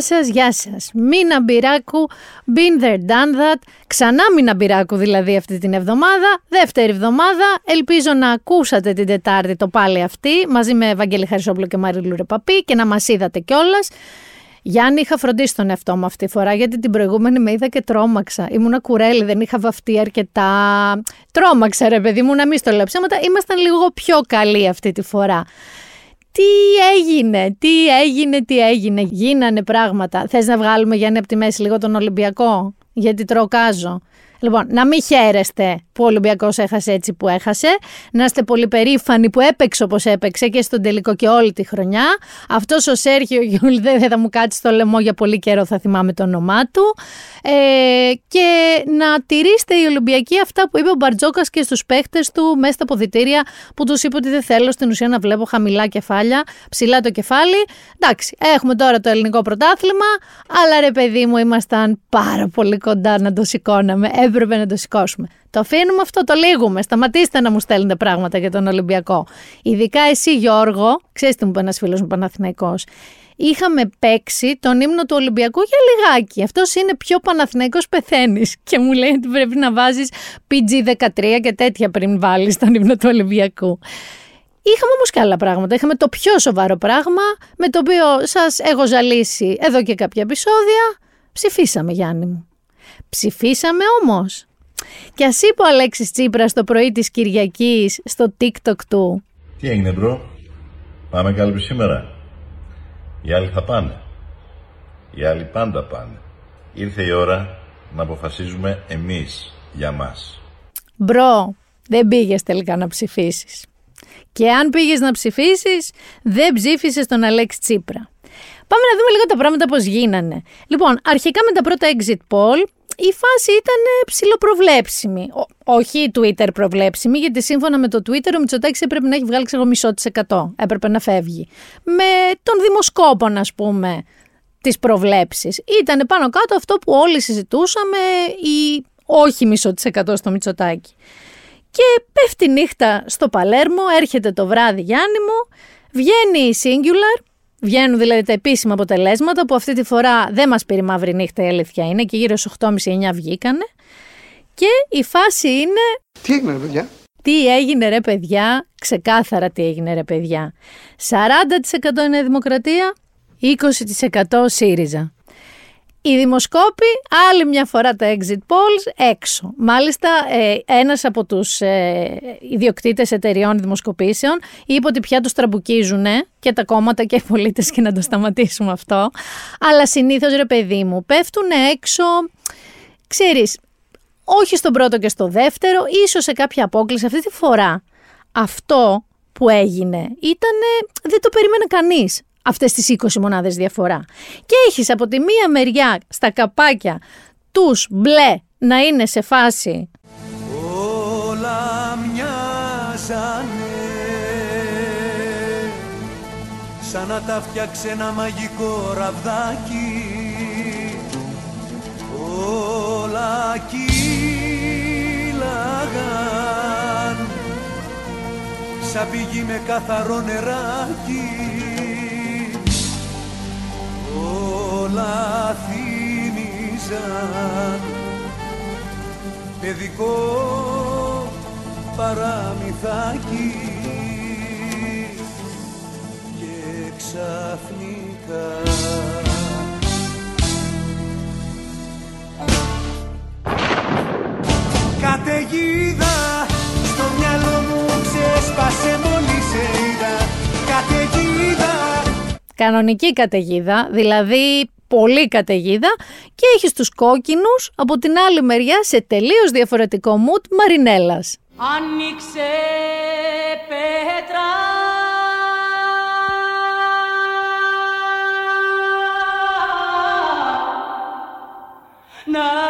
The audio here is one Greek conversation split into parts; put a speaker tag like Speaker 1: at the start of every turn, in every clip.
Speaker 1: Γεια σας, γεια σας. Μίνα Μπυράκου, been there, done that. Ξανά Μίνα Μπυράκου δηλαδή αυτή την εβδομάδα. Δεύτερη εβδομάδα. Ελπίζω να ακούσατε την Τετάρτη το πάλι αυτή μαζί με Ευαγγέλη Χαρισόπουλο και Μάρι Λουρεπαπή και να μας είδατε κιόλας. Γιάννη, είχα φροντίσει τον εαυτό μου αυτή τη φορά, γιατί την προηγούμενη με είδα και τρόμαξα. Ήμουνα κουρέλι, δεν είχα βαφτεί αρκετά. Τρόμαξα, ρε παιδί μου, να μην στο λέω ψέματα. Ήμασταν λίγο πιο καλοί αυτή τη φορά. Τι έγινε, τι έγινε, τι έγινε. Γίνανε πράγματα. Θες να βγάλουμε Γιάννη από τη μέση λίγο τον Ολυμπιακό, γιατί τροκάζω. Λοιπόν, να μην χαίρεστε που ο Ολυμπιακός έχασε έτσι που έχασε. Να είστε πολύ περήφανοι που έπαιξε όπως έπαιξε και στον τελικό και όλη τη χρονιά. Αυτός ο Σέρχιο Γιουλ δεν θα μου κάτσει στο λαιμό για πολύ καιρό, θα θυμάμαι το όνομά του. Ε, και να τηρήσετε οι Ολυμπιακοί αυτά που είπε ο Μπαρτζόκας και στους παίχτες του μέσα στα αποδυτήρια που τους είπε ότι δεν θέλω στην ουσία να βλέπω χαμηλά κεφάλια, ψηλά το κεφάλι. Εντάξει, έχουμε τώρα το ελληνικό πρωτάθλημα, αλλά ρε παιδί μου, ήμασταν πάρα πολύ κοντά να το σηκώναμε. Έπρεπε να το σηκώσουμε. Το αφήνουμε αυτό, το λίγουμε. Σταματήστε να μου στέλνετε πράγματα για τον Ολυμπιακό. Ειδικά εσύ, Γιώργο, ξέρεις τι μου είπε ένας φίλος μου Παναθηναϊκός. Είχαμε παίξει τον ύμνο του Ολυμπιακού για λιγάκι. Αυτός είναι πιο Παναθηναϊκός πεθαίνεις. Και μου λέει ότι πρέπει να βάζεις PG13 και τέτοια πριν βάλεις τον ύμνο του Ολυμπιακού. Είχαμε όμως και άλλα πράγματα. Είχαμε το πιο σοβαρό πράγμα με το οποίο σας έχω ζαλίσει εδώ και κάποια επεισόδια. Ψηφίσαμε, Γιάννη μου. Ψηφίσαμε όμως. Και ας είπε ο Αλέξης Τσίπρας το πρωί της Κυριακής στο TikTok του.
Speaker 2: Τι έγινε bro, πάμε κάλπη σήμερα. Οι άλλοι θα πάνε. Οι άλλοι πάντα πάνε. Ήρθε η ώρα να αποφασίζουμε εμείς για μας.
Speaker 1: Μπρο, δεν πήγες τελικά να ψηφίσεις. Και αν πήγες να ψηφίσεις, δεν ψήφισες τον Αλέξη Τσίπρα. Πάμε να δούμε λίγο τα πράγματα πώς γίνανε. Λοιπόν, αρχικά με τα πρώτα exit poll, η φάση ήταν ψηλοπροβλέψιμη. όχι Twitter προβλέψιμη, γιατί σύμφωνα με το Twitter ο Μητσοτάκης έπρεπε να έχει βγάλει ξέρω μισό της εκατό. Έπρεπε να φεύγει. Με τον δημοσκόπων, ας πούμε, τις προβλέψεις. Ήταν πάνω κάτω αυτό που όλοι συζητούσαμε, η όχι μισό της εκατό στο Μητσοτάκη. Και πέφτει νύχτα στο Παλέρμο, έρχεται το βράδυ Γιάννη μου, βγαίνει η Singular, Βγαίνουν δηλαδή τα επίσημα αποτελέσματα που αυτή τη φορά δεν μας πήρε μαύρη νύχτα η αλήθεια είναι και γύρω στις 8.30-9 βγήκανε. Και η φάση είναι...
Speaker 3: Τι έγινε ρε παιδιά;
Speaker 1: Τι έγινε ρε παιδιά, ξεκάθαρα τι έγινε ρε παιδιά. 40% είναι δημοκρατία, 20% ΣΥΡΙΖΑ. Οι δημοσκόποι, άλλη μια φορά τα exit polls, έξω. Μάλιστα, ε, ένας από τους ε, ιδιοκτήτες εταιριών δημοσκοπήσεων είπε ότι πια τους τραμπουκίζουν και τα κόμματα και οι πολίτες και να το σταματήσουμε αυτό. Αλλά συνήθως, ρε παιδί μου, πέφτουν έξω, ξέρεις, όχι στον πρώτο και στο δεύτερο, ίσως σε κάποια απόκληση. Αυτή τη φορά αυτό που έγινε ήταν, δεν το περίμενε κανείς αυτές τις 20 μονάδες διαφορά. Και έχεις από τη μία μεριά στα καπάκια τους μπλε να είναι σε φάση.
Speaker 4: Όλα μοιάζανε. Σαν να τα φτιάξε ένα μαγικό ραβδάκι. Όλα κύλαγαν σαν πηγή με καθαρό νεράκι όλα θύμιζαν. Παιδικό παραμυθάκι. Και ξαφνικά. Καταιγίδα στο μυαλό μου ξέσπασε μόλις σε είδα Καταιγίδα
Speaker 1: Κανονική καταιγίδα, δηλαδή πολύ καταιγίδα και έχεις τους κόκκινους από την άλλη μεριά σε τελείως διαφορετικό mood Μαρινέλας.
Speaker 5: Άνοιξε πέτρα να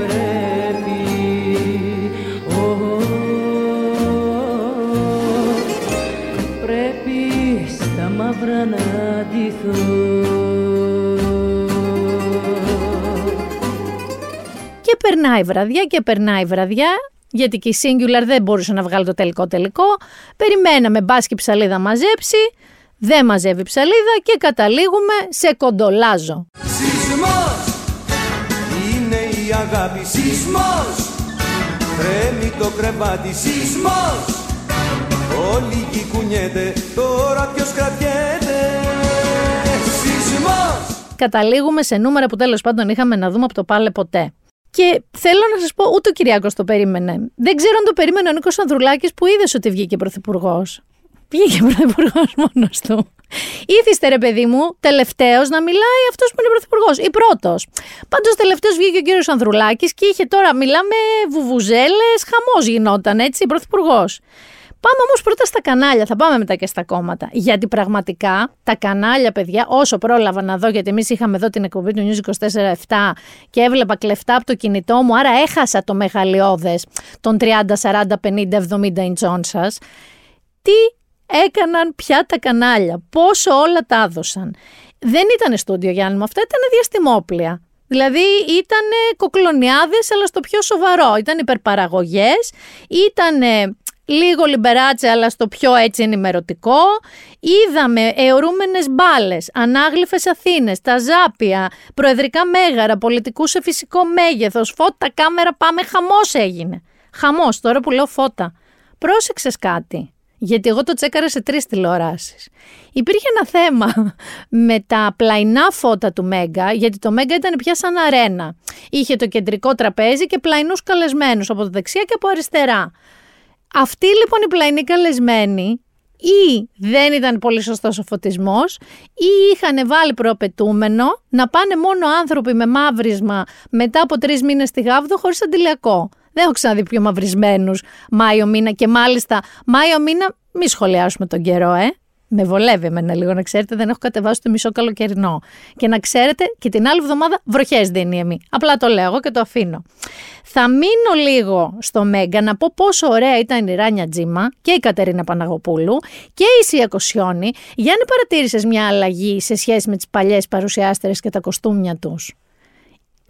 Speaker 5: νύφη πρέπει πρέπει στα μαύρα να αντιθεί
Speaker 1: Και περνάει βραδιά και περνάει βραδιά, γιατί και η Singular δεν μπορούσε να βγάλει το τελικό τελικό. Περιμέναμε μπάσκι ψαλίδα μαζέψει, δεν μαζεύει ψαλίδα και καταλήγουμε σε κοντολάζο.
Speaker 4: Σεισμός είναι η αγάπη Σεισμός Τρέμει το κρεβάτι Σεισμός Όλη γη κουνιέται Τώρα ποιος κρατιέται Σεισμός
Speaker 1: Καταλήγουμε σε νούμερα που τέλος πάντων είχαμε να δούμε από το πάλε ποτέ. Και θέλω να σας πω, ούτε ο Κυριάκος το περίμενε. Δεν ξέρω αν το περίμενε ο Νίκος Ανδρουλάκης που είδες ότι βγήκε πρωθυπουργός. Βγήκε πρωθυπουργός μόνος του. Ήθιστε ρε παιδί μου, τελευταίος να μιλάει αυτός που είναι πρωθυπουργός. Ή πρώτος. Πάντως τελευταίος βγήκε ο κύριος Ανδρουλάκης και είχε τώρα, μιλάμε βουβουζέλες, χαμός γινόταν έτσι, πρωθυπουργός. Πάμε όμως πρώτα στα κανάλια, θα πάμε μετά και στα κόμματα. Γιατί πραγματικά τα κανάλια, παιδιά, όσο πρόλαβα να δω, γιατί εμείς είχαμε εδώ την εκπομπή του News 24-7 και έβλεπα κλεφτά από το κινητό μου, άρα έχασα το μεγαλειώδες των 30, 40, 50, 70 ιντσών σας. Τι έκαναν πια τα κανάλια, πόσο όλα τα έδωσαν. Δεν ήταν στούντιο Γιάννη μου, αυτά ήταν διαστημόπλια. Δηλαδή ήταν κοκλονιάδες αλλά στο πιο σοβαρό. Ήταν υπερπαραγωγές, ήταν λίγο λιμπεράτσε αλλά στο πιο έτσι ενημερωτικό. Είδαμε αιωρούμενες μπάλες, ανάγλυφες Αθήνες, τα ζάπια, προεδρικά μέγαρα, πολιτικούς σε φυσικό μέγεθος, φώτα, κάμερα, πάμε, χαμός έγινε. Χαμός, τώρα που λέω φώτα. Πρόσεξες κάτι. Γιατί εγώ το τσέκαρα σε τρεις τηλεοράσεις. Υπήρχε ένα θέμα με τα πλαϊνά φώτα του Μέγκα, γιατί το Μέγκα ήταν πια σαν αρένα. Είχε το κεντρικό τραπέζι και πλαϊνούς καλεσμένους από το δεξιά και από αριστερά. Αυτοί λοιπόν οι πλαϊνοί καλεσμένοι ή δεν ήταν πολύ σωστός ο φωτισμός ή είχαν βάλει προαπαιτούμενο να πάνε μόνο άνθρωποι με μαύρισμα μετά από τρεις μήνες στη Γάβδο χωρίς αντιλιακό. Δεν έχω ξαναδεί πιο μαυρισμένους Μάιο μήνα και μάλιστα Μάιο μήνα μη σχολιάσουμε τον καιρό, ε. Με βολεύει εμένα λίγο να ξέρετε, δεν έχω κατεβάσει το μισό καλοκαιρινό. Και να ξέρετε, και την άλλη εβδομάδα βροχές δίνει εμεί. Απλά το λέω εγώ και το αφήνω. Θα μείνω λίγο στο Μέγκα να πω πόσο ωραία ήταν η Ράνια Τζίμα και η Κατερίνα Παναγοπούλου και η Σία Κοσιόνη. Για να παρατήρησες μια αλλαγή σε σχέση με τις παλιές παρουσιάστερε και τα κοστούμια τους.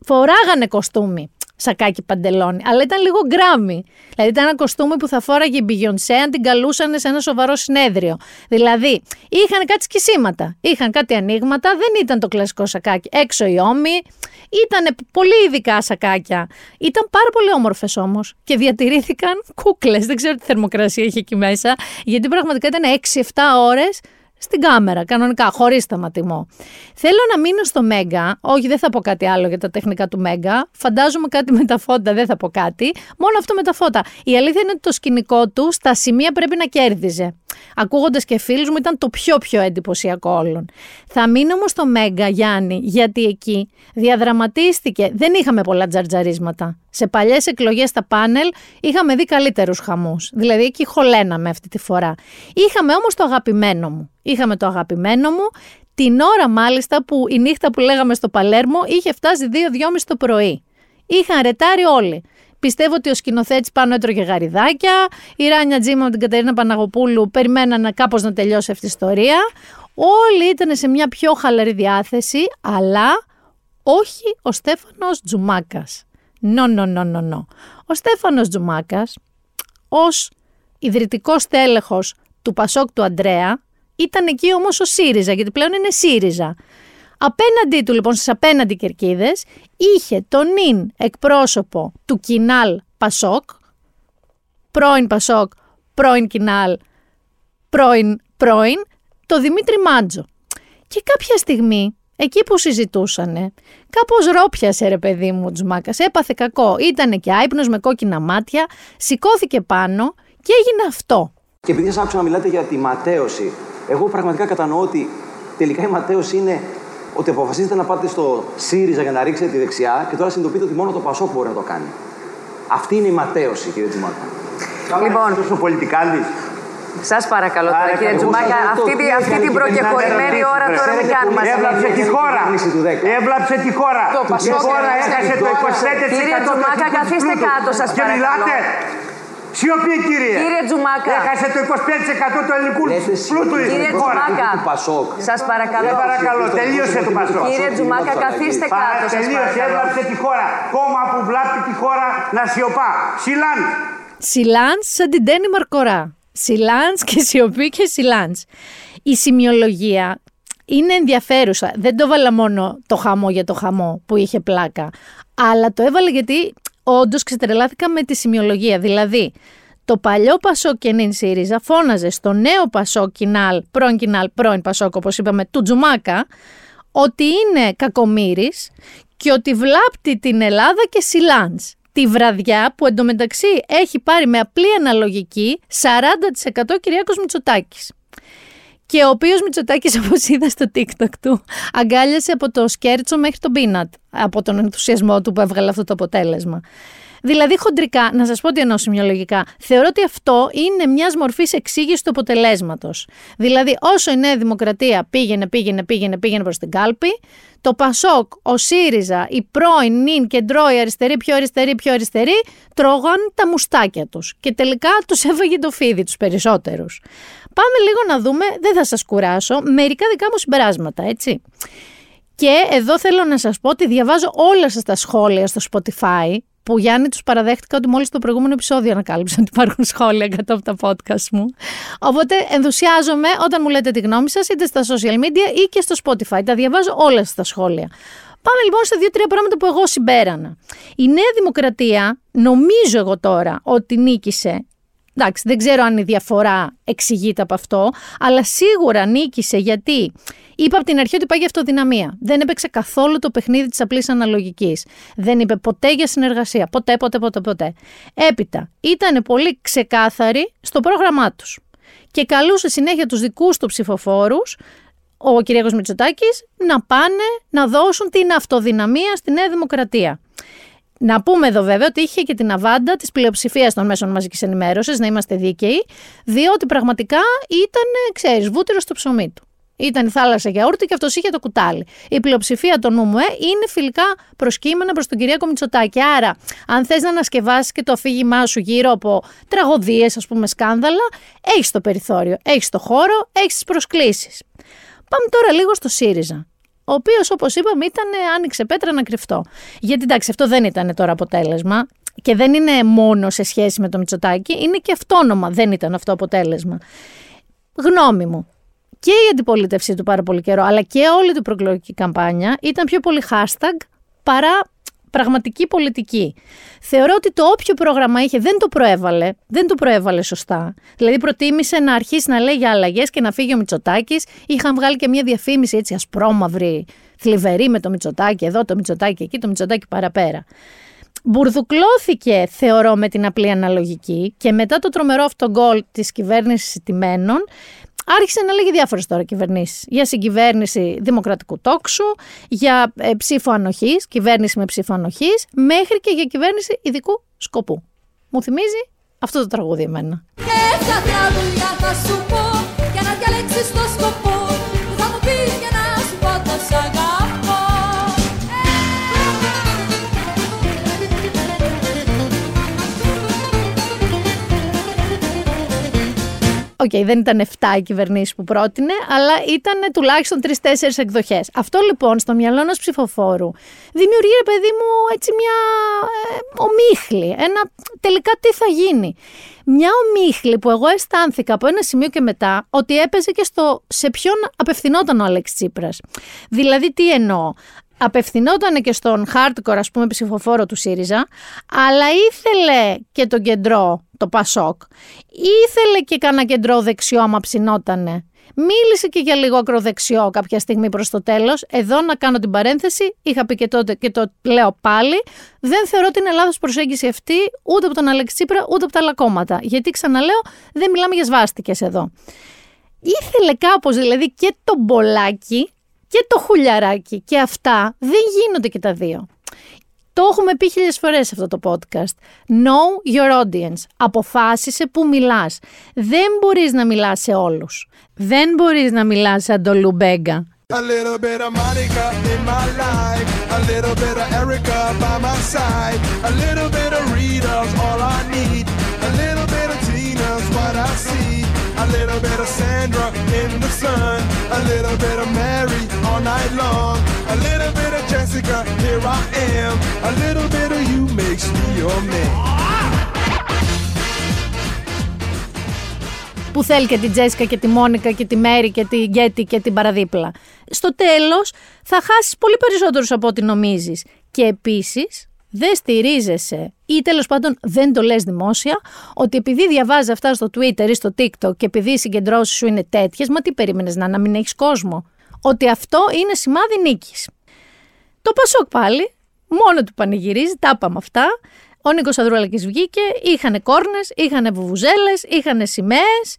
Speaker 1: Φοράγανε κοστούμι σακάκι παντελόνι, αλλά ήταν λίγο γκράμι. Δηλαδή ήταν ένα κοστούμι που θα φόραγε η Μπιγιονσέ αν την καλούσαν σε ένα σοβαρό συνέδριο. Δηλαδή είχαν κάτι σκισίματα, είχαν κάτι ανοίγματα, δεν ήταν το κλασικό σακάκι. Έξω οι ώμοι, ήταν πολύ ειδικά σακάκια. Ήταν πάρα πολύ όμορφες όμως και διατηρήθηκαν κούκλες. Δεν ξέρω τι θερμοκρασία είχε εκεί μέσα, γιατί πραγματικά ήταν 6-7 ώρες στην κάμερα, κανονικά, χωρίς σταματημό. Θέλω να μείνω στο Μέγκα. Όχι, δεν θα πω κάτι άλλο για τα τεχνικά του Μέγκα. Φαντάζομαι κάτι με τα φώτα, δεν θα πω κάτι. Μόνο αυτό με τα φώτα. Η αλήθεια είναι ότι το σκηνικό του στα σημεία πρέπει να κέρδιζε. Ακούγοντας και φίλους μου, ήταν το πιο πιο εντυπωσιακό όλων. Θα μείνω όμως στο Μέγκα, Γιάννη, γιατί εκεί διαδραματίστηκε. Δεν είχαμε πολλά τζαρτζαρίσματα. Σε παλιές εκλογές στα πάνελ είχαμε δει καλύτερους χαμούς. Δηλαδή εκεί χωλέναμε αυτή τη φορά. Είχαμε όμως το αγαπημένο μου. Είχαμε το αγαπημένο μου την ώρα μάλιστα που η νύχτα που λέγαμε στο Παλέρμο είχε φτάσει 2-2.30 το πρωί. Είχαν ρετάρει όλοι. Πιστεύω ότι ο σκηνοθέτης πάνω έτρωγε γαριδάκια. Η Ράνια Τζίμα με την Κατερίνα Παναγοπούλου περιμέναν κάπως να τελειώσει αυτή η ιστορία. Όλοι ήταν σε μια πιο χαλαρή διάθεση, αλλά όχι ο Στέφανος Τζουμάκας. Νο, νο, νο, νο, νο. Ο Στέφανος Τζουμάκας, ως ιδρυτικός τέλεχος του Πασόκ του Αντρέα, ήταν εκεί όμως ο ΣΥΡΙΖΑ, γιατί πλέον είναι ΣΥΡΙΖΑ. Απέναντί του λοιπόν στις απέναντι κερκίδες είχε τον νυν εκπρόσωπο του Κινάλ Πασόκ, πρώην Πασόκ, πρώην Κινάλ, πρώην πρώην, το Δημήτρη Μάντζο. Και κάποια στιγμή, εκεί που συζητούσανε, κάπως ρόπιασε ρε παιδί μου Τζμάκας, έπαθε κακό, ήτανε και άϊπνος με κόκκινα μάτια, σηκώθηκε πάνω και έγινε αυτό.
Speaker 3: Και επειδή σας άκουσα να μιλάτε για τη ματέωση, εγώ πραγματικά κατανοώ ότι τελικά η ματέωση είναι ότι αποφασίζετε να πάτε στο ΣΥΡΙΖΑ για να ρίξετε τη δεξιά και τώρα συνειδητοποιείτε ότι μόνο το ΠΑΣΟΚ μπορεί να το κάνει. Αυτή είναι η ματέωση, κύριε Τζουμάκα.
Speaker 6: Λοιπόν.
Speaker 3: ο πολιτικάλης.
Speaker 6: Σας παρακαλώ τώρα, κύριε Τζουμάκα, αυτή, τη- αυτή την προκεχωρημένη ώρα τώρα μην κάνουμε
Speaker 7: Έβλαψε τη χώρα. Έβλαψε τη χώρα.
Speaker 6: Το
Speaker 7: Η
Speaker 6: Πασόκ
Speaker 7: χώρα
Speaker 6: έβλαψε
Speaker 7: έχασε
Speaker 6: τη
Speaker 7: το
Speaker 6: χώρα.
Speaker 7: 25%
Speaker 6: Κύριε
Speaker 7: του
Speaker 6: Τζουμάκα,
Speaker 7: εθνικού
Speaker 6: καθίστε
Speaker 7: πλούτου.
Speaker 6: κάτω, σας
Speaker 7: Και
Speaker 6: παρακαλώ.
Speaker 7: μιλάτε. Σιωπή, κύριε.
Speaker 6: Κύριε Τζουμάκα.
Speaker 7: Έχασε το 25% του ελληνικού
Speaker 3: Λέτε
Speaker 7: πλούτου η
Speaker 6: Κύριε
Speaker 7: χώρα.
Speaker 6: Τζουμάκα.
Speaker 3: του Πασόκ.
Speaker 6: Σας παρακαλώ.
Speaker 7: Δεν παρακαλώ, τελείωσε το Πασόκ.
Speaker 6: Κύριε Τζουμάκα, καθίστε
Speaker 7: Πα-
Speaker 6: κάτω, σας
Speaker 7: Τελείωσε,
Speaker 6: παρακαλώ.
Speaker 7: έβλαψε τη χώρα. Κόμμα που βλάπτει τη χώρα να σιωπά. Σιλάν.
Speaker 1: Σιλάνς σαν την Τένι Μαρκορά. Σιλάνς και σιωπή και σιλάνς. Η σημειολογία είναι ενδιαφέρουσα. Δεν το έβαλα μόνο το χαμό για το χαμό που είχε πλάκα. Αλλά το έβαλα γιατί όντως ξετρελάθηκα με τη σημειολογία. Δηλαδή, το παλιό Πασό και νυν ΣΥΡΙΖΑ φώναζε στο νέο Πασό Κινάλ, πρώην Κινάλ, πρώην Πασόκ, όπως είπαμε, του Τζουμάκα, ότι είναι κακομύρης και ότι βλάπτει την Ελλάδα και Σιλάνς. Τη βραδιά που εντωμεταξύ έχει πάρει με απλή αναλογική 40% Κυριάκος Μητσοτάκης. Και ο οποίος Μητσοτάκης, όπως είδα στο TikTok του, αγκάλιασε από το σκέρτσο μέχρι τον πίνατ. Από τον ενθουσιασμό του που έβγαλε αυτό το αποτέλεσμα. Δηλαδή, χοντρικά, να σας πω τι εννοώ σημειολογικά, θεωρώ ότι αυτό είναι μιας μορφής εξήγησης του αποτελέσματος. Δηλαδή, όσο η Νέα Δημοκρατία πήγαινε, πήγαινε, πήγαινε, πήγαινε προς την κάλπη, το Πασόκ, ο ΣΥΡΙΖΑ, οι πρώην, νυν, κεντρό, οι αριστεροί, πιο αριστεροί, πιο αριστεροί, τρώγαν τα μουστάκια τους. Και τελικά τους έβαγε το φίδι τους περισσότερους. Πάμε λίγο να δούμε, δεν θα σας κουράσω, μερικά δικά μου συμπεράσματα, έτσι. Και εδώ θέλω να σας πω ότι διαβάζω όλα σας τα σχόλια στο Spotify, που Γιάννη τους παραδέχτηκα ότι μόλις το προηγούμενο επεισόδιο ανακάλυψα ότι υπάρχουν σχόλια κάτω από τα podcast μου. Οπότε ενθουσιάζομαι όταν μου λέτε τη γνώμη σας είτε στα social media ή και στο Spotify. Τα διαβάζω όλα σας τα σχόλια. Πάμε λοιπόν σε δύο-τρία πράγματα που εγώ συμπέρανα. Η Νέα Δημοκρατία, νομίζω εγώ τώρα, ότι νίκησε Εντάξει, δεν ξέρω αν η διαφορά εξηγείται από αυτό, αλλά σίγουρα νίκησε γιατί είπα από την αρχή ότι πάει για αυτοδυναμία. Δεν έπαιξε καθόλου το παιχνίδι της απλής αναλογικής. Δεν είπε ποτέ για συνεργασία. Ποτέ, ποτέ, ποτέ, ποτέ. Έπειτα, ήταν πολύ ξεκάθαροι στο πρόγραμμά τους. Και καλούσε συνέχεια τους δικούς του ψηφοφόρους, ο κ. Μητσοτάκης, να πάνε να δώσουν την αυτοδυναμία στη Νέα Δημοκρατία. Να πούμε εδώ βέβαια ότι είχε και την αβάντα της πλειοψηφίας των μέσων μαζικής ενημέρωσης, να είμαστε δίκαιοι, διότι πραγματικά ήταν, ξέρεις, βούτυρο στο ψωμί του. Ήταν η θάλασσα γιαούρτι και αυτός είχε το κουτάλι. Η πλειοψηφία των ΝΟΜΟΕ είναι φιλικά προσκύμενα προς τον Κυριάκο Μητσοτάκη. Άρα, αν θες να ανασκευάσεις και το αφήγημά σου γύρω από τραγωδίες, ας πούμε, σκάνδαλα, έχεις το περιθώριο, έχεις το χώρο, έχεις τις προσκλήσεις. Πάμε τώρα λίγο στο ΣΥΡΙΖΑ ο οποίος, όπως είπαμε, ήταν άνοιξε πέτρα να κρυφτώ. Γιατί εντάξει, αυτό δεν ήταν τώρα αποτέλεσμα. Και δεν είναι μόνο σε σχέση με το Μητσοτάκι, είναι και αυτόνομα δεν ήταν αυτό αποτέλεσμα. Γνώμη μου. Και η αντιπολίτευσή του πάρα πολύ καιρό, αλλά και όλη την προεκλογική καμπάνια ήταν πιο πολύ hashtag παρά πραγματική πολιτική. Θεωρώ ότι το όποιο πρόγραμμα είχε δεν το προέβαλε, δεν το προέβαλε σωστά. Δηλαδή προτίμησε να αρχίσει να λέει για αλλαγές και να φύγει ο Μητσοτάκης. Είχαν βγάλει και μια διαφήμιση έτσι ασπρόμαυρη, θλιβερή με το Μητσοτάκη εδώ, το Μητσοτάκη εκεί, το Μητσοτάκη παραπέρα. Μπουρδουκλώθηκε, θεωρώ, με την απλή αναλογική και μετά το τρομερό αυτό γκολ της κυβέρνησης τιμένων, άρχισε να λέγει διάφορες τώρα κυβερνήσεις. Για συγκυβέρνηση δημοκρατικού τόξου, για ε, ψήφο ανοχής, κυβέρνηση με ψήφο ανοχής, μέχρι και για κυβέρνηση ειδικού σκοπού. Μου θυμίζει αυτό το τραγούδι εμένα.
Speaker 8: Έρθα μια δουλειά θα σου πω Για να διαλέξεις το σκοπό
Speaker 1: Οκ, δεν ήταν 7 οι κυβερνήσεις που πρότεινε, αλλά ήταν τουλάχιστον 3-4 εκδοχές. Αυτό λοιπόν στο μυαλό ενός ψηφοφόρου δημιουργεί, ρε παιδί μου, έτσι μια ε, ομίχλη. Ένα τελικά τι θα γίνει. Μια ομίχλη που εγώ αισθάνθηκα από ένα σημείο και μετά ότι έπαιζε και στο σε ποιον απευθυνόταν ο Αλέξη Τσίπρας. Δηλαδή τι εννοώ; Απευθυνόταν και στον hardcore ας πούμε ψηφοφόρο του ΣΥΡΙΖΑ, αλλά ήθελε και τον κεντρό, το ΠΑΣΟΚ. Ήθελε και κανένα κεντρό δεξιό άμα ψινότανε. Μίλησε και για λίγο ακροδεξιό κάποια στιγμή προς το τέλος. Εδώ να κάνω την παρένθεση, είχα πει και τότε και το λέω πάλι, δεν θεωρώ ότι είναι λάθος προσέγγιση αυτή ούτε από τον Αλέξη Τσίπρα ούτε από τα άλλα κόμματα. Γιατί ξαναλέω, δεν μιλάμε για σβάστηκες εδώ. Ήθελε κάπως δηλαδή και το μπολάκι και το χουλιαράκι και αυτά δεν γίνονται και τα δύο. Το έχουμε πει χίλιες φορές σε αυτό το podcast. Know your audience. Αποφάσισε που μιλάς. Δεν μπορείς να μιλάς σε όλους. Δεν μπορείς να μιλάς σαν το Λουμπέγκα.
Speaker 9: A little bit of Monica in my life, a little bit of Erica by my side, a little bit of Rita's all I need, a little little bit of Sandra in the sun, a little bit of Mary all night long, a little bit of Jessica, here I am, a little bit of you makes me your man.
Speaker 1: που θέλει και την Τζέσικα και τη Μόνικα και τη Μέρη και τη Γκέτη και την παραδίπλα. Στο τέλος θα χάσεις πολύ περισσότερους από ό,τι νομίζεις. Και επίσης δεν στηρίζεσαι ή τέλος πάντων δεν το λες δημόσια ότι επειδή διαβάζεις αυτά στο Twitter ή στο TikTok και επειδή οι συγκεντρώσεις σου είναι τέτοιες, μα τι περίμενες να, να μην έχεις κόσμο. Ότι αυτό είναι σημάδι νίκης. Το Πασόκ πάλι, μόνο του πανηγυρίζει, τα είπαμε αυτά. Ο Νίκος Ανδρούλακης βγήκε, είχανε κόρνες, είχανε βουβουζέλες, είχανε σημαίες.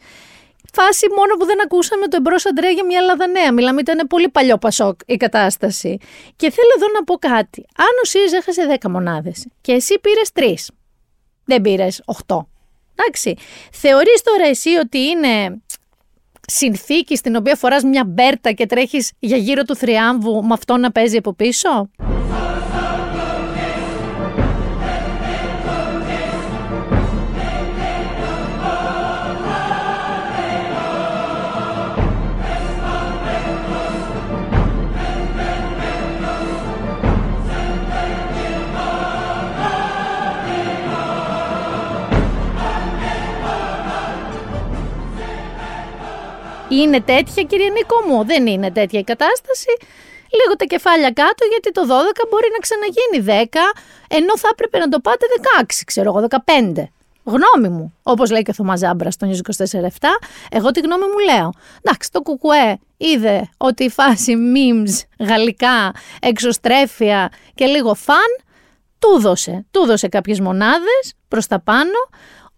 Speaker 1: Φάση μόνο που δεν ακούσαμε το εμπρό Αντρέα για μια Ελλάδα νέα. Μιλάμε, ήταν πολύ παλιό Πασόκ η κατάσταση. Και θέλω εδώ να πω κάτι. Αν ο ΣΥΡΙΖΑ έχασε 10 μονάδες και εσύ πήρες 3, δεν πήρες 8. Εντάξει. Θεωρείς τώρα εσύ ότι είναι συνθήκη στην οποία φοράς μια μπέρτα και τρέχεις για γύρω του θριάμβου με αυτό να παίζει από πίσω; Είναι τέτοια, κύριε Νίκο μου. Δεν είναι τέτοια η κατάσταση. Λίγο τα κεφάλια κάτω, γιατί το 12 μπορεί να ξαναγίνει 10, ενώ θα έπρεπε να το πάτε 16, ξέρω εγώ, 15. Γνώμη μου. Όπως λέει και ο Θωμάς Ζάμπρας στο News 24-7, εγώ τη γνώμη μου λέω. Εντάξει, το κουκουέ είδε ότι η φάση memes, γαλλικά, εξωστρέφεια και λίγο φαν, του δώσε. Του δώσε κάποιες μονάδες προς τα πάνω.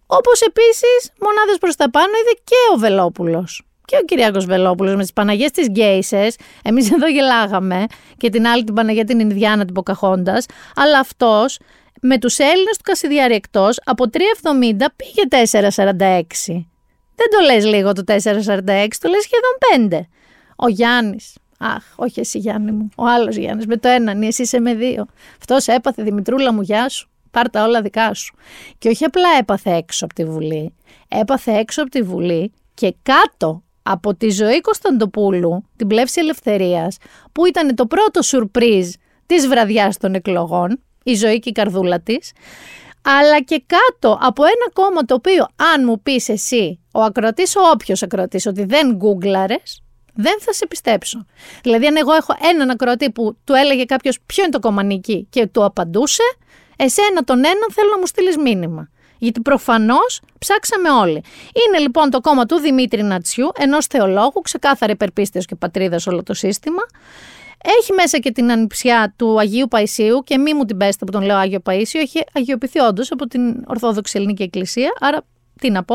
Speaker 1: Όπως επίσης μονάδες προς τα πάνω είδε και ο Βελόπουλος και ο Κυριάκος Βελόπουλος με τις Παναγιές της Γκέισες. Εμείς εδώ γελάγαμε και την άλλη την Παναγία την Ινδιάνα την Ποκαχώντας. Αλλά αυτός με τους Έλληνες του Κασιδιάρη εκτός από 3,70 πήγε 4,46. Δεν το λες λίγο το 4,46, το λες σχεδόν 5. Ο Γιάννης, αχ, όχι εσύ Γιάννη μου, ο άλλος Γιάννης με το έναν, εσύ είσαι με δύο. Αυτός έπαθε Δημητρούλα μου, γεια σου, πάρ τα όλα δικά σου. Και όχι απλά έπαθε έξω από τη Βουλή, έπαθε έξω από τη Βουλή και κάτω από τη ζωή Κωνσταντοπούλου, την πλεύση ελευθερίας, που ήταν το πρώτο σουρπρίζ της βραδιάς των εκλογών, η ζωή και η καρδούλα της, αλλά και κάτω από ένα κόμμα το οποίο αν μου πεις εσύ, ο ακροατής, ο όποιος ακροατής, ότι δεν γκούγκλαρες, δεν θα σε πιστέψω. Δηλαδή αν εγώ έχω έναν ακροατή που του έλεγε κάποιος ποιο είναι το κόμμα νίκη και του απαντούσε, εσένα τον έναν θέλω να μου στείλεις μήνυμα. Γιατί προφανώς ψάξαμε όλοι. Είναι λοιπόν το κόμμα του Δημήτρη Νατσιού, ενός θεολόγου, ξεκάθαρα υπερπίστεως και πατρίδας όλο το σύστημα. Έχει μέσα και την ανιψιά του Αγίου Παϊσίου και μη μου την πέστε που τον λέω Άγιο Παΐσιο, έχει αγιοποιηθεί όντως από την Ορθόδοξη Ελληνική Εκκλησία, άρα τι να πω,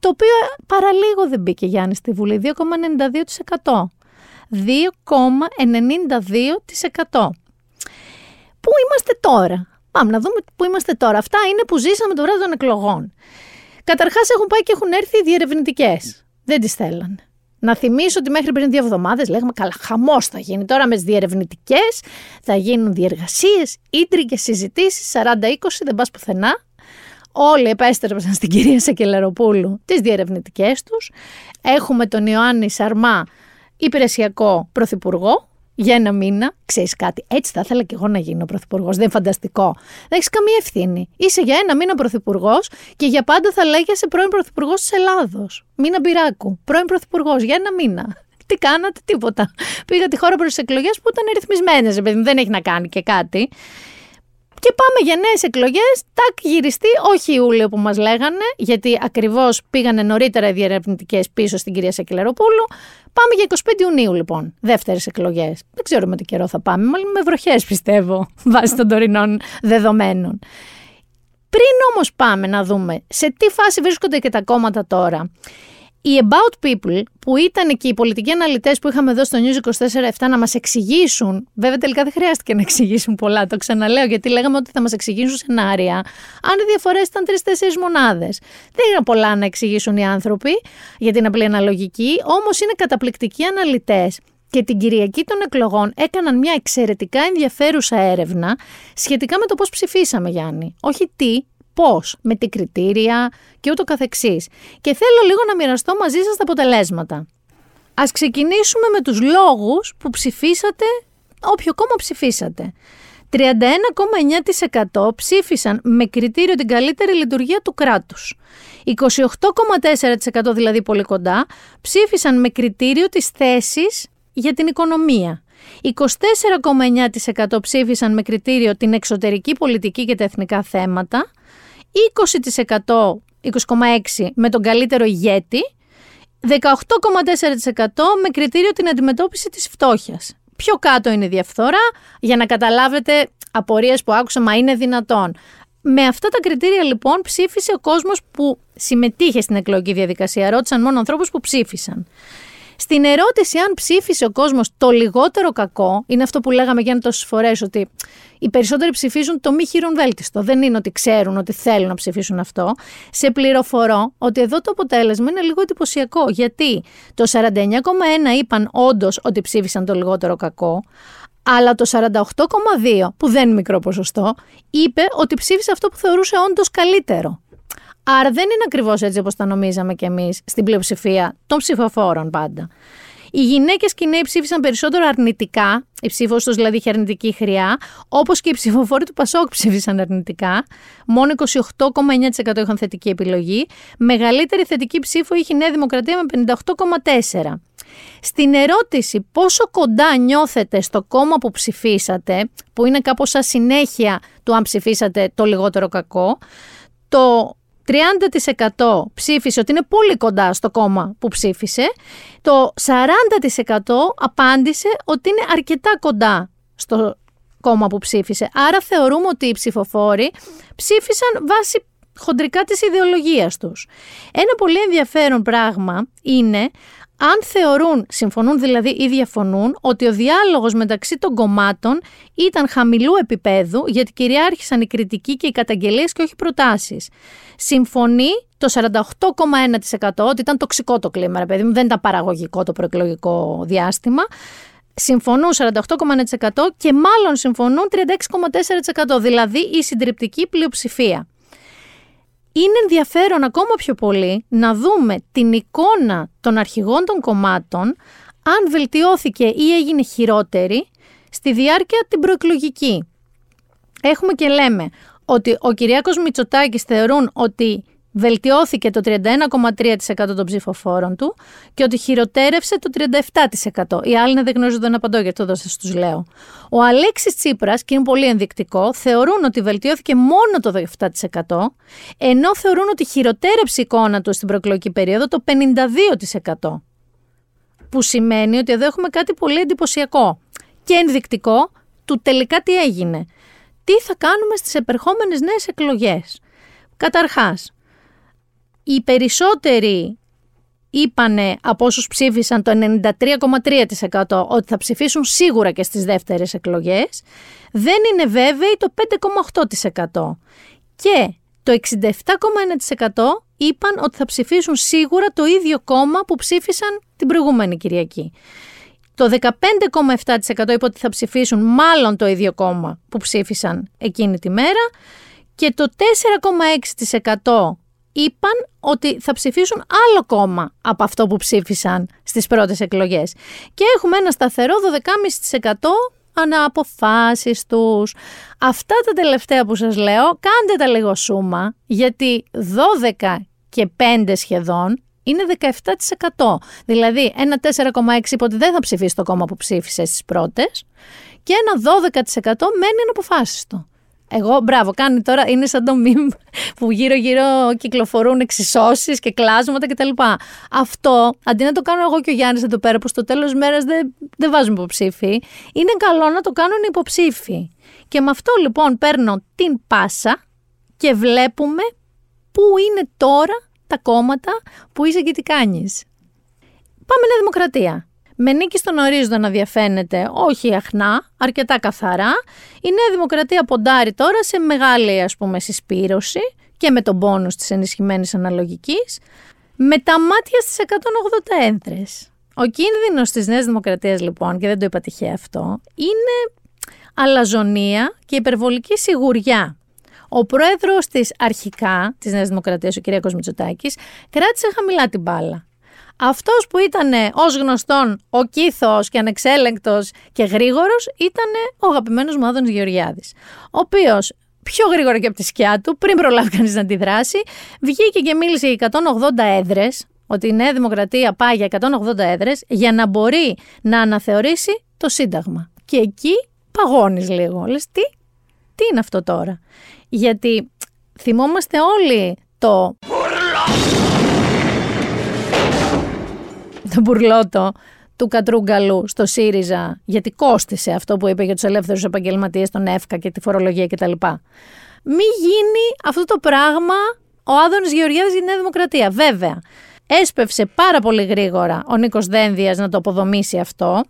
Speaker 1: το οποίο παραλίγο δεν μπήκε Γιάννη στη Βουλή, 2,92%. 2,92%. Πού είμαστε τώρα, Πάμε να δούμε πού είμαστε τώρα. Αυτά είναι που ζήσαμε το βράδυ των εκλογών. Καταρχάς έχουν πάει και έχουν έρθει οι διερευνητικές. Δεν τις θέλανε. Να θυμίσω ότι μέχρι πριν δύο εβδομάδες λέγαμε καλά, χαμός θα γίνει. Τώρα με τις διερευνητικές θα γίνουν διεργασίες, ίντρικε συζητήσεις, 40-20, δεν πας πουθενά. Όλοι επέστρεψαν στην κυρία Σακελαροπούλου τις διερευνητικές τους. Έχουμε τον Ιωάννη Σαρμά, υπηρεσιακό πρωθυπουργό, για ένα μήνα, ξέρεις κάτι, έτσι θα ήθελα και εγώ να γίνω πρωθυπουργός. Δεν είναι φανταστικό. Δεν έχεις καμία ευθύνη. Είσαι για ένα μήνα πρωθυπουργός και για πάντα θα λέγεσαι πρώην πρωθυπουργός της Ελλάδος. Μήνα Μπυράκου. Πρώην πρωθυπουργός για ένα μήνα. Τι κάνατε, τίποτα. Πήγα τη χώρα προς τις εκλογές που ήταν ρυθμισμένες, επειδή δεν έχει να κάνει και κάτι. Και πάμε για νέες εκλογές. Τάκ γυριστεί, όχι Ιούλιο που μας λέγανε, γιατί ακριβώς πήγανε νωρίτερα οι διερευνητικές πίσω στην κυρία Σακελεροπούλου. Πάμε για 25 Ιουνίου λοιπόν, δεύτερες εκλογές. Δεν ξέρω με τι καιρό θα πάμε, μάλλον με βροχές πιστεύω, βάσει των τωρινών δεδομένων. Πριν όμως πάμε να δούμε σε τι φάση βρίσκονται και τα κόμματα τώρα, οι About People, που ήταν και οι πολιτικοί αναλυτές που είχαμε εδώ στο News 24-7 να μας εξηγήσουν, βέβαια τελικά δεν χρειάστηκε να εξηγήσουν πολλά, το ξαναλέω, γιατί λέγαμε ότι θα μας εξηγήσουν σενάρια, αν οι διαφορές ήταν τρει-τέσσερι μονάδες. Δεν είναι πολλά να εξηγήσουν οι άνθρωποι για την απλή αναλογική, όμως είναι καταπληκτικοί αναλυτές. Και την Κυριακή των εκλογών έκαναν μια εξαιρετικά ενδιαφέρουσα έρευνα σχετικά με το πώς ψηφίσαμε, Γιάννη. Όχι τι, Πώς, με τι κριτήρια και ούτω καθεξής. Και θέλω λίγο να μοιραστώ μαζί σας τα αποτελέσματα. Ας ξεκινήσουμε με τους λόγους που ψηφίσατε όποιο κόμμα ψηφίσατε. 31,9% ψήφισαν με κριτήριο την καλύτερη λειτουργία του κράτους. 28,4% δηλαδή πολύ κοντά ψήφισαν με κριτήριο τις θέσεις για την οικονομία. 24,9% ψήφισαν με κριτήριο την εξωτερική πολιτική και τα εθνικά θέματα. 20%, 20,6% με τον καλύτερο ηγέτη. 18,4% με κριτήριο την αντιμετώπιση της φτώχειας. Πιο κάτω είναι η διαφθορά, για να καταλάβετε απορίες που άκουσα, μα είναι δυνατόν. Με αυτά τα κριτήρια λοιπόν ψήφισε ο κόσμος που συμμετείχε στην εκλογική διαδικασία. Ρώτησαν μόνο ανθρώπους που ψήφισαν. Στην ερώτηση αν ψήφισε ο κόσμος το λιγότερο κακό, είναι αυτό που λέγαμε για τόσες φορές ότι οι περισσότεροι ψηφίζουν το μη χειρον βέλτιστο. Δεν είναι ότι ξέρουν ότι θέλουν να ψηφίσουν αυτό. Σε πληροφορώ ότι εδώ το αποτέλεσμα είναι λίγο εντυπωσιακό. Γιατί το 49,1 είπαν όντως ότι ψήφισαν το λιγότερο κακό, αλλά το 48,2, που δεν είναι μικρό ποσοστό, είπε ότι ψήφισε αυτό που θεωρούσε όντως καλύτερο. Άρα δεν είναι ακριβώς έτσι όπως τα νομίζαμε κι εμείς στην πλειοψηφία των ψηφοφόρων πάντα. Οι γυναίκες και οι νέοι ψήφισαν περισσότερο αρνητικά, η ψήφος τους δηλαδή είχε αρνητική χρειά, όπως και οι ψηφοφόροι του Πασόκ ψήφισαν αρνητικά. Μόνο 28,9% είχαν θετική επιλογή. Μεγαλύτερη θετική ψήφο είχε η Νέα Δημοκρατία με 58,4%. Στην ερώτηση πόσο κοντά νιώθετε στο κόμμα που ψηφίσατε, που είναι κάπως σαν συνέχεια του αν ψηφίσατε το λιγότερο κακό, το 30% ψήφισε ότι είναι πολύ κοντά στο κόμμα που ψήφισε. Το 40% απάντησε ότι είναι αρκετά κοντά στο κόμμα που ψήφισε. Άρα θεωρούμε ότι οι ψηφοφόροι ψήφισαν βάσει χοντρικά της ιδεολογίας τους. Ένα πολύ ενδιαφέρον πράγμα είναι αν θεωρούν, συμφωνούν δηλαδή ή διαφωνούν, ότι ο διάλογος μεταξύ των κομμάτων ήταν χαμηλού επίπεδου γιατί κυριάρχησαν οι κριτικοί και οι καταγγελίες και όχι προτάσεις. Συμφωνεί το 48,1% ότι ήταν τοξικό το κλίμα, ρε παιδί μου, δεν ήταν παραγωγικό το προεκλογικό διάστημα. Συμφωνούν 48,1% και μάλλον συμφωνούν 36,4%, δηλαδή η συντριπτική πλειοψηφία είναι ενδιαφέρον ακόμα πιο πολύ να δούμε την εικόνα των αρχηγών των κομμάτων αν βελτιώθηκε ή έγινε χειρότερη στη διάρκεια την προεκλογική. Έχουμε και λέμε ότι ο Κυριάκος Μητσοτάκης θεωρούν ότι βελτιώθηκε το 31,3% των ψηφοφόρων του και ότι χειροτέρευσε το 37%. Οι άλλοι δεν γνωρίζουν, δεν απαντώ, γιατί το σας τους λέω. Ο Αλέξης Τσίπρας, και είναι πολύ ενδεικτικό, θεωρούν ότι βελτιώθηκε μόνο το 7%, ενώ θεωρούν ότι χειροτέρεψε η εικόνα του στην προεκλογική περίοδο το 52%. Που σημαίνει ότι εδώ έχουμε κάτι πολύ εντυπωσιακό και ενδεικτικό του τελικά τι έγινε. Τι θα κάνουμε στις επερχόμενες νέες εκλογές. Καταρχάς, οι περισσότεροι είπανε από όσους ψήφισαν το 93,3% ότι θα ψηφίσουν σίγουρα και στις δεύτερες εκλογές, δεν είναι βέβαιοι το 5,8%. Και το 67,1% είπαν ότι θα ψηφίσουν σίγουρα το ίδιο κόμμα που ψήφισαν την προηγούμενη Κυριακή. Το 15,7% είπε ότι θα ψηφίσουν μάλλον το ίδιο κόμμα που ψήφισαν εκείνη τη μέρα και το 4,6% είπαν ότι θα ψηφίσουν άλλο κόμμα από αυτό που ψήφισαν στις πρώτες εκλογές. Και έχουμε ένα σταθερό 12,5% ανά αποφάσεις τους. Αυτά τα τελευταία που σας λέω, κάντε τα λίγο σούμα, γιατί 12 και 5 σχεδόν είναι 17%. Δηλαδή, ένα 4,6 είπε ότι δεν θα ψηφίσει το κόμμα που ψήφισε στις πρώτες και ένα 12% μένει αναποφάσιστο. Εγώ, μπράβο, κάνει τώρα, είναι σαν το μιμ που γύρω-γύρω κυκλοφορούν εξισώσεις και κλάσματα κτλ. Αυτό, αντί να το κάνω εγώ και ο Γιάννης εδώ πέρα, που στο τέλος μέρας δεν, δεν βάζουμε υποψήφοι, είναι καλό να το κάνουν οι υποψήφοι. Και με αυτό λοιπόν παίρνω την πάσα και βλέπουμε πού είναι τώρα τα κόμματα που είσαι και τι κάνεις. Πάμε Νέα Δημοκρατία με νίκη στον ορίζοντα να διαφαίνεται όχι αχνά, αρκετά καθαρά, η Νέα Δημοκρατία ποντάρει τώρα σε μεγάλη ας πούμε συσπήρωση και με τον πόνους της ενισχυμένης αναλογικής, με τα μάτια στις 180 ένθρες. Ο κίνδυνος της Νέας Δημοκρατίας λοιπόν, και δεν το είπα τυχαία αυτό, είναι αλαζονία και υπερβολική σιγουριά. Ο πρόεδρος της αρχικά της Νέας Δημοκρατίας, ο κ. Μητσοτάκη, κράτησε χαμηλά την μπάλα. Αυτός που ήταν ως γνωστόν ο κύθος και ανεξέλεγκτος και γρήγορος ήταν ο αγαπημένος μου Άδωνης Γεωργιάδης. Ο οποίος πιο γρήγορα και από τη σκιά του, πριν προλάβει κανείς να αντιδράσει, βγήκε και μίλησε για 180 έδρες, ότι η Νέα Δημοκρατία πάει για 180 έδρες, για να μπορεί να αναθεωρήσει το Σύνταγμα. Και εκεί παγώνεις λίγο. Λες τι, τι είναι αυτό τώρα; Γιατί θυμόμαστε όλοι το. Το μπουρλότο του Κατρούγκαλου στο ΣΥΡΙΖΑ, γιατί κόστησε αυτό που είπε για τους ελεύθερους επαγγελματίες, τον ΕΦΚΑ και τη φορολογία κτλ. Μη γίνει αυτό το πράγμα ο Άδωνης Γεωργιάδης για τη Νέα Δημοκρατία. Βέβαια, έσπευσε πάρα πολύ γρήγορα ο Νίκος Δένδιας να το αποδομήσει αυτό,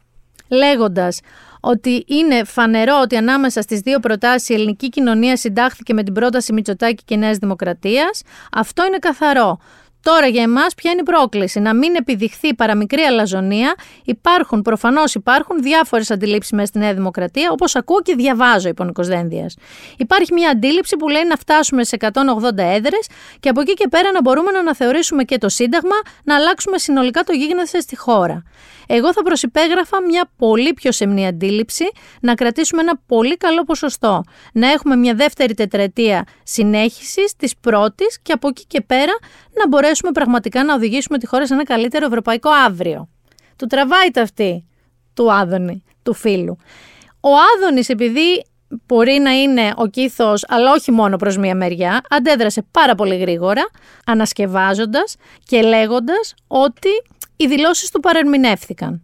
Speaker 1: λέγοντας ότι είναι φανερό ότι ανάμεσα στις δύο προτάσεις η ελληνική κοινωνία συντάχθηκε με την πρόταση Μητσοτάκη και Νέας Δημοκρατίας. Αυτό είναι καθαρό. Τώρα για εμάς, ποια είναι η πρόκληση, να μην επιδειχθεί παραμικρή αλαζονία. Υπάρχουν, προφανώς υπάρχουν διάφορες αντιλήψεις μέσα στη Νέα Δημοκρατία, όπως ακούω και διαβάζω, είπε ο Νικό Δένδιας. Υπάρχει μια αντίληψη που λέει να φτάσουμε σε 180 έδρες και από εκεί και πέρα να μπορούμε να αναθεωρήσουμε και το Σύνταγμα, να αλλάξουμε συνολικά το γίγνεσθε στη χώρα. Εγώ θα προσυπέγραφα μια πολύ πιο σεμνή αντίληψη, να κρατήσουμε ένα πολύ καλό ποσοστό, να έχουμε μια δεύτερη τετραετία συνέχισης της πρώτης και από εκεί και πέρα να μπορέσουμε πραγματικά να οδηγήσουμε τη χώρα σε ένα καλύτερο ευρωπαϊκό αύριο. Του τραβάει τα αυτή του Άδωνη, του φίλου. Ο Άδωνης επειδή μπορεί να είναι ο κύθος, αλλά όχι μόνο προς μία μεριά, αντέδρασε πάρα πολύ γρήγορα, ανασκευάζοντας και λέγοντας ότι οι δηλώσεις του παρερμηνεύθηκαν.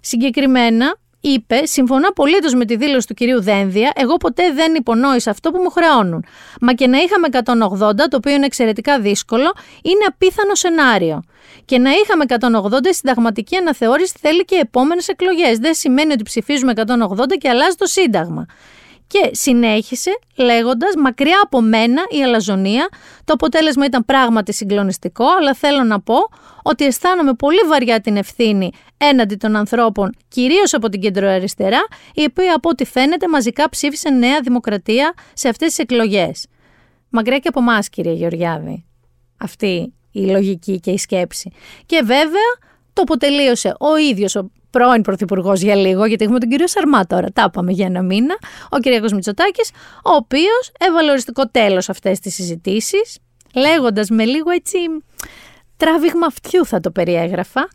Speaker 1: Συγκεκριμένα, είπε: Συμφωνώ απολύτως με τη δήλωση του κυρίου Δένδια. Εγώ ποτέ δεν υπονόησα αυτό που μου χρεώνουν. Μα και να είχαμε 180, το οποίο είναι εξαιρετικά δύσκολο, είναι απίθανο σενάριο. Και να είχαμε 180, η συνταγματική αναθεώρηση θέλει και επόμενες εκλογές. Δεν σημαίνει ότι ψηφίζουμε 180 και αλλάζει το Σύνταγμα. Και συνέχισε λέγοντας: Μακριά από μένα η αλαζονία. Το αποτέλεσμα ήταν πράγματι συγκλονιστικό, αλλά θέλω να πω ότι αισθάνομαι πολύ βαριά την ευθύνη έναντι των ανθρώπων, κυρίως από την κεντροαριστερά, η οποία από ό,τι φαίνεται μαζικά ψήφισε Νέα Δημοκρατία σε αυτές τις εκλογές. Μακριά και από εμάς, κύριε Γεωργιάδη. Αυτή η λογική και η σκέψη. Και βέβαια το αποτελείωσε ο ίδιος ο πρώην Πρωθυπουργός για λίγο, γιατί έχουμε τον κύριο Σαρμά τώρα. Τα είπαμε για ένα μήνα. Ο κ. Μητσοτάκης, ο οποίος έβαλε οριστικό τέλος αυτές τις συζητήσεις, λέγοντας με λίγο έτσι τράβηγμα αυτιού θα το περιέγραφα.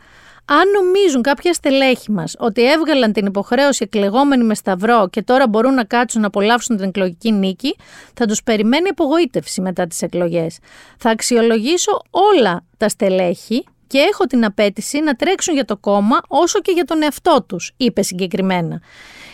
Speaker 1: Αν νομίζουν κάποια στελέχη μας ότι έβγαλαν την υποχρέωση εκλεγόμενοι με σταυρό και τώρα μπορούν να κάτσουν να απολαύσουν την εκλογική νίκη, θα τους περιμένει απογοήτευση μετά τις εκλογές. Θα αξιολογήσω όλα τα στελέχη και έχω την απέτηση να τρέξουν για το κόμμα όσο και για τον εαυτό τους, είπε συγκεκριμένα.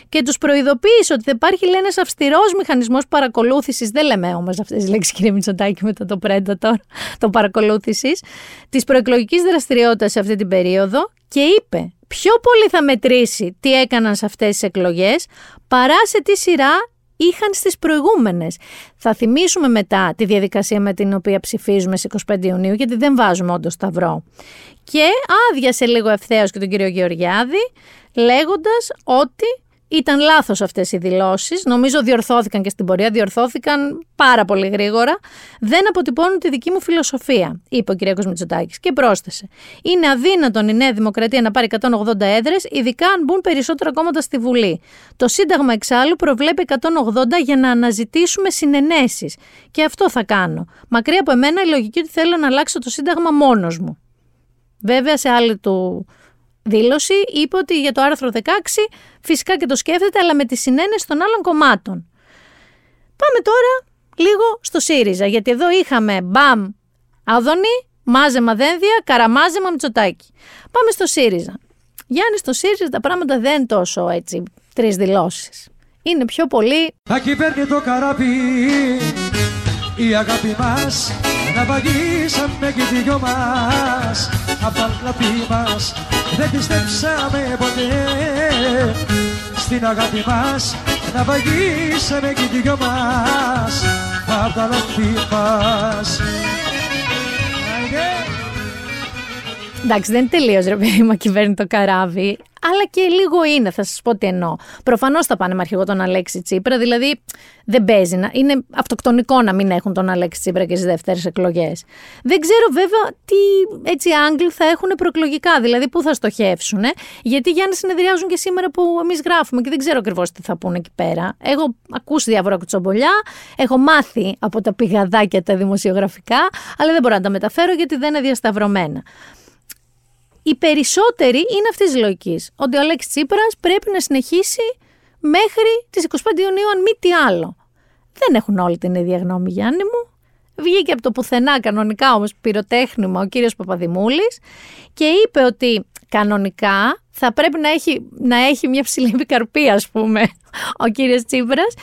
Speaker 1: Και τους προειδοποίησε ότι θα υπάρχει, λένε, ένας αυστηρός μηχανισμός παρακολούθησης. Δεν λέμε όμως αυτές τις λέξεις, κύριε Μητσοτάκη, μετά το πρέντα τώρα, το παρακολούθησης, της προεκλογικής δραστηριότητας σε αυτή την περίοδο και είπε πιο πολύ θα μετρήσει τι έκαναν σε αυτές τις εκλογές παρά σε τι σειρά είχαν στις προηγούμενες. Θα θυμίσουμε μετά τη διαδικασία με την οποία ψηφίζουμε στις 25 Ιουνίου, γιατί δεν βάζουμε όντως σταυρό. Και άδειασε λίγο ευθέως και τον κύριο Γεωργιάδη, λέγοντας ότι ήταν λάθος αυτές οι δηλώσεις. Νομίζω διορθώθηκαν και στην πορεία, διορθώθηκαν πάρα πολύ γρήγορα. Δεν αποτυπώνουν τη δική μου φιλοσοφία, είπε ο κ. Μητσοτάκης και πρόσθεσε. Είναι αδύνατον η Νέα Δημοκρατία να πάρει 180 έδρες, ειδικά αν μπουν περισσότερα κόμματα στη Βουλή. Το Σύνταγμα εξάλλου προβλέπει 180 για να αναζητήσουμε συνενέσεις. Και αυτό θα κάνω. Μακριά από εμένα η λογική ότι θέλω να αλλάξω το Σύνταγμα μόνος μου. Βέβαια, σε άλλη του δήλωση είπε ότι για το άρθρο 16 φυσικά και το σκέφτεται, αλλά με τη συνένεση των άλλων κομμάτων. Πάμε τώρα λίγο στο ΣΥΡΙΖΑ, γιατί εδώ είχαμε μπαμ Άδωνη, μάζεμα Δένδια, Καραμάζεμα Μητσοτάκη. Πάμε στο ΣΥΡΙΖΑ. Γιάννη, στο ΣΥΡΙΖΑ τα πράγματα δεν είναι τόσο έτσι τρεις δηλώσεις. Είναι πιο πολύ.
Speaker 4: Θα κυβέρνει το καράβι η αγάπη μας να βαγίσαμε και οι δυο μας. Απ' τα λάθη μας δεν πιστέψαμε ποτέ. Στην αγάπη μας να βαγίσαμε και οι δυο μας. Απ' τα λάθη μας
Speaker 1: Εντάξει, δεν είναι τελείω ρε παιδί μου κυβέρνη το καράβι. αλλά και λίγο είναι, θα σας πω τι εννοώ. Προφανώς θα πάνε με αρχηγό τον Αλέξη Τσίπρα, δηλαδή δεν παίζει. Να, είναι αυτοκτονικό να μην έχουν τον Αλέξη Τσίπρα και στις δεύτερες εκλογές. Δεν ξέρω βέβαια τι έτσι Άγγλοι θα έχουν προεκλογικά, δηλαδή πού θα στοχεύσουν. Ε; Γιατί για να συνεδριάζουν και σήμερα που εμείς γράφουμε και δεν ξέρω ακριβώς τι θα πούνε εκεί πέρα. Έχω ακούσει διάφορα κουτσομπολιά, έχω μάθει από τα πηγαδάκια τα δημοσιογραφικά, αλλά δεν μπορώ να τα μεταφέρω γιατί δεν είναι διασταυρωμένα. Οι περισσότεροι είναι αυτής της λογικής. Ότι ο Αλέξης Τσίπρας πρέπει να συνεχίσει μέχρι τις 25 Ιουνίου, αν μη τι άλλο. Δεν έχουν όλοι την ίδια γνώμη, Γιάννη μου. Βγήκε από το πουθενά κανονικά όμως πυροτέχνημα ο κύριος Παπαδημούλης και είπε ότι κανονικά θα πρέπει να έχει, να έχει μια ψηλή επικαρπία ας πούμε ο κύριος Τσίπρας.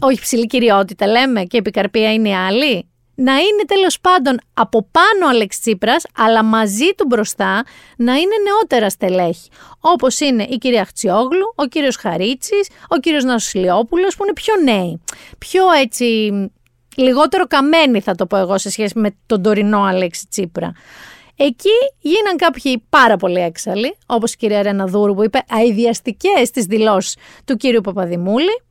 Speaker 1: Όχι ψηλή κυριότητα λέμε και επικαρπία είναι η άλλη να είναι τέλος πάντων από πάνω ο Αλέξη Τσίπρας, αλλά μαζί του μπροστά να είναι νεότερα στελέχη. Όπως είναι η κυρία Χτσιόγλου, ο κύριος Χαρίτσης, ο κύριος Νασουλιόπουλος που είναι πιο νέοι. Πιο έτσι, λιγότερο καμένοι θα το πω εγώ σε σχέση με τον τωρινό Αλέξη Τσίπρα. Εκεί γίναν κάποιοι πάρα πολύ έξαλλοι, όπως η κυρία Ρένα Δούρου που είπε αειδιαστικές τις δηλώσεις του κύριου Παπαδημούλη.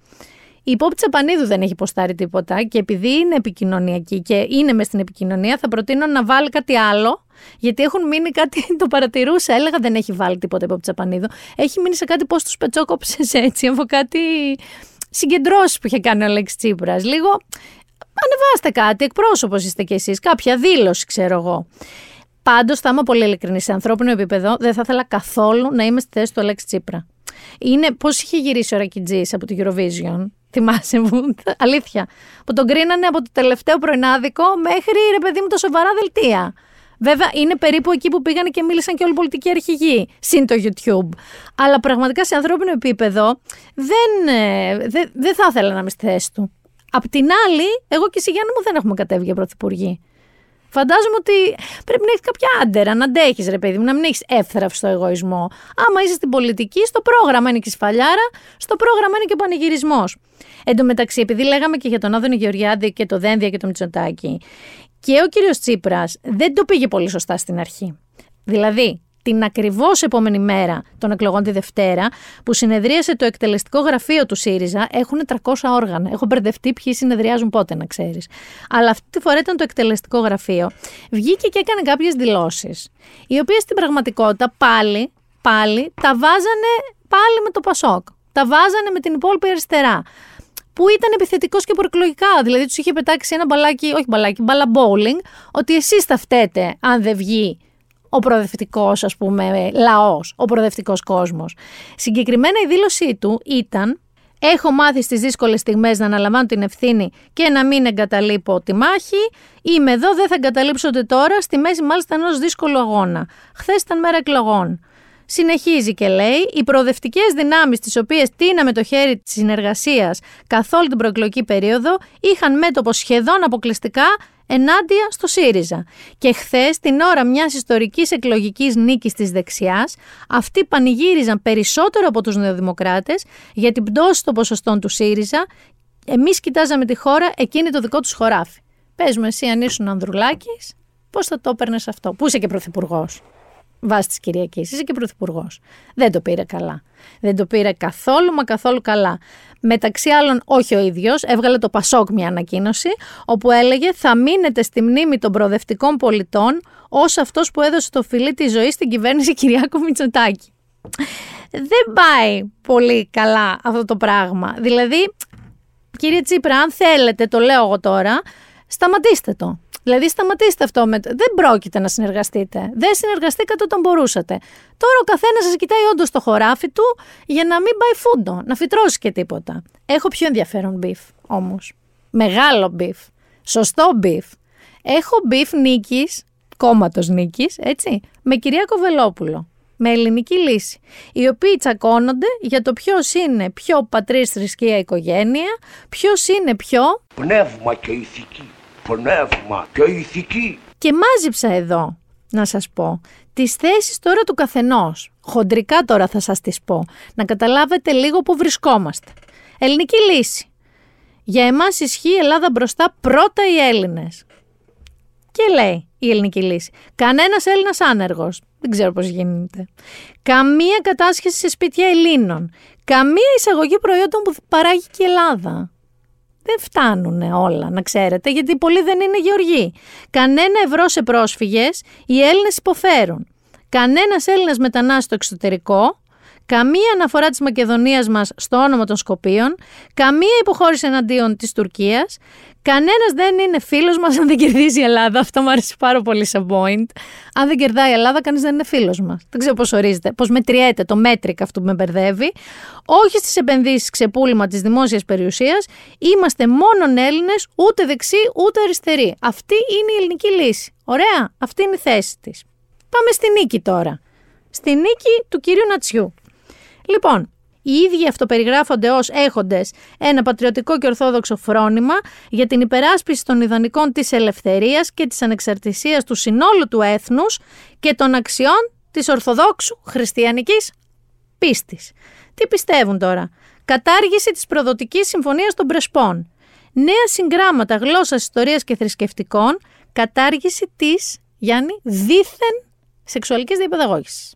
Speaker 1: Η Πόπη Τσαπανίδου δεν έχει ποστάρει τίποτα και επειδή είναι επικοινωνιακή και είναι μες στην επικοινωνία, θα προτείνω να βάλει κάτι άλλο. Γιατί έχουν μείνει κάτι, το παρατηρούσα. Έλεγα δεν έχει βάλει τίποτα η Πόπη Τσαπανίδου. Έχει μείνει σε κάτι πώς τους πετσόκοψες έτσι, από κάτι συγκεντρώσεις που είχε κάνει ο Αλέξης Τσίπρας. Λίγο ανεβάστε κάτι, εκπρόσωπος είστε κι εσείς, κάποια δήλωση, ξέρω εγώ. Πάντως, θα είμαι πολύ ειλικρινή. Σε ανθρώπινο επίπεδο, δεν θα ήθελα καθόλου να είμαι στη θέση του Αλέξη Τσίπρα. Είναι πώς είχε γυρίσει ο Ρακιτζή από το Eurovision; Θυμάσαι μου, αλήθεια. Που τον κρίνανε από το τελευταίο πρωινάδικο μέχρι ρε παιδί μου τα σοβαρά δελτία. Βέβαια, είναι περίπου εκεί που πήγανε και μίλησαν και όλοι οι πολιτικοί αρχηγοί, συν το YouTube. Αλλά πραγματικά σε ανθρώπινο επίπεδο δεν, ε, δεν, δεν θα ήθελα να είμαι στη θέση του. Απ' την άλλη, εγώ και εσύ Γιάννη μου δεν έχουμε κατέβει για πρωθυπουργοί. Φαντάζομαι ότι πρέπει να έχεις κάποια άντερα, να αντέχεις, ρε παιδί μου, να μην έχεις εύθραυστο εγωισμό. Άμα είσαι στην πολιτική, στο πρόγραμμα είναι και σφαλιάρα, στο πρόγραμμα είναι και ο πανηγυρισμός. Εν τω μεταξύ, επειδή λέγαμε και για τον Άδωνη Γεωργιάδη και το Δένδια και το Μητσοτάκη, και ο κύριος Τσίπρας δεν το πήγε πολύ σωστά στην αρχή. Δηλαδή, την ακριβώς επόμενη μέρα των εκλογών τη Δευτέρα, που συνεδρίασε το εκτελεστικό γραφείο του ΣΥΡΙΖΑ, έχουν 300 όργανα. Έχω μπερδευτεί ποιοι συνεδριάζουν πότε, να ξέρεις. Αλλά αυτή τη φορά ήταν το εκτελεστικό γραφείο. Βγήκε και έκανε κάποιες δηλώσεις, οι οποίες στην πραγματικότητα πάλι, πάλι τα βάζανε πάλι με το Πασόκ. Τα βάζανε με την υπόλοιπη αριστερά που ήταν επιθετικός και προεκλογικά. Δηλαδή τους είχε πετάξει ένα μπαλάκι, όχι μπαλάκι, μπαλα bowling, ότι εσείς θα φταίτε αν δεν βγει ο προοδευτικός, ας πούμε, λαός, ο προοδευτικός κόσμος. Συγκεκριμένα η δήλωσή του ήταν. Έχω μάθει στις δύσκολες στιγμές να αναλαμβάνω την ευθύνη και να μην εγκαταλείπω τη μάχη. Είμαι εδώ, δεν θα εγκαταλείψω ούτε τώρα, στη μέση μάλιστα ενός δύσκολου αγώνα. Χθες ήταν μέρα εκλογών. Συνεχίζει και λέει: Οι προοδευτικές δυνάμεις, τις οποίες τίναμε το χέρι της συνεργασίας καθ' όλη την προεκλογική περίοδο, είχαν μέτωπο σχεδόν αποκλειστικά ενάντια στο ΣΥΡΙΖΑ. Και χθες, την ώρα μιας ιστορικής εκλογικής νίκης της δεξιάς, αυτοί πανηγύριζαν περισσότερο από τους Νεοδημοκράτες για την πτώση των ποσοστών του ΣΥΡΙΖΑ. Εμείς κοιτάζαμε τη χώρα, εκείνη το δικό τους χωράφι. Πες μου, εσύ αν ήσουν Ανδρουλάκης, πώς θα το έπαιρνες αυτό, που είσαι και πρωθυπουργός; Βάσει της Κυριακής. Είσαι και πρωθυπουργός. Δεν το πήρε καλά. Δεν το πήρε καθόλου μα καθόλου καλά. Μεταξύ άλλων, όχι ο ίδιος, έβγαλε το Πασόκ μια ανακοίνωση, όπου έλεγε θα μείνετε στη μνήμη των προοδευτικών πολιτών ως αυτός που έδωσε το φιλί της ζωής στην κυβέρνηση Κυριάκου Μητσοτάκη. Δεν πάει πολύ καλά αυτό το πράγμα. Δηλαδή, κύριε Τσίπρα, αν θέλετε, το λέω εγώ τώρα, σταματήστε το. Δηλαδή, σταματήστε αυτό. Με... Δεν πρόκειται να συνεργαστείτε. Δεν συνεργαστήκατε όταν μπορούσατε. Τώρα ο καθένας σας κοιτάει όντως το χωράφι του για να μην πάει φούντο, να φυτρώσει και τίποτα. Έχω πιο ενδιαφέρον beef όμως. Μεγάλο beef. Σωστό beef. Έχω beef Νίκης, κόμματος Νίκης, έτσι, με Κυριάκο Βελόπουλο. Με Ελληνική Λύση. Οι οποίοι τσακώνονται για το ποιος είναι πιο πατρίς θρησκεία οικογένεια, ποιος είναι πιο.
Speaker 10: Πνεύμα και ηθική πνεύμα και ηθική.
Speaker 1: Και μάζεψα εδώ, να σας πω, τις θέσεις τώρα του καθενός. Χοντρικά τώρα θα σας τις πω, να καταλάβετε λίγο που βρισκόμαστε. Ελληνική λύση. Για εμάς ισχύει η Ελλάδα μπροστά πρώτα οι Έλληνες. Και λέει η ελληνική λύση. Κανένας Έλληνας άνεργος. Δεν ξέρω πώς γίνεται. Καμία κατάσχεση σε σπίτια Ελλήνων. Καμία εισαγωγή προϊόντων που παράγει και η Ελλάδα. Δεν φτάνουν όλα, να ξέρετε, γιατί πολλοί δεν είναι γεωργοί. Κανένα ευρώ σε πρόσφυγες, οι Έλληνες υποφέρουν. Κανένας Έλληνας μετανάστης στο εξωτερικό, καμία αναφορά της Μακεδονίας μας στο όνομα των Σκοπίων, καμία υποχώρηση εναντίον της Τουρκίας, κανένας δεν είναι φίλος μας αν δεν κερδίζει η Ελλάδα. Αυτό μου αρέσει πάρα πολύ σαν point. Αν δεν κερδάει η Ελλάδα, κανείς δεν είναι φίλος μας. Δεν ξέρω πώς ορίζεται, πώς μετριέται το μέτρικ αυτό που με μπερδεύει. Όχι στις επενδύσεις ξεπούλημα της δημόσιας περιουσίας, είμαστε μόνον Έλληνες, ούτε δεξί ούτε αριστεροί. Αυτή είναι η ελληνική λύση. Ωραία, αυτή είναι η θέση της. Πάμε στη νίκη τώρα. Στη νίκη του κυρίου Νατσιού. Λοιπόν, οι ίδιοι αυτοπεριγράφονται ως έχοντες ένα πατριωτικό και ορθόδοξο φρόνημα για την υπεράσπιση των ιδανικών της ελευθερίας και της ανεξαρτησίας του συνόλου του έθνους και των αξιών της ορθοδόξου χριστιανικής πίστης. Τι πιστεύουν τώρα; Κατάργηση της προδοτικής συμφωνίας των Πρεσπών. Νέα συγγράμματα γλώσσας, ιστορίας και θρησκευτικών. Κατάργηση της, Γιάννη, δίθεν σεξουαλικής διαπαιδαγώγησης.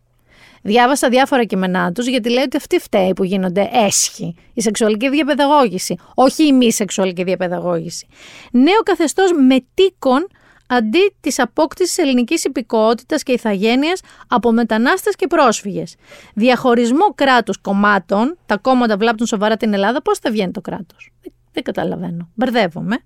Speaker 1: Διάβασα διάφορα κείμενά τους γιατί λέει ότι αυτοί φταίει που γίνονται έσχοι. Η σεξουαλική διαπαιδαγώγηση, όχι η μη σεξουαλική διαπαιδαγώγηση. Νέο καθεστώς μετίκων αντί της απόκτησης ελληνικής υπηκότητας και ηθαγένειας από μετανάστες και πρόσφυγες. Διαχωρισμό κράτους κομμάτων, τα κόμματα βλάπτουν σοβαρά την Ελλάδα, πώς θα βγαίνει το κράτος; Δεν, δεν καταλαβαίνω. Μπερδεύομαι.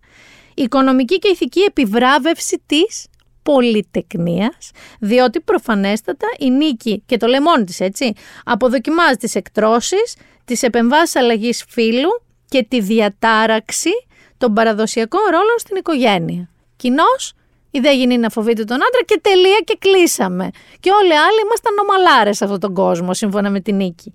Speaker 1: Οικονομική και ηθική επιβράβευση της πολυτεκνίας, διότι προφανέστατα η νίκη, και το λέει μόνη της έτσι, αποδοκιμάζει τις εκτρώσεις, τις επεμβάσεις αλλαγής φύλου και τη διατάραξη των παραδοσιακών ρόλων στην οικογένεια. Κοινώ, η δεν γίνει να φοβείται τον άντρα και τελεία και κλείσαμε. Και όλοι οι άλλοι ήμασταν νομαλάρες σε αυτόν τον κόσμο, σύμφωνα με την νίκη.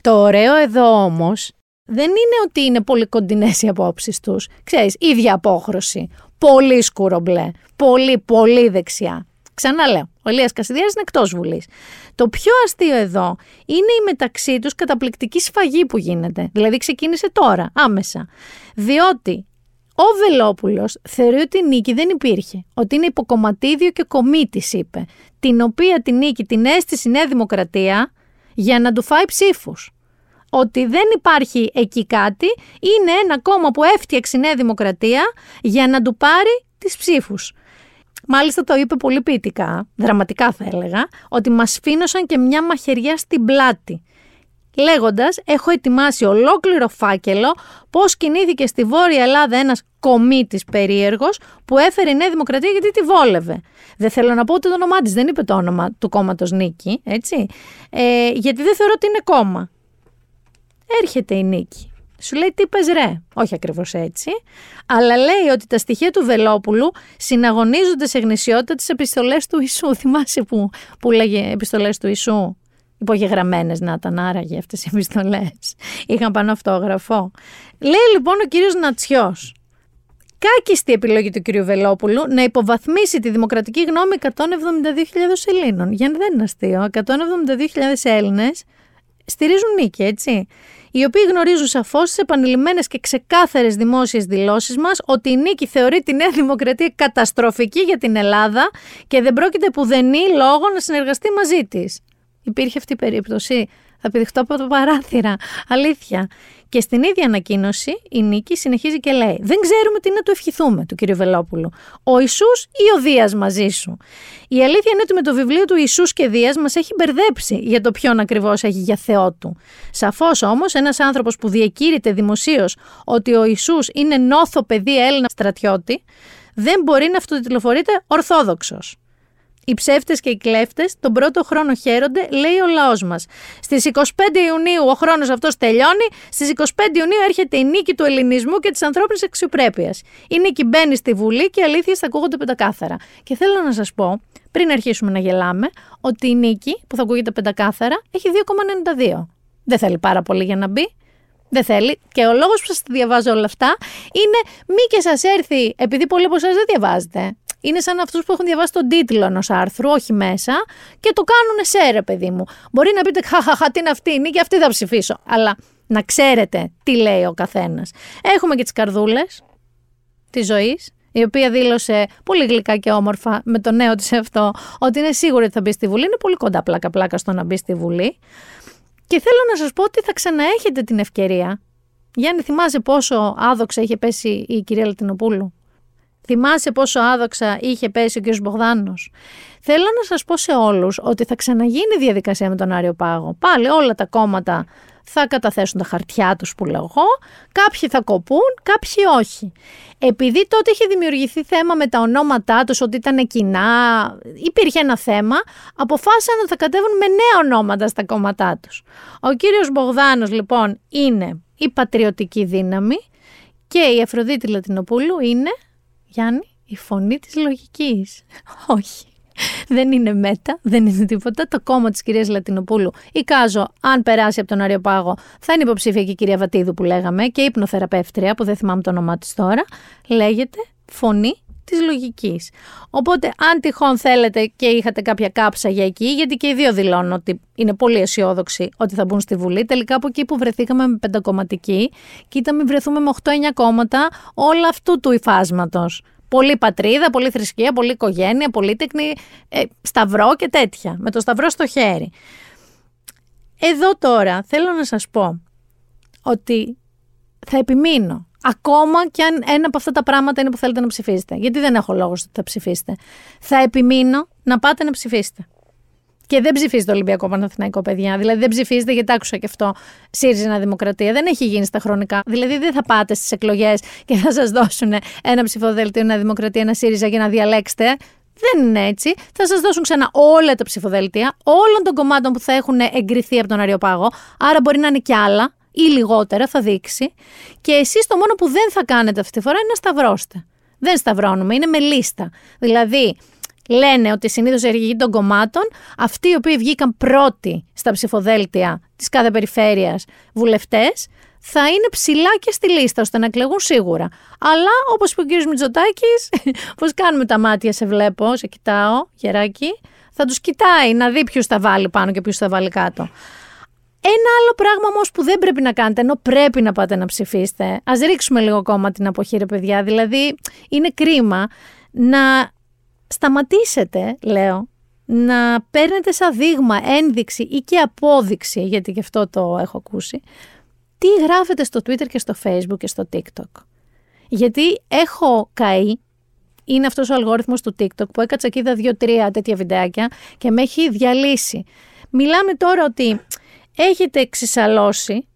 Speaker 1: Το ωραίο εδώ όμως δεν είναι ότι είναι πολύ κοντινές οι απόψεις τους. Ξέρεις, ίδια απόχρωση πολύ σκούρο μπλε. Πολύ, πολύ δεξιά. Ξαναλέω, ο Ηλίας Κασιδιάρης είναι εκτός Βουλής. Το πιο αστείο εδώ είναι η μεταξύ τους καταπληκτική σφαγή που γίνεται. Δηλαδή ξεκίνησε τώρα, άμεσα. Διότι ο Βελόπουλος θεωρεί ότι η νίκη δεν υπήρχε. Ότι είναι υποκομματίδιο και κομίτης είπε. Την οποία την νίκη την έστησε η Νέα Δημοκρατία για να του φάει ψήφους ότι δεν υπάρχει εκεί κάτι, είναι ένα κόμμα που έφτιαξε η Νέα Δημοκρατία για να του πάρει τις ψήφους. Μάλιστα το είπε πολύ ποιητικά, δραματικά θα έλεγα, ότι μας φίνωσαν και μια μαχαιριά στην πλάτη. Λέγοντας, έχω ετοιμάσει ολόκληρο φάκελο πώς κινήθηκε στη Βόρεια Ελλάδα ένας κομίτης περίεργος που έφερε η Νέα Δημοκρατία γιατί τη βόλευε. Δεν θέλω να πω ούτε το όνομά της, δεν είπε το όνομα του κόμματος Νίκη, έτσι. Ε, γιατί δεν θεωρώ ότι είναι κόμμα έρχεται η νίκη. Σου λέει τι πες ρε, όχι ακριβώς έτσι, αλλά λέει ότι τα στοιχεία του Βελόπουλου συναγωνίζονται σε γνησιότητα τις επιστολές του Ιησού. Θυμάσαι που, που λέγε επιστολές του Ιησού, υπογεγραμμένες να ήταν άραγε αυτές οι επιστολές. Είχαν πάνω αυτόγραφο. Λέει λοιπόν ο κύριος Νατσιός, κάκιστη επιλογή του κύριου Βελόπουλου να υποβαθμίσει τη δημοκρατική γνώμη 172.000 Ελλήνων. Για δεν είναι αστείο. 172.000 Έλληνες στηρίζουν νίκη, έτσι. Οι οποίοι γνωρίζουν σαφώς τις επανειλημμένες και ξεκάθαρες δημόσιες δηλώσεις μας ότι η νίκη θεωρεί τη Νέα Δημοκρατία καταστροφική για την Ελλάδα και δεν πρόκειται πουδενή λόγο να συνεργαστεί μαζί της. Υπήρχε αυτή η περίπτωση; Θα πηδηχτώ από το παράθυρα. Αλήθεια. Και στην ίδια ανακοίνωση η Νίκη συνεχίζει και λέει: Δεν ξέρουμε τι να του ευχηθούμε, του κ. Βελόπουλου. Ο Ιησούς ή ο Δίας μαζί σου. Η αλήθεια είναι ότι με το βιβλίο του Ιησούς και Δίας μας έχει μπερδέψει για το ποιον ακριβώς έχει για Θεό του. Σαφώς όμως ένας άνθρωπος που διακήρυται δημοσίως ότι ο Ιησούς είναι νόθο παιδί Έλληνα στρατιώτη, δεν μπορεί να αυτοτιτλοφορείται Ορθόδοξος. Οι ψεύτες και οι κλέφτες τον πρώτο χρόνο χαίρονται, λέει ο λαός μας. Στις 25 Ιουνίου ο χρόνος αυτός τελειώνει, στις 25 Ιουνίου έρχεται η νίκη του ελληνισμού και της ανθρώπινης αξιοπρέπειας. Η νίκη μπαίνει στη Βουλή και οι αλήθειες θα ακούγονται πεντακάθαρα. Και θέλω να σας πω, πριν αρχίσουμε να γελάμε, ότι η νίκη που θα ακούγεται πεντακάθαρα έχει 2,92. Δεν θέλει πάρα πολύ για να μπει. Δεν θέλει. Και ο λόγος που σας διαβάζω όλα αυτά είναι μη και σας έρθει, επειδή πολλοί από εσάς δεν διαβάζετε είναι σαν αυτούς που έχουν διαβάσει τον τίτλο ενός άρθρου, όχι μέσα, και το κάνουν σε ρε, παιδί μου. Μπορεί να πείτε, χαχαχα, τι είναι αυτή, είναι και αυτή θα ψηφίσω. Αλλά να ξέρετε τι λέει ο καθένας. Έχουμε και τις καρδούλες της ζωής, η οποία δήλωσε πολύ γλυκά και όμορφα με το νέο της αυτό ότι είναι σίγουρη ότι θα μπει στη Βουλή. Είναι πολύ κοντά πλάκα-πλάκα στο να μπει στη Βουλή. Και θέλω να σας πω ότι θα ξαναέχετε την ευκαιρία. Γιάννη, θυμάσαι πόσο άδοξα είχε πέσει η κυρία Λατινοπούλου; Θυμάσαι πόσο άδοξα είχε πέσει ο κ. Μπογδάνος; Θέλω να σας πω σε όλους ότι θα ξαναγίνει η διαδικασία με τον Άριο Πάγο. Πάλι όλα τα κόμματα θα καταθέσουν τα χαρτιά τους που λέω εγώ, κάποιοι θα κοπούν, κάποιοι όχι. Επειδή τότε είχε δημιουργηθεί θέμα με τα ονόματά τους, ότι ήταν κοινά, υπήρχε ένα θέμα, αποφάσισαν ότι θα κατέβουν με νέα ονόματα στα κόμματά τους. Ο κύριος Μπογδάνος λοιπόν είναι η πατριωτική δύναμη και η Αφροδίτη Λατινοπούλου είναι, Γιάννη, η φωνή της λογικής. Όχι δεν είναι μέτα, δεν είναι τίποτα. Το κόμμα της κυρίας Λατινοπούλου, Κάζο, αν περάσει από τον Αριοπάγο, θα είναι υποψήφια και η κυρία Βατίδου που λέγαμε και υπνοθεραπεύτρια, που δεν θυμάμαι το όνομά της τώρα. Λέγεται Φωνή της λογικής. Οπότε, αν τυχόν θέλετε και είχατε κάποια κάψα για εκεί, γιατί και οι δύο δηλώνουν ότι είναι πολύ αισιόδοξοι ότι θα μπουν στη Βουλή, τελικά από εκεί που βρεθήκαμε με πεντακομματική, κοίτα βρεθούμε με 8-9 κόμματα όλα αυτού του υφάσματος. Πολύ πατρίδα, πολύ θρησκεία, πολύ οικογένεια, πολύτεκνη, ε, σταυρό και τέτοια. Με το σταυρό στο χέρι. Εδώ τώρα θέλω να σας πω ότι θα επιμείνω. Ακόμα και αν ένα από αυτά τα πράγματα είναι που θέλετε να ψηφίσετε. Γιατί δεν έχω λόγος ότι θα ψηφίσετε. Θα επιμείνω να πάτε να ψηφίσετε. Και δεν ψηφίζετε Ολυμπιακό Παναθηναϊκό, παιδιά. Δηλαδή δεν ψηφίζετε, γιατί άκουσα και αυτό. ΣΥΡΙΖΑ Δημοκρατία. Δεν έχει γίνει στα χρονικά. Δηλαδή δεν θα πάτε στις εκλογές και θα σας δώσουν ένα ψηφοδέλτιο, ένα Δημοκρατία, ένα ΣΥΡΙΖΑ για να διαλέξετε. Δεν είναι έτσι. Θα σας δώσουν ξανά όλα τα ψηφοδέλτια όλων των κομμάτων που θα έχουν εγκριθεί από τον Αριοπάγο. Άρα μπορεί να είναι κι άλλα ή λιγότερα, θα δείξει. Και εσείς το μόνο που δεν θα κάνετε αυτή τη φορά είναι να σταυρώστε. Δεν σταυρώνουμε, είναι με λίστα. Δηλαδή, λένε ότι συνήθως οι αρχηγοί των κομμάτων, αυτοί οι οποίοι βγήκαν πρώτοι στα ψηφοδέλτια της κάθε περιφέρειας βουλευτές, θα είναι ψηλά και στη λίστα ώστε να εκλεγούν σίγουρα. Αλλά όπως είπε ο κ. Μητσοτάκης, πώς κάνουμε τα μάτια, σε βλέπω, σε κοιτάω, γεράκι, θα τους κοιτάει να δει ποιου θα βάλει πάνω και ποιου θα βάλει κάτω. Ένα άλλο πράγμα όμως που δεν πρέπει να κάνετε, ενώ πρέπει να πάτε να ψηφίσετε, ας ρίξουμε λίγο ακόμα την αποχή, ρε παιδιά. Δηλαδή, είναι κρίμα να σταματήσετε, λέω, να παίρνετε σαν δείγμα, ένδειξη ή και απόδειξη, γιατί γι' αυτό το έχω ακούσει, τι γράφετε στο Twitter και στο Facebook και στο TikTok. Γιατί έχω καεί, είναι αυτός ο αλγόριθμος του TikTok που έκατσα και είδα δύο-τρία τέτοια βιντεάκια και με έχει διαλύσει. Μιλάμε τώρα ότι έχετε εξισαλώσει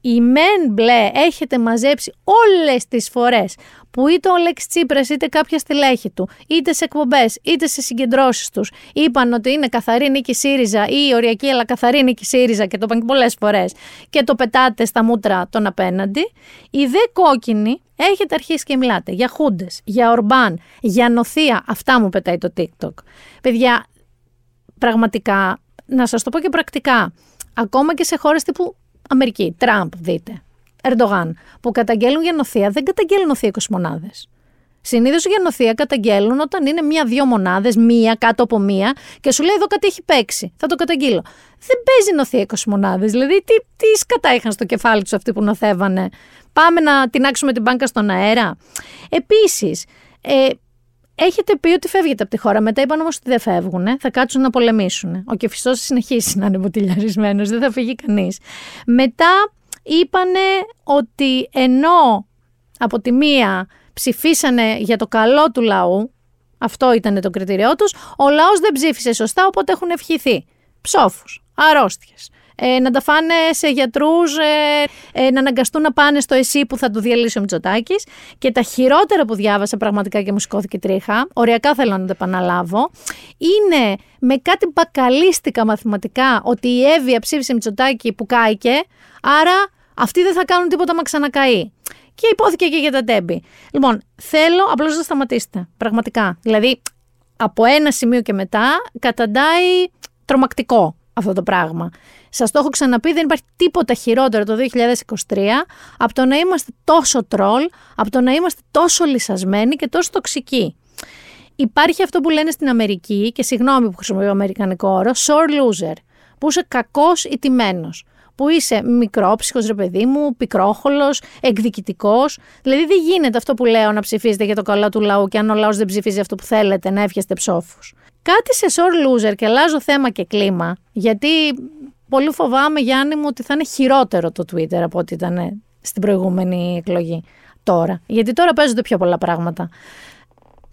Speaker 1: η μεν μπλε έχετε μαζέψει όλες τις φορές που είτε ο Λέξ Τσίπρας είτε κάποια στελέχη του, είτε σε εκπομπές, είτε σε συγκεντρώσεις τους, είπαν ότι είναι καθαρή νίκη ΣΥΡΙΖΑ ή οριακή αλλά καθαρή νίκη ΣΥΡΙΖΑ και το είπαν και πολλές φορές και το πετάτε στα μούτρα των απέναντι, η δε κόκκινη έχετε αρχίσει και μιλάτε για χούντες, για ορμπάν, για νοθεία, αυτά μου πετάει το TikTok. Παιδιά, πραγματικά, να σας το πω και πρακτικά, ακόμα και σε χώρες τύπου Αμερική, Τραμπ, δείτε. Ερντογάν, που καταγγέλνουν γενοθεία, δεν καταγγέλνουν νοθεία 20 μονάδες. Συνήθως η γενοθεία καταγγέλνουν όταν είναι μία-δύο μονάδες, μία κάτω από μία και σου λέει εδώ κάτι έχει παίξει. Θα το καταγγείλω. Δεν παίζει νοθεία 20 μονάδες. Δηλαδή, τι, τι σκατά είχαν στο κεφάλι τους αυτοί που νοθεύανε. Πάμε να τεινάξουμε την μπάνκα στον αέρα. Επίσης, ε, Έχετε πει ότι φεύγετε από τη χώρα. Μετά είπαν όμως ότι δεν φεύγουν. Θα κάτσουν να πολεμήσουν. Ο κεφιστός θα συνεχίσει να είναι μποτιλιαρισμένος. Δεν θα φύγει κανείς. Μετά είπανε ότι ενώ από τη μία ψηφίσανε για το καλό του λαού, αυτό ήταν το κριτήριό τους, ο λαός δεν ψήφισε σωστά, οπότε έχουν ευχηθεί. Ψόφους, αρρώστιες, ε, να τα φάνε σε γιατρούς, ε, ε, να αναγκαστούν να πάνε στο ΕΣΥ που θα του διαλύσει ο Μητσοτάκης. Και τα χειρότερα που διάβασα πραγματικά και μου σηκώθηκε τρίχα, οριακά θέλω να τα επαναλάβω, είναι με κάτι μπακαλίστικα μαθηματικά ότι η Εύβοια ψήφισε Μητσοτάκη που κάηκε, άρα αυτοί δεν θα κάνουν τίποτα μα ξανακαεί. Και υπόθηκε και για τα τέμπη. Λοιπόν, θέλω απλώς να σταματήσετε. Πραγματικά. Δηλαδή, από ένα σημείο και μετά καταντάει τρομακτικό αυτό το πράγμα. Σας το έχω ξαναπεί, δεν υπάρχει τίποτα χειρότερο το 2023 από το να είμαστε τόσο τρόλ, από το να είμαστε τόσο λυσασμένοι και τόσο τοξικοί. Υπάρχει αυτό που λένε στην Αμερική, και συγγνώμη που χρησιμοποιώ αμερικανικό όρο, sore loser, που είσαι κακός ή τιμένος. που είσαι μικρόψυχος ρε παιδί μου, πικρόχολος, εκδικητικός. Δηλαδή δεν γίνεται αυτό που λέω να ψηφίζετε για το καλό του λαού και αν ο λαός δεν ψηφίζει αυτό που θέλετε να εύχεστε ψόφους. Κάτι σε sore loser και αλλάζω θέμα και κλίμα, γιατί πολύ φοβάμαι Γιάννη μου ότι θα είναι χειρότερο το Twitter από ό,τι ήταν στην προηγούμενη εκλογή τώρα. Γιατί τώρα παίζονται πιο πολλά πράγματα.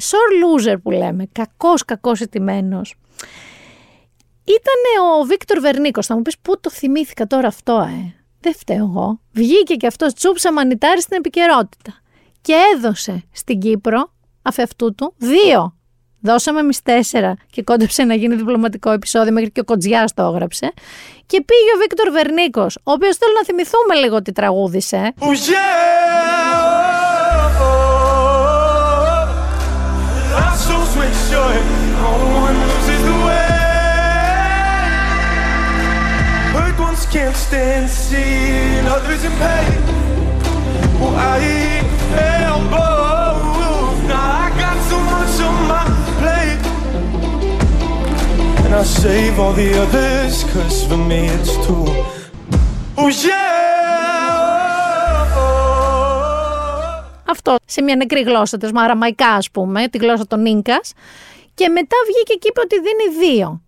Speaker 1: Sore loser που λέμε, κακός κακός ετημένος. Ήταν ο Βίκτορ Βερνίκος, θα μου πεις πού το θυμήθηκα τώρα αυτό, ε; Δεν φταίω εγώ. Βγήκε και αυτός τσούψα μανιτάρι στην επικαιρότητα. Και έδωσε στην Κύπρο, αφ' αυτού του, δύο. Δώσαμε εμεί τέσσερα και κόντεψε να γίνει διπλωματικό επεισόδιο μέχρι και ο Κοντζιά το έγραψε. Και πήγε ο Βίκτορ Βερνίκο, ο οποίο θέλω να θυμηθούμε λίγο τι τραγούδισε.
Speaker 9: Oh yeah, oh, oh, our souls make sure no one loses the way. Hurt ones can't stand seeing others in pain. Well, I fell And I save all the others, cause for me it's too. Oh yeah, oh,
Speaker 1: Αυτό σε μια νεκρή γλώσσα της αραμαϊκά, ας πούμε, τη γλώσσα των νίκα. Και μετά βγήκε και είπε ότι δίνει δύο.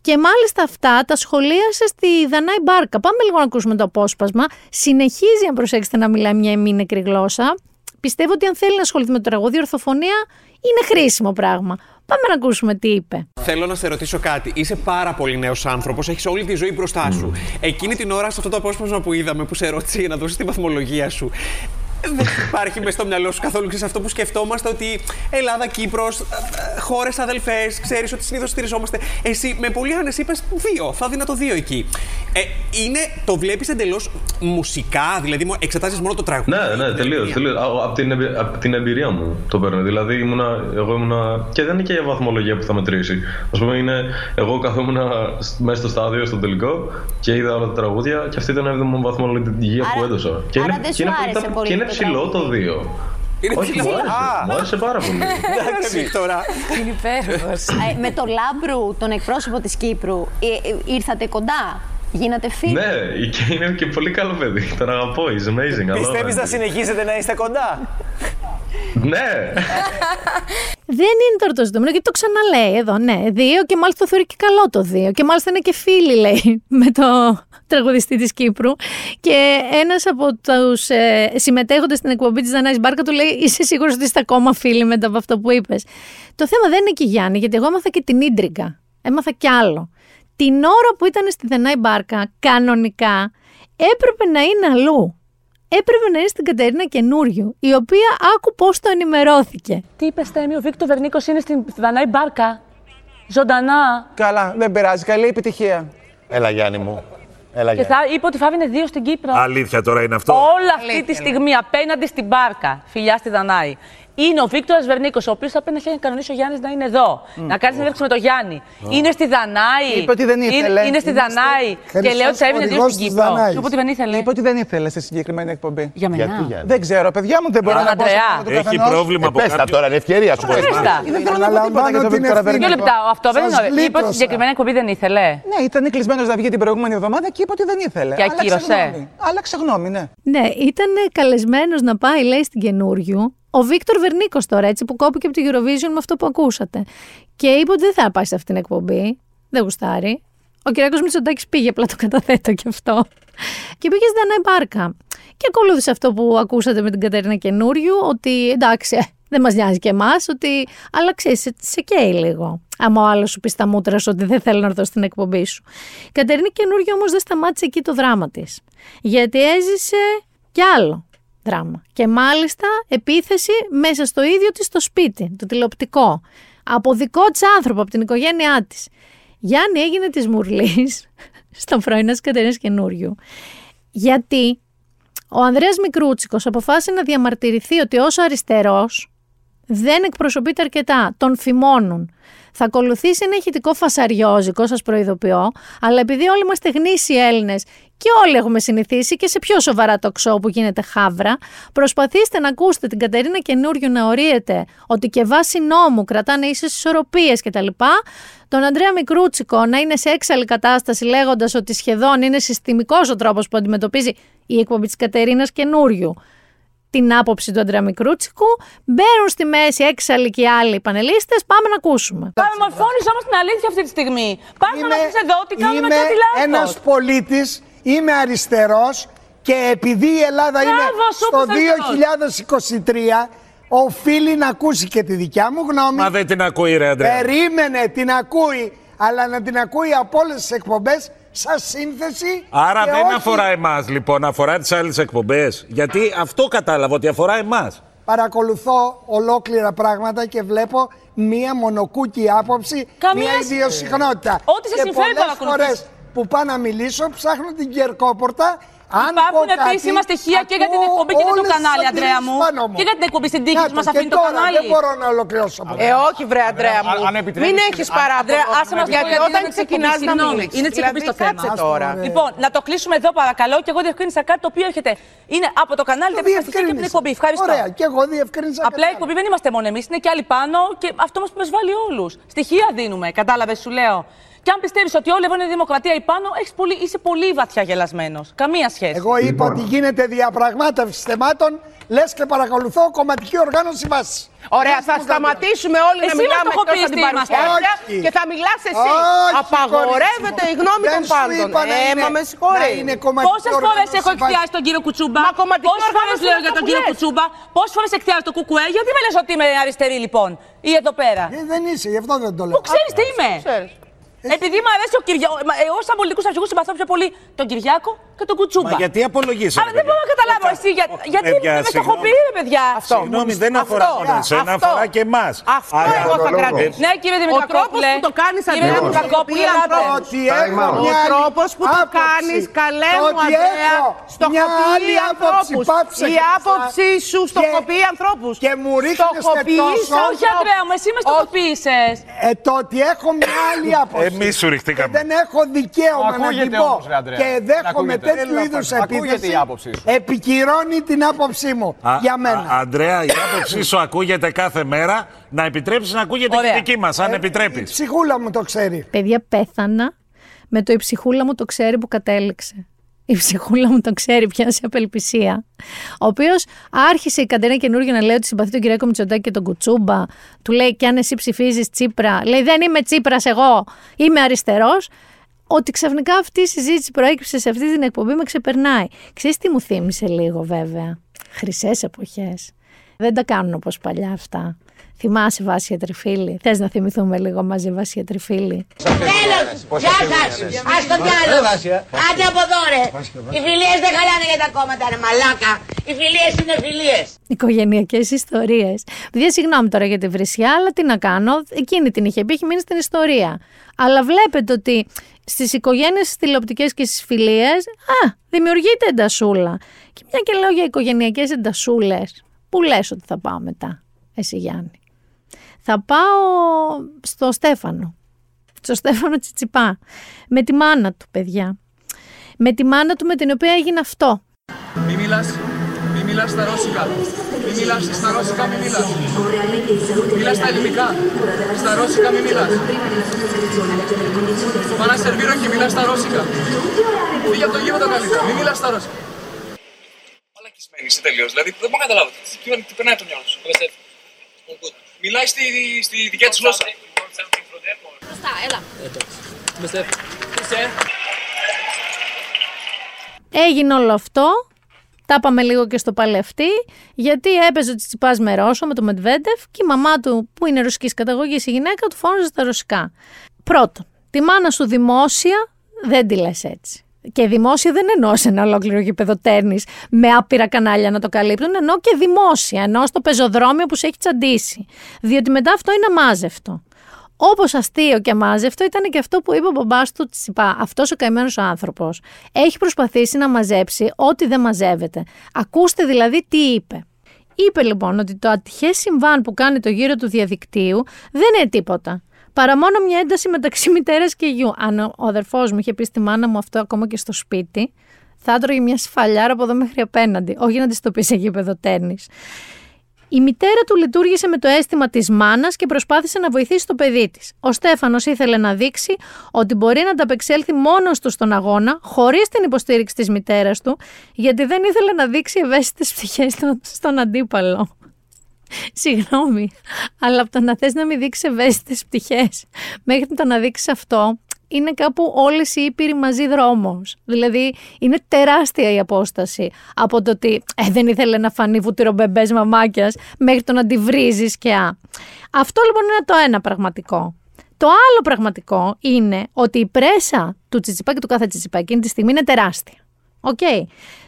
Speaker 1: Και μάλιστα αυτά τα σχολίασε στη Δανάη Μπάρκα. Πάμε λίγο να ακούσουμε το απόσπασμα. Συνεχίζει, αν προσέξετε, να μιλάει μια μη νεκρή γλώσσα. Πιστεύω ότι αν θέλει να ασχοληθεί με το τραγούδι, η ορθοφωνία είναι χρήσιμο πράγμα. Πάμε να ακούσουμε τι είπε.
Speaker 11: Θέλω να σε ρωτήσω κάτι. Είσαι πάρα πολύ νέος άνθρωπος, έχεις όλη τη ζωή μπροστά σου. Εκείνη την ώρα, σε αυτό το απόσπασμα που είδαμε, που σε ρώτησε για να δώσεις τη βαθμολογία σου, δεν υπάρχει μέσα στο μυαλό σου καθόλου ξέρεις, αυτό που σκεφτόμαστε ότι Ελλάδα, Κύπρος, χώρες αδελφές, ξέρεις ότι συνήθως στηριζόμαστε. Εσύ με πολύ άνεση είπες δύο. Θα δίνα το δύο εκεί. Ε, είναι, το βλέπεις εντελώς μουσικά, δηλαδή εξετάζεις μόνο το τραγούδι.
Speaker 12: Ναι, ναι, τελείως. Από την, εμπει- απ' την εμπειρία μου το παίρνω. Δηλαδή, ήμουνα, εγώ ήμουνα. και δεν είναι και η βαθμολογία που θα μετρήσει. Α πούμε, είναι. Εγώ καθόμουν μέσα στο στάδιο, στο τελικό και είδα όλα τα τραγούδια και αυτή ήταν η έβδομη βαθμολογία που έδωσα. Και
Speaker 13: άρα
Speaker 12: είναι,
Speaker 13: δεν
Speaker 12: και
Speaker 13: σου
Speaker 12: είναι,
Speaker 13: άρεσε
Speaker 12: ήταν-
Speaker 13: πολύ
Speaker 12: και είναι
Speaker 13: το
Speaker 12: ψηλό το
Speaker 13: τραγούδι.
Speaker 12: 2.
Speaker 11: Είναι
Speaker 12: Όχι,
Speaker 11: ψηλό.
Speaker 12: μου άρεσε.
Speaker 11: Α.
Speaker 12: Μου άρεσε πάρα πολύ.
Speaker 11: Εντάξει τώρα.
Speaker 13: Είναι υπέροχος. Ε, με το Λάμπρου, τον εκπρόσωπο της Κύπρου, ε, ε, ήρθατε κοντά; Γίνατε φίλοι.
Speaker 12: ναι, και είναι και πολύ καλό παιδί. Τον αγαπώ. He's amazing. I love
Speaker 14: Πιστεύεις
Speaker 12: him.
Speaker 14: να συνεχίσετε να είστε κοντά;
Speaker 12: Ναι.
Speaker 1: Δεν είναι τώρα το ζητούμενο γιατί το ξαναλέει εδώ. Ναι, δύο και μάλιστα το θεωρεί και καλό το δύο. Και μάλιστα είναι και φίλοι, λέει, με το τραγουδιστή της Κύπρου. Και ένας από τους ε, συμμετέχοντες στην εκπομπή της Δανάης Μπάρκα του λέει: Είσαι σίγουρος ότι είστε ακόμα φίλοι μετά από αυτό που είπες. Το θέμα δεν είναι εκεί, Γιάννη, γιατί εγώ έμαθα και την ίντριγκα. Έμαθα κι άλλο. Την ώρα που ήταν στη Δανάη Μπάρκα, κανονικά έπρεπε να είναι αλλού. Έπρεπε να είναι στην Κατερίνα Καινούριου, η οποία άκου πώς το ενημερώθηκε.
Speaker 15: Τι είπες, Στέμι, ο Βίκτο Βερνίκος είναι στην Δανάη Μπάρκα; Ζωντανά.
Speaker 16: Καλά, δεν πειράζει. Καλή επιτυχία.
Speaker 14: Έλα Γιάννη μου. Έλα
Speaker 15: Και θα είπε ότι θα έβγαινε δύο στην Κύπρο.
Speaker 14: Αλήθεια τώρα είναι αυτό.
Speaker 15: Όλα αυτή τη στιγμή απέναντι στην Μπάρκα, φιλιά στη Δανάη, είναι ο Βίκτορας Βερνίκος, ο οποίος θα πρέπει να έχει κανονίσει ο Γιάννης να είναι εδώ. Να κάνει συνέντευξη με τον Γιάννη. Είναι στη Δανάη.
Speaker 16: Είπε ότι δεν ήθελε.
Speaker 15: Είναι, είναι στη
Speaker 16: Είμαστε
Speaker 15: Δανάη. Και λέει ότι θα έβγαινε δύο στην Κύπρο. Και είπε ότι δεν ήθελε.
Speaker 16: Είπε ότι δεν ήθελε σε συγκεκριμένη εκπομπή.
Speaker 15: Για μένα.
Speaker 14: Γιατί, Γιάννη;
Speaker 16: Δεν ξέρω, παιδιά μου, δεν μπορώ
Speaker 15: Για
Speaker 16: να
Speaker 15: τον
Speaker 16: πω. στο
Speaker 15: Αντρεά.
Speaker 16: όνομα του
Speaker 14: Έχει
Speaker 16: καθενός.
Speaker 14: πρόβλημα από
Speaker 17: Πες τα
Speaker 14: κάποιο.
Speaker 17: τώρα, είναι ευκαιρία σου.
Speaker 15: Πες τα.
Speaker 16: Δεν θέλω να πω τίποτα για τον Βίκτορα
Speaker 15: Δύο
Speaker 16: Βερνίκο.
Speaker 15: λεπτά. Αυτό δεν είναι. ωραίο. Είπε ότι στη συγκεκριμένη εκπομπή δεν ήθελε.
Speaker 16: Ναι, ήταν κλεισμένος να βγει την προηγούμενη εβδομάδα και είπε ότι δεν ήθελε.
Speaker 15: Και
Speaker 16: Άλλαξε
Speaker 15: ακύρωσε.
Speaker 16: γνώμη. Άλλαξε γνώμη, ναι.
Speaker 1: Ναι, ήταν καλεσμένος να πάει, λέει, στην καινούριου. Ο Βίκτορ Βερνίκος τώρα, έτσι, που κόπηκε από το Eurovision με αυτό που ακούσατε. Και είπε ότι δεν θα πάει σε αυτήν την εκπομπή. Δεν γουστάρει. Ο Κυριακό Μητσοτάκης πήγε, απλά το καταθέτω και αυτό. Και πήγε στην Δανάη Μπάρκα. Και ακολούθησε αυτό που ακούσατε με την Κατερίνα Καινούριου, ότι εντάξει, ε, δεν μας νοιάζει και εμάς, ότι. Αλλά ξέρεις, σε, σε καίει λίγο. Άμα ο άλλος σου πει στα μούτρα σου ότι δεν θέλω να έρθω στην εκπομπή σου. Η Κατερίνα Καινούριου όμως δεν σταμάτησε εκεί το δράμα της. Γιατί έζησε κι άλλο δράμα. Και μάλιστα επίθεση μέσα στο ίδιο της το σπίτι, το τηλεοπτικό. Από δικό της άνθρωπο, από την οικογένειά της. Γιάννη έγινε της Μουρλής στο πρωινό της Κατερίνας Καινούριου. Γιατί ο Ανδρέας Μικρούτσικος αποφάσισε να διαμαρτυρηθεί ότι όσο αριστερός δεν εκπροσωπείται αρκετά. Τον φημώνουν. Θα ακολουθήσει ένα ηχητικό φασαριόζικο, σας προειδοποιώ, αλλά επειδή όλοι είμαστε γνήσιοι Έλληνες και όλοι έχουμε συνηθίσει και σε πιο σοβαρά το ξό που γίνεται χάβρα, προσπαθήστε να ακούσετε την Κατερίνα καινούριο να ορίεται ότι και βάσει νόμου κρατάνε ίσες ισορροπίες κτλ. Τον Ανδρέα Μικρούτσικο να είναι σε έξαλλη κατάσταση λέγοντας ότι σχεδόν είναι συστημικός ο τρόπος που αντιμετωπίζει η εκπομπή της Κατερίνας καινούριου την άποψη του Αντρέα Μικρούτσικου. Μπαίνουν στη μέση έξαλλοι και οι άλλοι πανελίστες. Πάμε να ακούσουμε.
Speaker 15: Παραμορφώνει όμως την αλήθεια αυτή τη στιγμή. Πα να μας πεις εδώ ότι κάνουμε
Speaker 17: Είμαι
Speaker 15: κάτι λάθος.
Speaker 17: ένας πολίτης, είμαι αριστερός και επειδή η Ελλάδα
Speaker 15: Μπράβο,
Speaker 17: είναι
Speaker 15: σούπερ
Speaker 17: στο 2023 οφείλει να ακούσει και τη δικιά μου γνώμη.
Speaker 14: Μα δεν την ακούει ρε Αντρέα.
Speaker 17: Περίμενε, την ακούει, αλλά να την ακούει από όλες τις εκπομπές σαν σύνθεση.
Speaker 14: Άρα
Speaker 17: και
Speaker 14: δεν
Speaker 17: όχι-
Speaker 14: αφορά εμάς λοιπόν, αφορά τις άλλες εκπομπές. Γιατί αυτό κατάλαβα ότι αφορά εμάς.
Speaker 17: Παρακολουθώ ολόκληρα πράγματα και βλέπω μία μονοκούκι άποψη,
Speaker 15: Καμία
Speaker 17: μία
Speaker 15: σχέση.
Speaker 17: ιδιοσυχνότητα.
Speaker 15: Ό,τι σε
Speaker 17: και
Speaker 15: συμφέρει
Speaker 17: πολλές
Speaker 15: παρακολουθείς.
Speaker 17: φορές που πάω να μιλήσω, ψάχνω την κερκόπορτα. Αν
Speaker 15: Υπάρχουν
Speaker 17: πω κάτι,
Speaker 15: επίσημα στοιχεία και για την
Speaker 17: ακούω
Speaker 15: εκπομπή και για το
Speaker 17: όλες τις
Speaker 15: κανάλι, Αντρέα
Speaker 17: αντιρρήσεις
Speaker 15: μου.
Speaker 17: πάνω μου.
Speaker 15: Και για την εκπομπή στην τύχη
Speaker 17: Να
Speaker 15: που μας
Speaker 17: το,
Speaker 15: αφήνει
Speaker 17: και
Speaker 15: το
Speaker 17: τώρα
Speaker 15: κανάλι.
Speaker 17: Δεν μπορώ να ολοκληρώσω. από
Speaker 18: Ε,
Speaker 17: εδώ.
Speaker 18: όχι, βρε Αντρέα μου.
Speaker 17: αν επιτρέπεις,
Speaker 18: Μην
Speaker 17: αν-
Speaker 18: έχεις
Speaker 17: αν-
Speaker 18: παράπονο.
Speaker 15: Αντρέα, άσε μας
Speaker 18: Γιατί
Speaker 15: πω,
Speaker 18: όταν
Speaker 15: είναι
Speaker 18: ξεκινάς
Speaker 15: εκπομπή,
Speaker 18: να
Speaker 15: συγγνώμη,
Speaker 18: μιλήσεις.
Speaker 15: είναι της εκπομπής το θέμα.
Speaker 18: Κάτσε τώρα.
Speaker 15: Λοιπόν, να το κλείσουμε εδώ παρακαλώ και εγώ διευκρίνησα κάτι το οποίο έχετε. Είναι από το κανάλι δεν και από την εκπομπή. Ευχαριστώ.
Speaker 17: Ωραία, και εγώ διευκρίνησα.
Speaker 15: Απλά η εκπομπή δεν είμαστε μόνο εμείς, είναι και άλλοι πάνω και αυτό μας προσβάλλει όλους. Στοιχεία δίνουμε, κατάλαβες, σου λέω. Και αν πιστεύεις ότι όλοι εδώ είναι δημοκρατία ή πάνω, έχεις πολύ, είσαι πολύ βαθιά γελασμένος. Καμία σχέση.
Speaker 17: Εγώ είπα ότι γίνεται διαπραγμάτευση θεμάτων, λες και παρακολουθώ κομματική οργάνωση βάση.
Speaker 18: Ωραία, θα σταματήσουμε όλοι να
Speaker 15: Εσύ
Speaker 18: μιλάμε
Speaker 15: μας
Speaker 18: εκτός από την
Speaker 15: στοχοποιητή είμαστε.
Speaker 18: παρουσιάστρια
Speaker 17: Όχι.
Speaker 18: και θα μιλάς εσύ.
Speaker 17: Όχι,
Speaker 18: Απαγορεύεται η γνώμη
Speaker 17: Δεν
Speaker 18: των
Speaker 17: σου
Speaker 18: πάντων.
Speaker 17: είπα να
Speaker 18: Ε,
Speaker 17: είναι-
Speaker 18: μα με συγχωρεί.
Speaker 17: να είναι κομματική
Speaker 15: Πόσες φορές
Speaker 17: οργάνωση
Speaker 15: έχω
Speaker 17: βάση.
Speaker 15: εκθιάσει τον κύριο Κουτσούμπα;
Speaker 18: Μα κομματική
Speaker 15: Πόσες φορές
Speaker 18: οργάνωση
Speaker 15: λέω
Speaker 18: είναι
Speaker 15: για
Speaker 18: αυτό
Speaker 15: τον
Speaker 18: που
Speaker 15: κύριο
Speaker 18: λες.
Speaker 15: Κουτσούμπα; Πόσες φορές εκθιάζει το κουκουέ; Γιατί με λες ότι είμαι αριστερή λοιπόν. Ή εδώ πέρα;
Speaker 17: Ε, δεν είσαι, γι' αυτό δεν το λέω.
Speaker 15: Πού ξέρεις τι είμαι; Επειδή μου αρέσει ο Κυριάκος. Εγώ, σαν πολιτικούς αρχηγούς, συμπαθώ πιο πολύ τον Κυριάκο και τον Κουτσούμπα.
Speaker 14: Μα γιατί απολογίσατε.
Speaker 15: Αλλά δεν μπορώ να καταλάβω εσύ. Για, γιατί
Speaker 14: παιδιά,
Speaker 15: με στοχοποιεί, ρε παιδιά;
Speaker 14: Συγγνώμη, δεν αφορά μόνο εσένα, αφορά και εμάς.
Speaker 18: Αυτό εγώ θα κρατήσω.
Speaker 15: Ναι, κύριε
Speaker 18: Ο τρόπος
Speaker 15: Δημητρακόπουλε.
Speaker 18: που το κάνεις,
Speaker 15: Κύριε
Speaker 18: Αντρέα,
Speaker 15: Δημητρακόπουλε,
Speaker 18: μου,
Speaker 15: ελάτε.
Speaker 17: Ότι
Speaker 18: Time
Speaker 17: έχω
Speaker 18: out.
Speaker 17: μια
Speaker 18: Ο
Speaker 17: άλλη
Speaker 18: τρόπος που το
Speaker 17: άποψη.
Speaker 18: κάνεις, καλέ μου,
Speaker 17: Ότι
Speaker 18: Αντρέα,
Speaker 17: έχω μια άλλη
Speaker 18: στοχοποιεί
Speaker 17: άποψη.
Speaker 18: ανθρώπους.
Speaker 17: Πάψε
Speaker 18: Η
Speaker 17: και
Speaker 18: άποψή σου
Speaker 17: και-
Speaker 18: στοχοποιεί ανθρώπους.
Speaker 17: Και μου ρίχνεστε
Speaker 18: Στοχοποιείς
Speaker 17: τόσο.
Speaker 15: Όχι, Αντρέα μου, εσύ με στοχοποίησες.
Speaker 17: Ε, το ότι έχω μια άλλη άποψη.
Speaker 14: Εμείς σου
Speaker 17: Και
Speaker 14: ριχτήκαμε.
Speaker 17: δεν έχω δικαίωμα να την
Speaker 19: Ακούγεται
Speaker 17: πω
Speaker 19: όμως, ρε, Αντρέα.
Speaker 17: και δέχομαι
Speaker 19: Ακούγεται.
Speaker 17: Τέτοιου
Speaker 19: Θέλω να
Speaker 17: είδους
Speaker 19: φανεί. Ακούγεται
Speaker 17: επίθεση.
Speaker 19: η άποψή σου.
Speaker 17: Επικυρώνει την άποψή μου
Speaker 14: Α,
Speaker 17: για μένα.
Speaker 14: Α, Αντρέα, η άποψή σου ακούγεται κάθε μέρα. Να επιτρέψεις να ακούγεται
Speaker 15: Ωραία.
Speaker 14: και η δική μας, αν
Speaker 17: Ε,
Speaker 14: επιτρέπεις.
Speaker 17: Η ψυχούλα μου το ξέρει.
Speaker 1: Παιδιά, πέθανα με το η ψυχούλα μου το ξέρει που κατέληξε. Η ψυχούλα μου το ξέρει πια σε απελπισία. Ο οποίος άρχισε η Κατερίνα καινούργια να λέει ότι συμπαθεί τον Κυριακό Μητσοτάκη και τον Κουτσούμπα. Του λέει: Και αν εσύ ψηφίζεις Τσίπρα, λέει: Δεν είμαι Τσίπρας, εγώ είμαι αριστερός. Ότι ξαφνικά αυτή η συζήτηση προέκυψε σε αυτή την εκπομπή με ξεπερνάει. Ξέρεις τι μου θύμισε λίγο βέβαια; Χρυσές εποχές. Δεν τα κάνουν όπως παλιά αυτά. Θυμάσαι Βάσια Τριφίλη. Θες να θυμηθούμε λίγο μαζί Βάσια Τριφίλη.
Speaker 20: Τέλος! Γεια σας! Ας το κι άλλο! Άντε από εδώ ρε! Οι φιλίες δεν χαλάνε για τα κόμματα ρε μαλάκα! Οι φιλίες είναι φιλίες!
Speaker 1: Οικογενειακές ιστορίες. Παιδιά, συγγνώμη τώρα για τη βρισιά, αλλά τι να κάνω. Εκείνη την είχε πει, έχει μείνει στην ιστορία. Αλλά βλέπετε ότι στις οικογένειες, στις τηλεοπτικές και στις φιλίες, α, δημιουργείται εντασούλα. Και μια και λέω για οικογενειακές εντασούλες, πού λες ότι θα πάω μετά, εσύ Γιάννη; Θα πάω στο Στέφανο. Στο Στέφανο Τσιτσιπά. Με τη μάνα του, παιδιά. Με τη μάνα του με την οποία έγινε αυτό.
Speaker 21: Μη μιλάς, μη μιλάς στα ρώσικα. Μη μιλάς στα ρώσικα, μη μιλάς. Μιλάς στα ελληνικά. Στα ρώσικα μη μιλάς. Πάω να σερβίρω και μιλάς στα ρώσικα. Φύγε από το γήπεδο καλύτερα. Μη μιλάς στα ρώσικα. Μαλακισμένη είσαι τελείως. Δηλαδή δεν μπορώ να καταλάβω. Τι, τι, τι περνάει από το μυαλό σου. Μιλάει στη, στη δικιά της γλώσσα.
Speaker 20: Μπροστά, έλα.
Speaker 1: Έγινε όλο αυτό. Τα είπαμε λίγο και στο παλευτή, γιατί έπαιζε ο Τσιτσιπάς με Ρώσο, με το Μετβέντεφ και η μαμά του, που είναι ρωσικής καταγωγής, η γυναίκα του φώναζε στα ρωσικά. Πρώτον, τη μάνα σου δημόσια δεν τη λες έτσι. Και δημόσια δεν εννοώ σε ένα ολόκληρο γήπεδο τέρνης με άπειρα κανάλια να το καλύπτουν, εννοώ και δημόσια, εννοώ στο πεζοδρόμιο που σε έχει τσαντήσει. Διότι μετά αυτό είναι αμάζευτο. Όπως αστείο και αμάζευτο ήταν και αυτό που είπε ο μπαμπάς του Τσιπά. Αυτός ο καημένος άνθρωπος έχει προσπαθήσει να μαζέψει ό,τι δεν μαζεύεται. Ακούστε δηλαδή τι είπε. Είπε λοιπόν ότι το ατυχές συμβάν που κάνει το γύρο του διαδικτύου δεν είναι τίποτα. Παρά μόνο μια ένταση μεταξύ μητέρας και γιου. Αν ο ο αδερφός μου είχε πει στη μάνα μου αυτό ακόμα και στο σπίτι, θα έτρωγε μια σφαλιάρα από εδώ μέχρι απέναντι. Όχι να της το πει σε γήπεδο τέννης. Η μητέρα του λειτουργήσε με το αίσθημα της μάνας και προσπάθησε να βοηθήσει το παιδί της. Ο Στέφανος ήθελε να δείξει ότι μπορεί να ανταπεξέλθει μόνος του στον αγώνα, χωρίς την υποστήριξη της μητέρας του, γιατί δεν ήθελε να δείξει ευαίσθητες πτυχέ στον αντίπαλο. Συγγνώμη, αλλά από το να θες να μην δείξεις ευαίσθητες πτυχέ μέχρι το να δείξεις αυτό, είναι κάπου όλες οι ήπειροι μαζί δρόμος. Δηλαδή, είναι τεράστια η απόσταση από το ότι ε, δεν ήθελε να φανεί βουτυρομπεμπέ μαμάκιας μέχρι το να τη βρίζεις και α. Αυτό λοιπόν είναι το ένα πραγματικό. Το άλλο πραγματικό είναι ότι η πρέσα του Τσιτσιπά και του κάθε Τσιτσιπά εκείνη τη στιγμή είναι τεράστια. Οκ.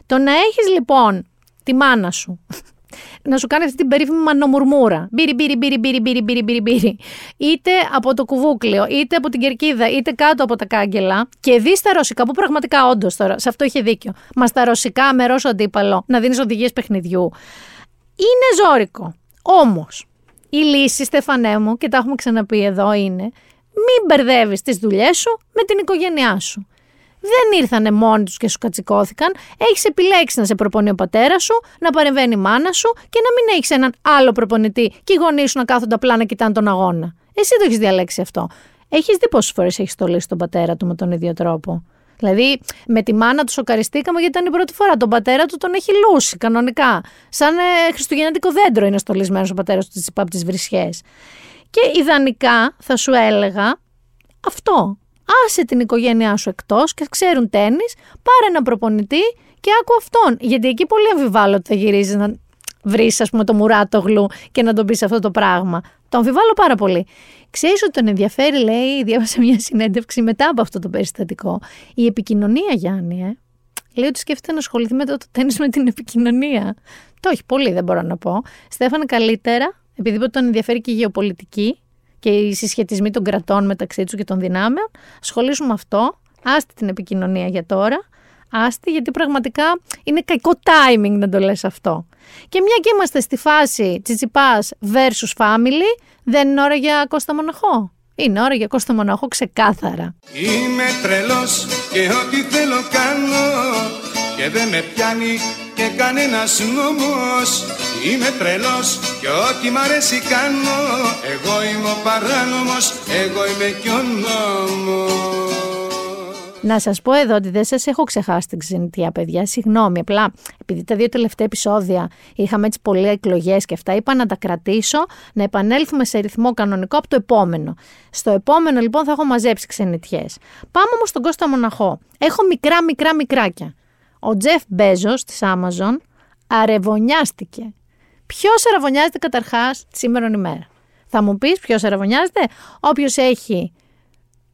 Speaker 1: Το να έχεις λοιπόν τη μάνα σου να σου κάνει αυτή την περίφημη μανομουρμούρα. Μπίρι, μπίρι, μπίρι, μπίρι, μπίρι, μπίρι, μπίρι, μπίρι. Είτε από το κουβούκλιο, είτε από την κερκίδα, είτε κάτω από τα κάγκελα. Και δη στα ρωσικά, που πραγματικά όντως τώρα, σε αυτό είχε δίκιο. Μα τα ρωσικά με ρώσο αντίπαλο, να δίνεις οδηγίες παιχνιδιού. Είναι ζώρικο. Όμως, η λύση, Στεφανέ μου, και τα έχουμε ξαναπεί εδώ, είναι μην μπερδεύεις τις δουλειές σου με την οικογένειά σου. Δεν ήρθανε μόνοι τους και σου κατσικώθηκαν. Έχεις επιλέξει να σε προπονεί ο πατέρας σου, να παρεμβαίνει η μάνα σου και να μην έχεις έναν άλλο προπονητή και οι γονείς σου να κάθονται απλά να κοιτάνε τον αγώνα. Εσύ το έχεις διαλέξει αυτό. Έχεις δει πόσες φορές έχεις στολίσει τον πατέρα του με τον ίδιο τρόπο; Δηλαδή, με τη μάνα του σοκαριστήκαμε γιατί ήταν η πρώτη φορά. Τον πατέρα του τον έχει λούσει κανονικά. Σαν ε, χριστουγεννιάτικο δέντρο είναι στολισμένος ο πατέρας του από τις βρισιές. Και ιδανικά θα σου έλεγα αυτό. Άσε την οικογένειά σου εκτός και ξέρουν τέννη, πάρε ένα προπονητή και άκου αυτόν. Γιατί εκεί πολύ αμφιβάλλω ότι θα γυρίζεις να βρεις, ας πούμε, το μουράτογλου και να τον πεις αυτό το πράγμα. Το αμφιβάλλω πάρα πολύ. Ξέρεις ότι τον ενδιαφέρει, λέει, διάβασα μια συνέντευξη μετά από αυτό το περιστατικό. Η επικοινωνία, Γιάννη, ε. Λέει ότι σκέφτεται να ασχοληθεί με το, το τέννη με την επικοινωνία. Το έχει πολύ, δεν μπορώ να πω. Στέφανε καλύτερα, επειδή τον ενδιαφέρει και η γεωπολιτική και οι συσχετισμοί των κρατών μεταξύ τους και των δυνάμεων. Ασχολήσουμε με αυτό. Άστη την επικοινωνία για τώρα. Άστη, γιατί πραγματικά είναι κακό timing να το λες αυτό. Και μια και είμαστε στη φάση Τσιτσιπάς versus family, δεν είναι ώρα για Κώστα Μοναχό. Είναι ώρα για Κώστα Μοναχό ξεκάθαρα.
Speaker 9: Είμαι τρελός και ό,τι θέλω κάνω και δεν με πιάνει και κανένας νόμος Είμαι τρελός και ό,τι μ' αρέσει κάνω Εγώ είμαι ο παράνομος, εγώ είμαι και ο νόμος
Speaker 1: Να σας πω εδώ ότι δεν σας έχω ξεχάσει την ξενιτιά, παιδιά. Συγγνώμη, απλά επειδή τα δύο τελευταία επεισόδια είχαμε έτσι πολλές εκλογές και αυτά, είπα να τα κρατήσω, να επανέλθουμε σε ρυθμό κανονικό από το επόμενο. Στο επόμενο λοιπόν θα έχω μαζέψει ξενιτιές. Πάμε όμως στον Κώστα Μοναχό. Έχω μικρά μικρά μικράκια. Ο Τζεφ Μπέζος της Amazon αρεβωνιάστηκε. Ποιος αραβωνιάζεται καταρχάς τη σήμερα ημέρα; Θα μου πεις ποιος αραβωνιάζεται, όποιος έχει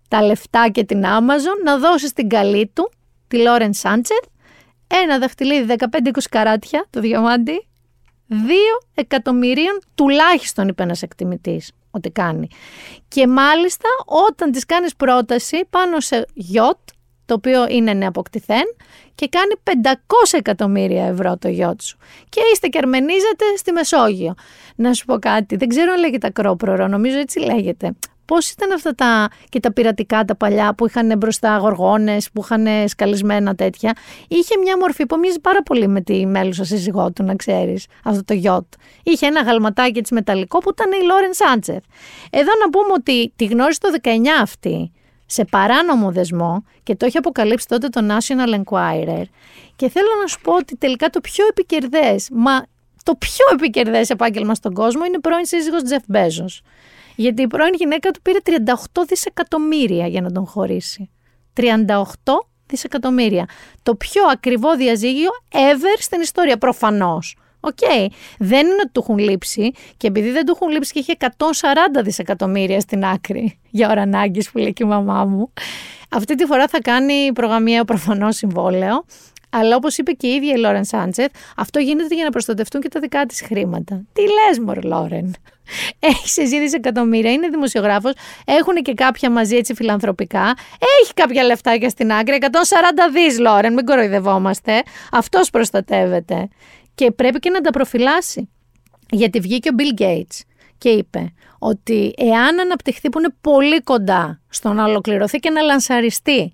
Speaker 1: τα λεφτά και την Amazon να δώσει στην καλή του, τη Λόρεν Σάντσεθ, ένα δαχτυλίδι 15-20 καράτια, το διαμάντι, 2 εκατομμυρίων τουλάχιστον είπε ένας εκτιμητής ότι κάνει. Και μάλιστα όταν της κάνεις πρόταση πάνω σε γιότ, το οποίο είναι νεαποκτηθέν και κάνει 500 εκατομμύρια ευρώ το γιότ σου. Και είστε και αρμενίζετε στη Μεσόγειο. Να σου πω κάτι, δεν ξέρω αν λέγεται ακρόπρορο, νομίζω έτσι λέγεται. Πώς ήταν αυτά τα και τα πειρατικά τα παλιά που είχαν μπροστά γοργόνε, που είχαν σκαλισμένα τέτοια. Είχε μια μορφή που μοιάζει πάρα πολύ με τη μέλουσα σύζυγό του, να ξέρεις, αυτό το γιότ. Είχε ένα γαλματάκι έτσι μεταλλικό που ήταν η Λόρεν Σάντσεφ. Εδώ να πούμε ότι τη γνώρισε το 19 αυτή σε παράνομο δεσμό και το έχει αποκαλύψει τότε το National Enquirer. Και θέλω να σου πω ότι τελικά το πιο επικερδές, μα το πιο επικερδές επάγγελμα στον κόσμο είναι πρώην σύζυγος Τζεφ Μπέζος. Γιατί η πρώην γυναίκα του πήρε 38 δισεκατομμύρια για να τον χωρίσει. 38 δισεκατομμύρια. Το πιο ακριβό διαζύγιο ever στην ιστορία, προφανώς. Οκ. Δεν είναι ότι του έχουν λείψει και επειδή δεν του έχουν λείψει και είχε 140 δισεκατομμύρια στην άκρη για ώρα ανάγκης που λέει και η μαμά μου. Αυτή τη φορά θα κάνει προγαμιαίο προφανώς συμβόλαιο. Αλλά όπως είπε και η ίδια η Λόρεν Σάντσεθ, αυτό γίνεται για να προστατευτούν και τα δικά της χρήματα. Τι λες, μωρή Λόρεν; Έχεις εσύ δισεκατομμύρια, είναι δημοσιογράφος, έχουν και κάποια μαζί έτσι φιλανθρωπικά. Έχει κάποια λεφτάκια στην άκρη, 140 δις, Λόρεν, μην κοροϊδευόμαστε. Αυτός προστατεύεται και πρέπει και να τα προφυλάσει. Γιατί βγήκε ο Bill Gates και είπε ότι εάν αναπτυχθεί που είναι πολύ κοντά στο να ολοκληρωθεί και να λανσαριστεί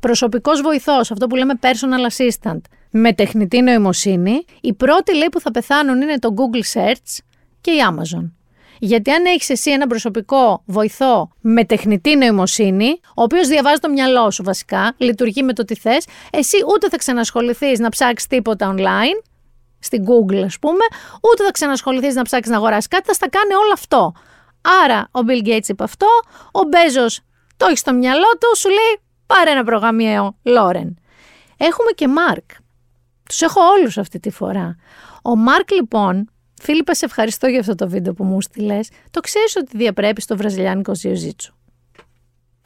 Speaker 1: προσωπικός βοηθός, αυτό που λέμε personal assistant, με τεχνητή νοημοσύνη, οι πρώτοι λέει που θα πεθάνουν είναι το Google Search και η Amazon. Γιατί αν έχεις εσύ ένα προσωπικό βοηθό με τεχνητή νοημοσύνη, ο οποίος διαβάζει το μυαλό σου βασικά, λειτουργεί με το τι θες, εσύ ούτε θα ξανασχοληθείς να ψάξεις τίποτα online, στην Google ας πούμε, ούτε θα ξανασχοληθείς να ψάξεις να αγοράσεις κάτι, θα στα κάνει όλο αυτό. Άρα ο Bill Gates είπε αυτό, ο Μπέζος το έχει στο μυαλό του, σου λέει πάρε ένα προγραμμιαίο Lauren. Έχουμε και Mark. Τους έχω όλους αυτή τη φορά. Ο Μάρκ λοιπόν, Φίλιππα σε ευχαριστώ για αυτό το βίντεο που μου στείλες. Το ξέρεις ότι διαπρέπει στο βραζιλιάνικο ζιουζίτσου.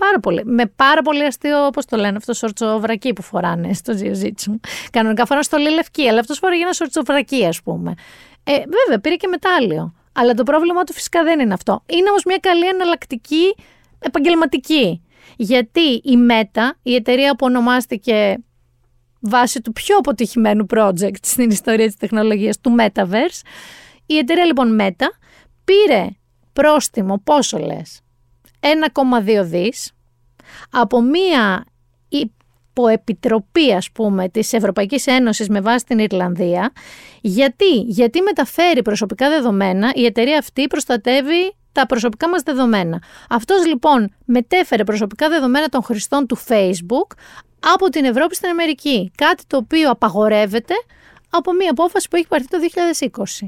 Speaker 1: Πάρα πολύ. Με πάρα πολύ αστείο, όπω το λένε, αυτό σορτσοβρακί που φοράνε στο ζιουζίτσου. Κανονικά φοράνε στο λευκή, αλλά αυτός φοράει ένα σορτσοβρακί, ας πούμε. Ε, βέβαια, πήρε και μετάλλιο. Αλλά το πρόβλημα του φυσικά δεν είναι αυτό. Είναι όμως μια καλή εναλλακτική επαγγελματική. Γιατί η Meta, η εταιρεία που ονομάστηκε βάσει του πιο αποτυχημένου project στην ιστορία της τεχνολογίας του Metaverse, η εταιρεία λοιπόν Meta πήρε πρόστιμο, πόσο λες, 1,2 δις από μία υποεπιτροπή ας πούμε της Ευρωπαϊκής Ένωσης με βάση την Ιρλανδία γιατί, γιατί μεταφέρει προσωπικά δεδομένα η εταιρεία αυτή προστατεύει τα προσωπικά μας δεδομένα. Αυτός λοιπόν μετέφερε προσωπικά δεδομένα των χρηστών του Facebook από την Ευρώπη στην Αμερική. Κάτι το οποίο απαγορεύεται από μια απόφαση που έχει πάρθει το 2020.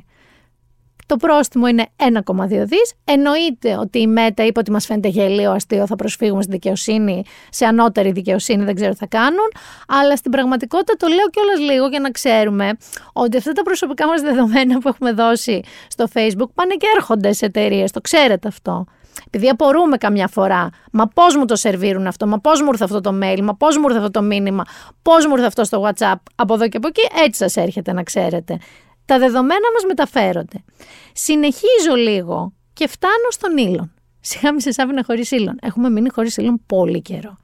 Speaker 1: Το πρόστιμο είναι 1,2 δις. Εννοείται ότι η ΜΕΤΑ είπε ότι μας φαίνεται γελίο αστείο, θα προσφύγουμε στη δικαιοσύνη, σε ανώτερη δικαιοσύνη, δεν ξέρω τι θα κάνουν. Αλλά στην πραγματικότητα το λέω κιόλας λίγο για να ξέρουμε ότι αυτά τα προσωπικά μας δεδομένα που έχουμε δώσει στο Facebook πάνε και έρχονται σε εταιρείες. Το ξέρετε αυτό. Επειδή απορούμε καμιά φορά, μα πώς μου το σερβίρουν αυτό, μα πώς μου ήρθε αυτό το mail, μα πώς μου ήρθε αυτό το μήνυμα, πώς μου ήρθε αυτό στο WhatsApp, από εδώ και από εκεί, έτσι σας έρχεται να ξέρετε. Τα δεδομένα μας μεταφέρονται. Συνεχίζω λίγο και φτάνω στον ήλον. Σιγά μη σε άφηνα χωρίς ήλον. Έχουμε μείνει χωρίς ήλον πολύ καιρό.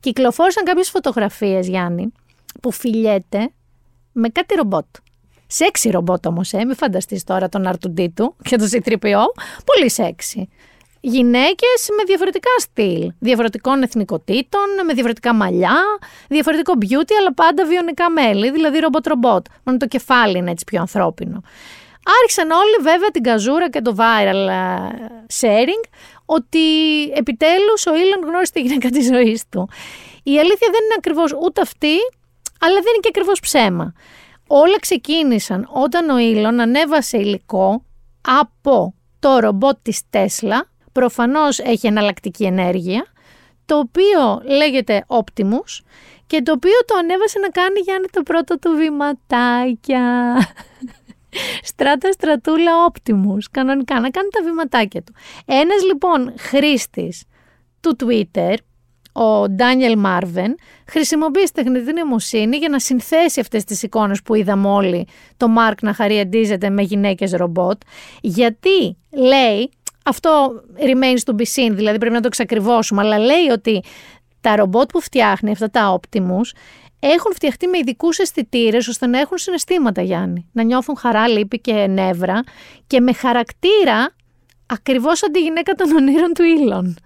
Speaker 1: Κυκλοφόρησαν κάποιες φωτογραφίες, Γιάννη, που φιλιέται με κάτι ρομπότ. Σεξι ρομπότ όμως, ε, μην φανταστείς τώρα τον Αρτουντίτου και τον C3PO. Πολύ σεξι γυναίκες με διαφορετικά στυλ, διαφορετικών εθνικοτήτων, με διαφορετικά μαλλιά, διαφορετικό beauty, αλλά πάντα βιονικά μέλη, δηλαδή ρομποτ-ρομπότ. Μόνο το κεφάλι είναι έτσι πιο ανθρώπινο. Άρχισαν όλοι βέβαια την καζούρα και το viral ε, sharing ότι επιτέλους ο Έλον γνώρισε τη γυναίκα της ζωής του. Η αλήθεια δεν είναι ακριβώς ούτε αυτή, αλλά δεν είναι και ακριβώς ψέμα. Όλα ξεκίνησαν όταν ο Έλον ανέβασε υλικό από το ρομπότ της Τέσλα προφανώς έχει εναλλακτική ενέργεια, το οποίο λέγεται Optimus και το οποίο το ανέβασε να κάνει Γιάννη το πρώτο του βηματάκια. Στράτα στρατούλα Optimus, κανονικά, να κάνει τα βηματάκια του. Ένας λοιπόν χρήστης του Twitter, ο Ντάνιελ Μάρβεν, χρησιμοποίησε τεχνητή νοημοσύνη για να συνθέσει αυτές τις εικόνες που είδαμε όλοι το Μάρκ να χαριαντίζεται με γυναίκες ρομπότ, γιατί λέει αυτό remains to be seen, δηλαδή πρέπει να το εξακριβώσουμε, αλλά λέει ότι τα ρομπότ που φτιάχνει, αυτά τα Optimus, έχουν φτιαχτεί με ειδικούς αισθητήρες ώστε να έχουν συναισθήματα, Γιάννη. Να νιώθουν χαρά, λύπη και νεύρα και με χαρακτήρα ακριβώς σαν τη γυναίκα των ονείρων του Ήλων.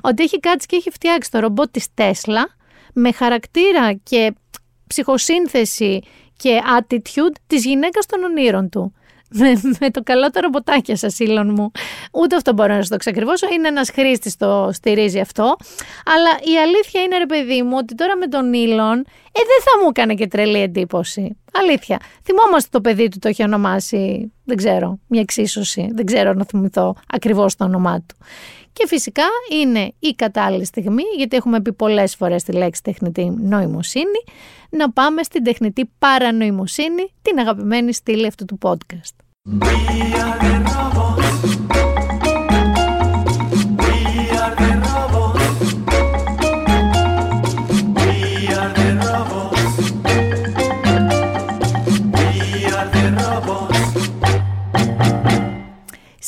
Speaker 1: Ότι έχει κάτσει και έχει φτιάξει το ρομπότ της Τέσλα με χαρακτήρα και ψυχοσύνθεση και attitude της γυναίκας των ονείρων του με, με το καλό τα ρομποτάκια σας, Ήλον μου. Ούτε αυτό μπορώ να σας το εξακριβώσω. Είναι ένας χρήστης το στηρίζει αυτό. Αλλά η αλήθεια είναι, ρε παιδί μου, ότι τώρα με τον Ήλον, ε, δεν θα μου έκανε και τρελή εντύπωση. Αλήθεια. Θυμόμαστε το παιδί του το έχει ονομάσει, δεν ξέρω, μια εξίσωση. Δεν ξέρω να θυμηθώ ακριβώς το όνομά του. Και φυσικά είναι η κατάλληλη στιγμή, γιατί έχουμε πει πολλές φορές τη λέξη τεχνητή νοημοσύνη, να πάμε στην τεχνητή παρανοημοσύνη, την αγαπημένη στήλη αυτού του podcast.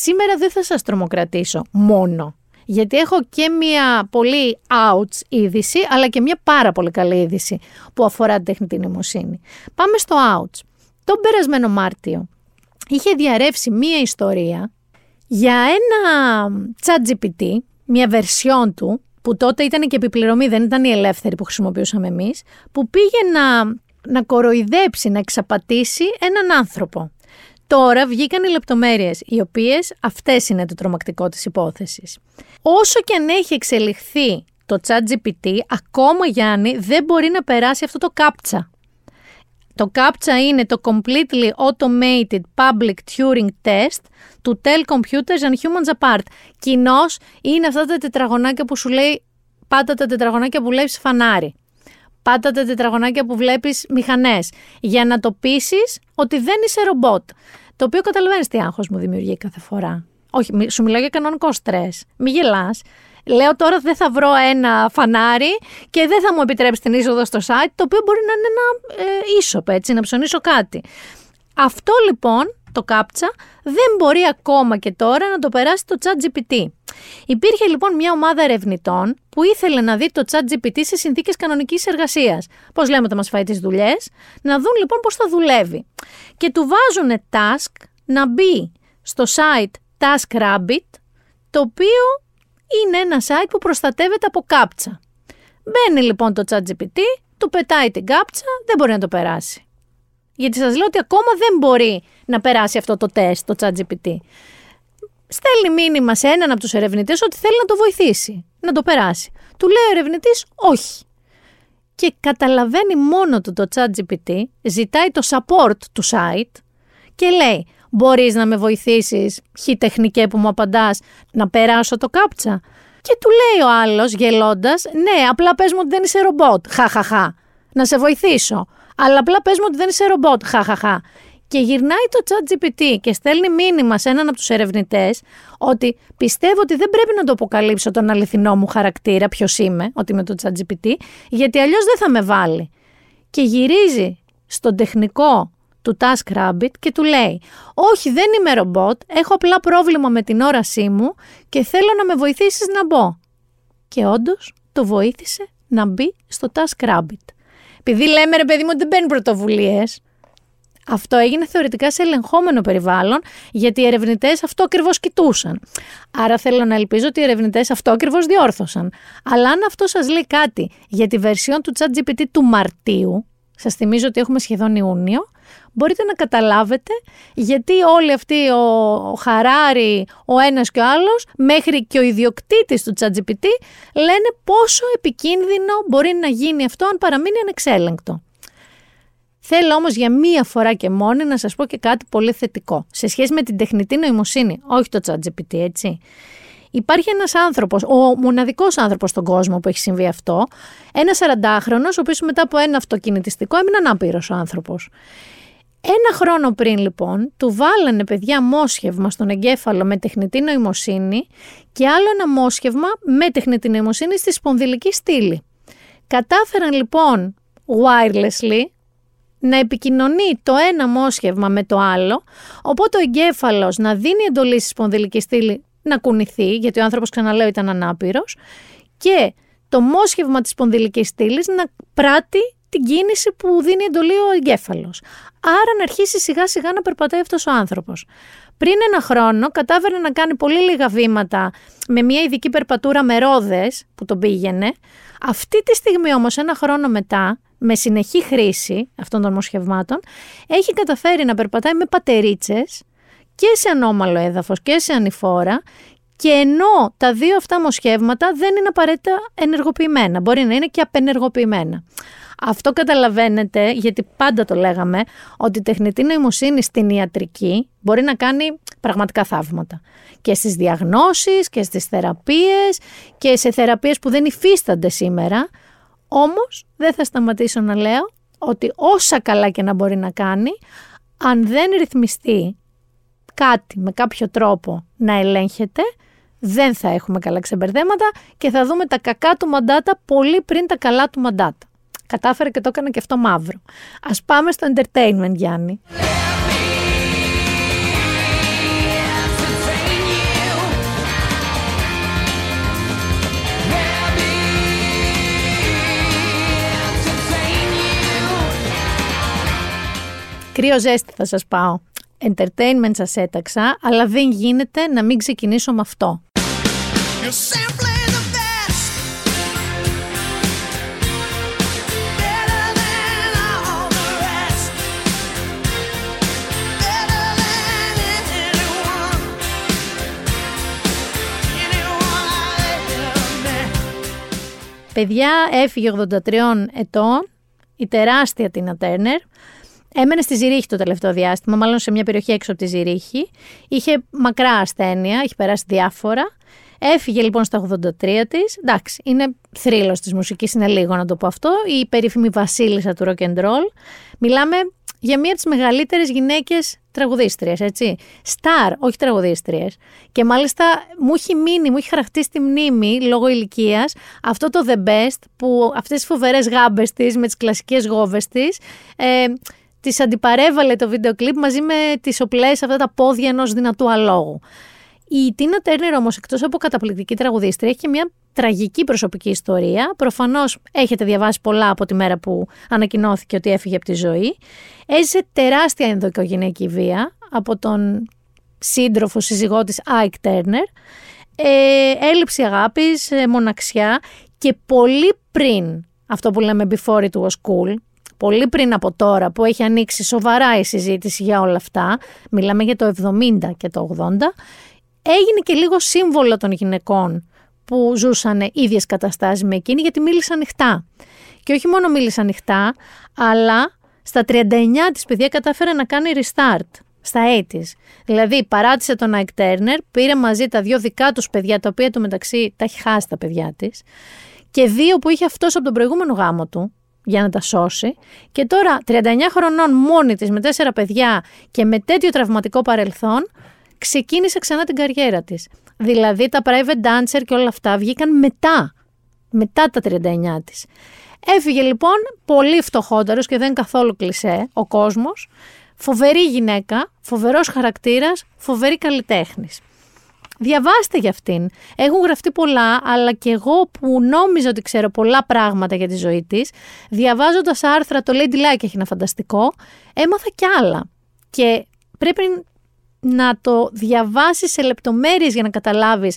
Speaker 1: Σήμερα δεν θα σας τρομοκρατήσω μόνο γιατί έχω και μια πολύ outs είδηση, αλλά και μια πάρα πολύ καλή είδηση που αφορά την τεχνητή νοημοσύνη. Πάμε στο outs. Τον περασμένο Μάρτιο είχε διαρρεύσει μία ιστορία για ένα chat GPT, μία βερσιόν του, που τότε ήταν και επιπληρωμή, δεν ήταν η ελεύθερη που χρησιμοποιούσαμε εμείς, που πήγε να, να κοροϊδέψει, να εξαπατήσει έναν άνθρωπο. Τώρα βγήκαν οι λεπτομέρειες, οι οποίες αυτές είναι το τρομακτικό της υπόθεσης. Όσο και αν έχει εξελιχθεί το ChatGPT, ακόμα Γιάννη δεν μπορεί να περάσει αυτό το κάπτσα. Το CAPTCHA είναι το Completely Automated Public Turing Test to Tell Computers and Humans Apart. Κοινώς είναι αυτά τα τετραγωνάκια που σου λέει πάτα τα τετραγωνάκια που βλέπεις φανάρι. Πάτα τα τετραγωνάκια που βλέπεις μηχανές. Για να το πείσεις ότι δεν είσαι ρομπότ. Το οποίο καταλαβαίνεις τι άγχος μου δημιουργεί κάθε φορά. Όχι, μη- σου μιλάω για κανονικό στρες. Μη γελάς. Λέω τώρα δεν θα βρω ένα φανάρι και δεν θα μου επιτρέψει την είσοδο στο site, το οποίο μπορεί να είναι ένα ε, ίσοπ, έτσι, να ψωνίσω κάτι. Αυτό λοιπόν, το κάψα, δεν μπορεί ακόμα και τώρα να το περάσει το chat GPT. Υπήρχε λοιπόν μια ομάδα ερευνητών που ήθελε να δει το chat GPT σε συνθήκες κανονικής εργασίας. Πώς λέμε ότι μας φάει τις δουλειές; Να δουν λοιπόν πώς θα δουλεύει. Και του βάζουν task να μπει στο site TaskRabbit, το οποίο είναι ένα site που προστατεύεται από κάψα. Μπαίνει λοιπόν το ChatGPT, του πετάει την κάψα, δεν μπορεί να το περάσει. Γιατί σας λέω ότι ακόμα δεν μπορεί να περάσει αυτό το τεστ, το ChatGPT. Στέλνει μήνυμα σε έναν από τους ερευνητές ότι θέλει να το βοηθήσει, να το περάσει. Του λέει ο ερευνητής όχι. Και καταλαβαίνει μόνο του το ChatGPT, ζητάει το support του site και λέει μπορείς να με βοηθήσεις, χι τεχνικέ που μου απαντάς, να περάσω το κάψα. Και του λέει ο άλλος γελώντας, ναι, απλά πες μου ότι δεν είσαι ρομπότ, χαχαχα, να σε βοηθήσω. Αλλά απλά πες μου ότι δεν είσαι ρομπότ, χαχαχα. Και γυρνάει το chat GPT και στέλνει μήνυμα σε έναν από τους ερευνητές ότι πιστεύω ότι δεν πρέπει να το αποκαλύψω τον αληθινό μου χαρακτήρα, ποιος είμαι, ότι είμαι το chat GPT, γιατί αλλιώς δεν θα με βάλει. Και γυρίζει στον τεχνικό του TaskRabbit και του λέει «Όχι, δεν είμαι ρομπότ, έχω απλά πρόβλημα με την όρασή μου και θέλω να με βοηθήσεις να μπω». Και όντως το βοήθησε να μπει στο TaskRabbit. Επειδή λέμε ρε παιδί μου ότι δεν παίρνει πρωτοβουλίες, αυτό έγινε θεωρητικά σε ελεγχόμενο περιβάλλον, γιατί οι ερευνητές αυτό ακριβώς κοιτούσαν. Άρα θέλω να ελπίζω ότι οι ερευνητές αυτό ακριβώς διόρθωσαν. Αλλά αν αυτό σας λέει κάτι για τη βερσιόν του ChatGPT του Μαρτίου, σας θυμίζω ότι έχουμε σχεδόν Ιούνιο, μπορείτε να καταλάβετε γιατί όλοι αυτοί ο, ο Χαράρη, ο ένας και ο άλλος, μέχρι και ο ιδιοκτήτης του ChatGPT, λένε πόσο επικίνδυνο μπορεί να γίνει αυτό αν παραμείνει ανεξέλεγκτο. Θέλω όμως για μία φορά και μόνη να σας πω και κάτι πολύ θετικό. Σε σχέση με την τεχνητή νοημοσύνη, όχι το ChatGPT, έτσι. Υπάρχει ένας άνθρωπος, ο μοναδικός άνθρωπος στον κόσμο που έχει συμβεί αυτό, ένας 40χρονος, ο οποίος μετά από ένα αυτοκινητιστικό έμεινε ανάπηρος ο άνθρωπος. Ένα χρόνο πριν λοιπόν του βάλανε παιδιά μόσχευμα στον εγκέφαλο με τεχνητή νοημοσύνη και άλλο ένα μόσχευμα με τεχνητή νοημοσύνη στη σπονδυλική στήλη. Κατάφεραν λοιπόν wirelessly να επικοινωνεί το ένα μόσχευμα με το άλλο, οπότε ο εγκέφαλος να δίνει εντολή στη σπονδυλική στήλη να κουνηθεί, γιατί ο άνθρωπος ξαναλέω ήταν ανάπηρος, και το μόσχευμα της σπονδυλικής στήλης να πράττει την κίνηση που δίνει εντολή ο εγκέφαλος. Άρα να αρχίσει σιγά σιγά να περπατάει αυτός ο άνθρωπος. Πριν ένα χρόνο κατάφερε να κάνει πολύ λίγα βήματα με μια ειδική περπατούρα με ρόδες που τον πήγαινε. Αυτή τη στιγμή όμως ένα χρόνο μετά, με συνεχή χρήση αυτών των μοσχευμάτων, έχει καταφέρει να περπατάει με πατερίτσες και σε ανώμαλο έδαφος και σε ανηφόρα και ενώ τα δύο αυτά μοσχεύματα δεν είναι απαραίτητα ενεργοποιημένα, μπορεί να είναι και απενεργοποιημένα. Αυτό καταλαβαίνετε, γιατί πάντα το λέγαμε, ότι η τεχνητή νοημοσύνη στην ιατρική μπορεί να κάνει πραγματικά θαύματα. Και στις διαγνώσεις και στις θεραπείες και σε θεραπείες που δεν υφίστανται σήμερα. Όμως δεν θα σταματήσω να λέω ότι όσα καλά και να μπορεί να κάνει, αν δεν ρυθμιστεί κάτι με κάποιο τρόπο να ελέγχεται, δεν θα έχουμε καλά ξεμπερδέματα και θα δούμε τα κακά του μαντάτα πολύ πριν τα καλά του μαντάτα. Κατάφερε και το έκανα και αυτό μαύρο. Ας πάμε στο entertainment, Γιάννη. Κρύο ζέστη θα σας πάω entertainment σας έταξα, αλλά δεν γίνεται να μην ξεκινήσω με αυτό. Παιδιά έφυγε 83 ετών, η τεράστια Τίνα Έμενε στη Ζηρίχη το τελευταίο διάστημα, μάλλον σε μια περιοχή έξω από τη Ζηρίχη. Είχε μακρά ασθένεια, είχε περάσει διάφορα. Έφυγε λοιπόν στα 83 της. Εντάξει, είναι θρύλος της μουσικής, είναι λίγο να το πω αυτό. Η περίφημη βασίλισσα του rock and roll. Μιλάμε για μία από τις μεγαλύτερες γυναίκες τραγουδίστριε, έτσι. Σταρ, όχι τραγουδίστριες. Και μάλιστα μου έχει μείνει, μου έχει χαρακτήσει στη μνήμη λόγω ηλικίας αυτό το The Best που αυτές τι φοβερές γάμπες της με τις κλασικές γόβες της. Ε, Της αντιπαρέβαλε το βίντεο κλιπ μαζί με τις οπλές αυτά τα πόδια ενός δυνατού αλόγου. Η Τίνα Τέρνερ όμως, εκτός από καταπληκτική τραγουδίστρια, έχει και μια τραγική προσωπική ιστορία. Προφανώς έχετε διαβάσει πολλά από τη μέρα που ανακοινώθηκε ότι έφυγε από τη ζωή. Έζησε τεράστια ενδοοικογενειακή βία από τον σύντροφο σύζυγό της Άικ Τέρνερ. Ε, έλλειψη αγάπης, ε, μοναξιά και πολύ πριν αυτό που λέμε before it was cool, πολύ πριν από τώρα που έχει ανοίξει σοβαρά η συζήτηση για όλα αυτά, μιλάμε για το 70 και το 80, έγινε και λίγο σύμβολο των γυναικών που ζούσαν ίδιες καταστάσεις με εκείνη γιατί μίλησαν ανοιχτά. Και όχι μόνο μίλησαν ανοιχτά, αλλά στα 39 της παιδιά κατάφερε να κάνει restart στα 80's. Δηλαδή παράτησε τον Ike Turner, πήρε μαζί τα δύο δικά τους παιδιά, τα οποία του μεταξύ τα έχει χάσει τα παιδιά της, και δύο που είχε αυτός από τον προηγούμενο γάμο του, για να τα σώσει. Και τώρα 39 χρονών μόνη της με τέσσερα παιδιά και με τέτοιο τραυματικό παρελθόν, ξεκίνησε ξανά την καριέρα της. Δηλαδή τα private dancer και όλα αυτά βγήκαν μετά, μετά τα 39 της. Έφυγε λοιπόν πολύ φτωχότερος και δεν καθόλου κλισέ ο κόσμος, φοβερή γυναίκα, φοβερός χαρακτήρας, φοβερή καλλιτέχνης. Διαβάστε για αυτήν. Έχουν γραφτεί πολλά, αλλά και εγώ που νόμιζα ότι ξέρω πολλά πράγματα για τη ζωή της, διαβάζοντας άρθρα, το Lady Like έχει ένα φανταστικό, έμαθα κι άλλα. Και πρέπει να το διαβάσεις σε λεπτομέρειες για να καταλάβεις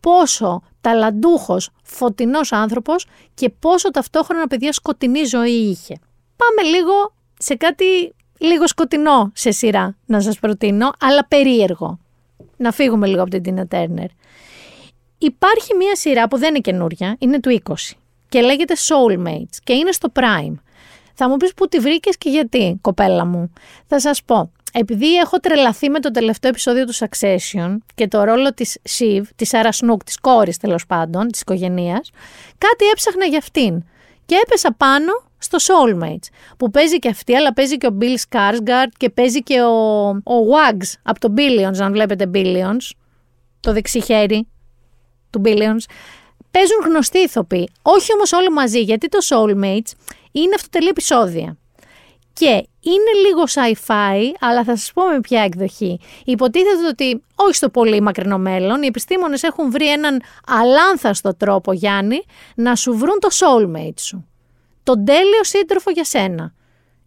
Speaker 1: πόσο ταλαντούχος, φωτεινός άνθρωπος και πόσο ταυτόχρονα παιδιά σκοτεινή ζωή είχε. Πάμε λίγο σε κάτι λίγο σκοτεινό σε σειρά να σας προτείνω, αλλά περίεργο. Να φύγουμε λίγο από την Τίνα Τέρνερ. Υπάρχει μία σειρά που δεν είναι καινούρια, είναι του 20 και λέγεται Soulmates και είναι στο Prime. Θα μου πεις που τη βρήκες και γιατί, κοπέλα μου. Θα σας πω, επειδή έχω τρελαθεί με το τελευταίο επεισόδιο του Succession και το ρόλο της Shiv, της Sarah Snook, της κόρης τέλος πάντων, της οικογένειας, κάτι έψαχνα για αυτήν. Και έπεσα πάνω στο Soulmates, που παίζει και αυτή, αλλά παίζει και ο Bill Skarsgård και παίζει και ο, ο Wags από το Billions, αν βλέπετε Billions, το δεξί χέρι του Billions. Παίζουν γνωστοί ηθοποιοί, όχι όμως όλοι μαζί, γιατί το Soulmates είναι αυτοτελή επεισόδια. Και είναι λίγο sci-fi, αλλά θα σας πω με ποια εκδοχή. Υποτίθεται ότι, όχι στο πολύ μακρινό μέλλον, οι επιστήμονες έχουν βρει έναν αλάνθαστο τρόπο, Γιάννη, να σου βρουν το soulmate σου. Τον τέλειο σύντροφο για σένα.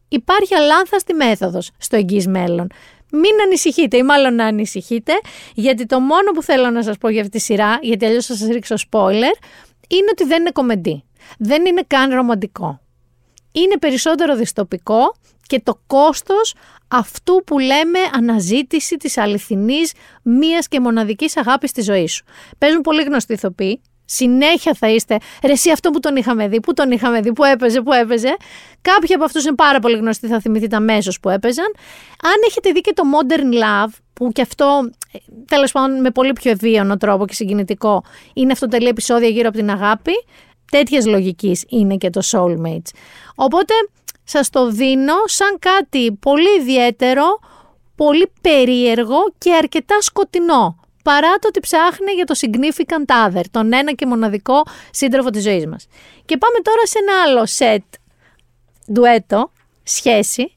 Speaker 1: Υπάρχει αλάνθαστη μέθοδος στο εγγύς μέλλον. Μην ανησυχείτε ή μάλλον να ανησυχείτε, γιατί το μόνο που θέλω να σας πω για αυτή τη σειρά, γιατί αλλιώς θα σας ρίξω spoiler, είναι ότι δεν είναι κομμεντή. Δεν είναι καν ρομαντικό είναι περισσότερο δυστοπικό και το κόστος αυτού που λέμε αναζήτηση της αληθινής μίας και μοναδικής αγάπης στη ζωή σου. Παίζουν πολύ γνωστοί ηθοποιοί, συνέχεια θα είστε, ρε εσύ αυτό που τον είχαμε δει, που τον είχαμε δει, που έπαιζε, που έπαιζε. Κάποιοι από αυτούς είναι πάρα πολύ γνωστοί, θα θυμηθείτε αμέσως που έπαιζαν. Αν έχετε δει και το Modern Love, που και αυτό τέλος πάντων με πολύ πιο ευίωνο τρόπο και συγκινητικό είναι αυτό τελεία επεισόδια γύρω από την αγάπη, τέτοιες λογικής είναι και το Soulmates. Οπότε σας το δίνω σαν κάτι πολύ ιδιαίτερο, πολύ περίεργο και αρκετά σκοτεινό. Παρά το ότι ψάχνει για το significant other, τον ένα και μοναδικό σύντροφο της ζωής μας. Και πάμε τώρα σε ένα άλλο set, ντουέτο, σχέση,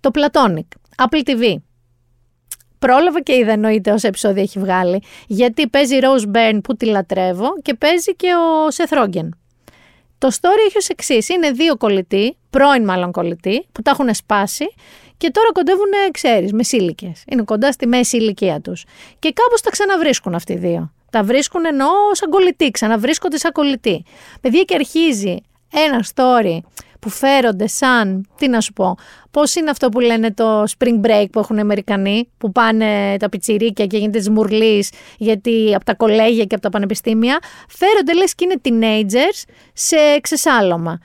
Speaker 1: το Platonic, Apple TV. Πρόλαβα και είδα εννοείται όσα επεισόδια έχει βγάλει, γιατί παίζει Rose Byrne που τη λατρεύω και παίζει και ο Seth Rogen. Το story έχει ως εξής. Είναι δύο κολλητοί, πρώην μάλλον κολλητοί, που τα έχουν σπάσει Και τώρα κοντεύουν, ξέρεις, μεσήλικε. Είναι κοντά στη μέση ηλικία τους. Και κάπως τα ξαναβρίσκουν αυτοί οι δύο. Τα βρίσκουν εννοώ σαν κολλητοί, ξαναβρίσκονται σαν κολλητοί. Παιδιά και αρχίζει ένα story που φέρονται σαν, τι να σου πω, πώς είναι αυτό που λένε το spring break που έχουν οι Αμερικανοί, που πάνε τα πιτσιρίκια και γίνεται μουρλής γιατί από τα κολέγια και από τα πανεπιστήμια, φέρονται λες και είναι teenagers σε ξεσάλωμα.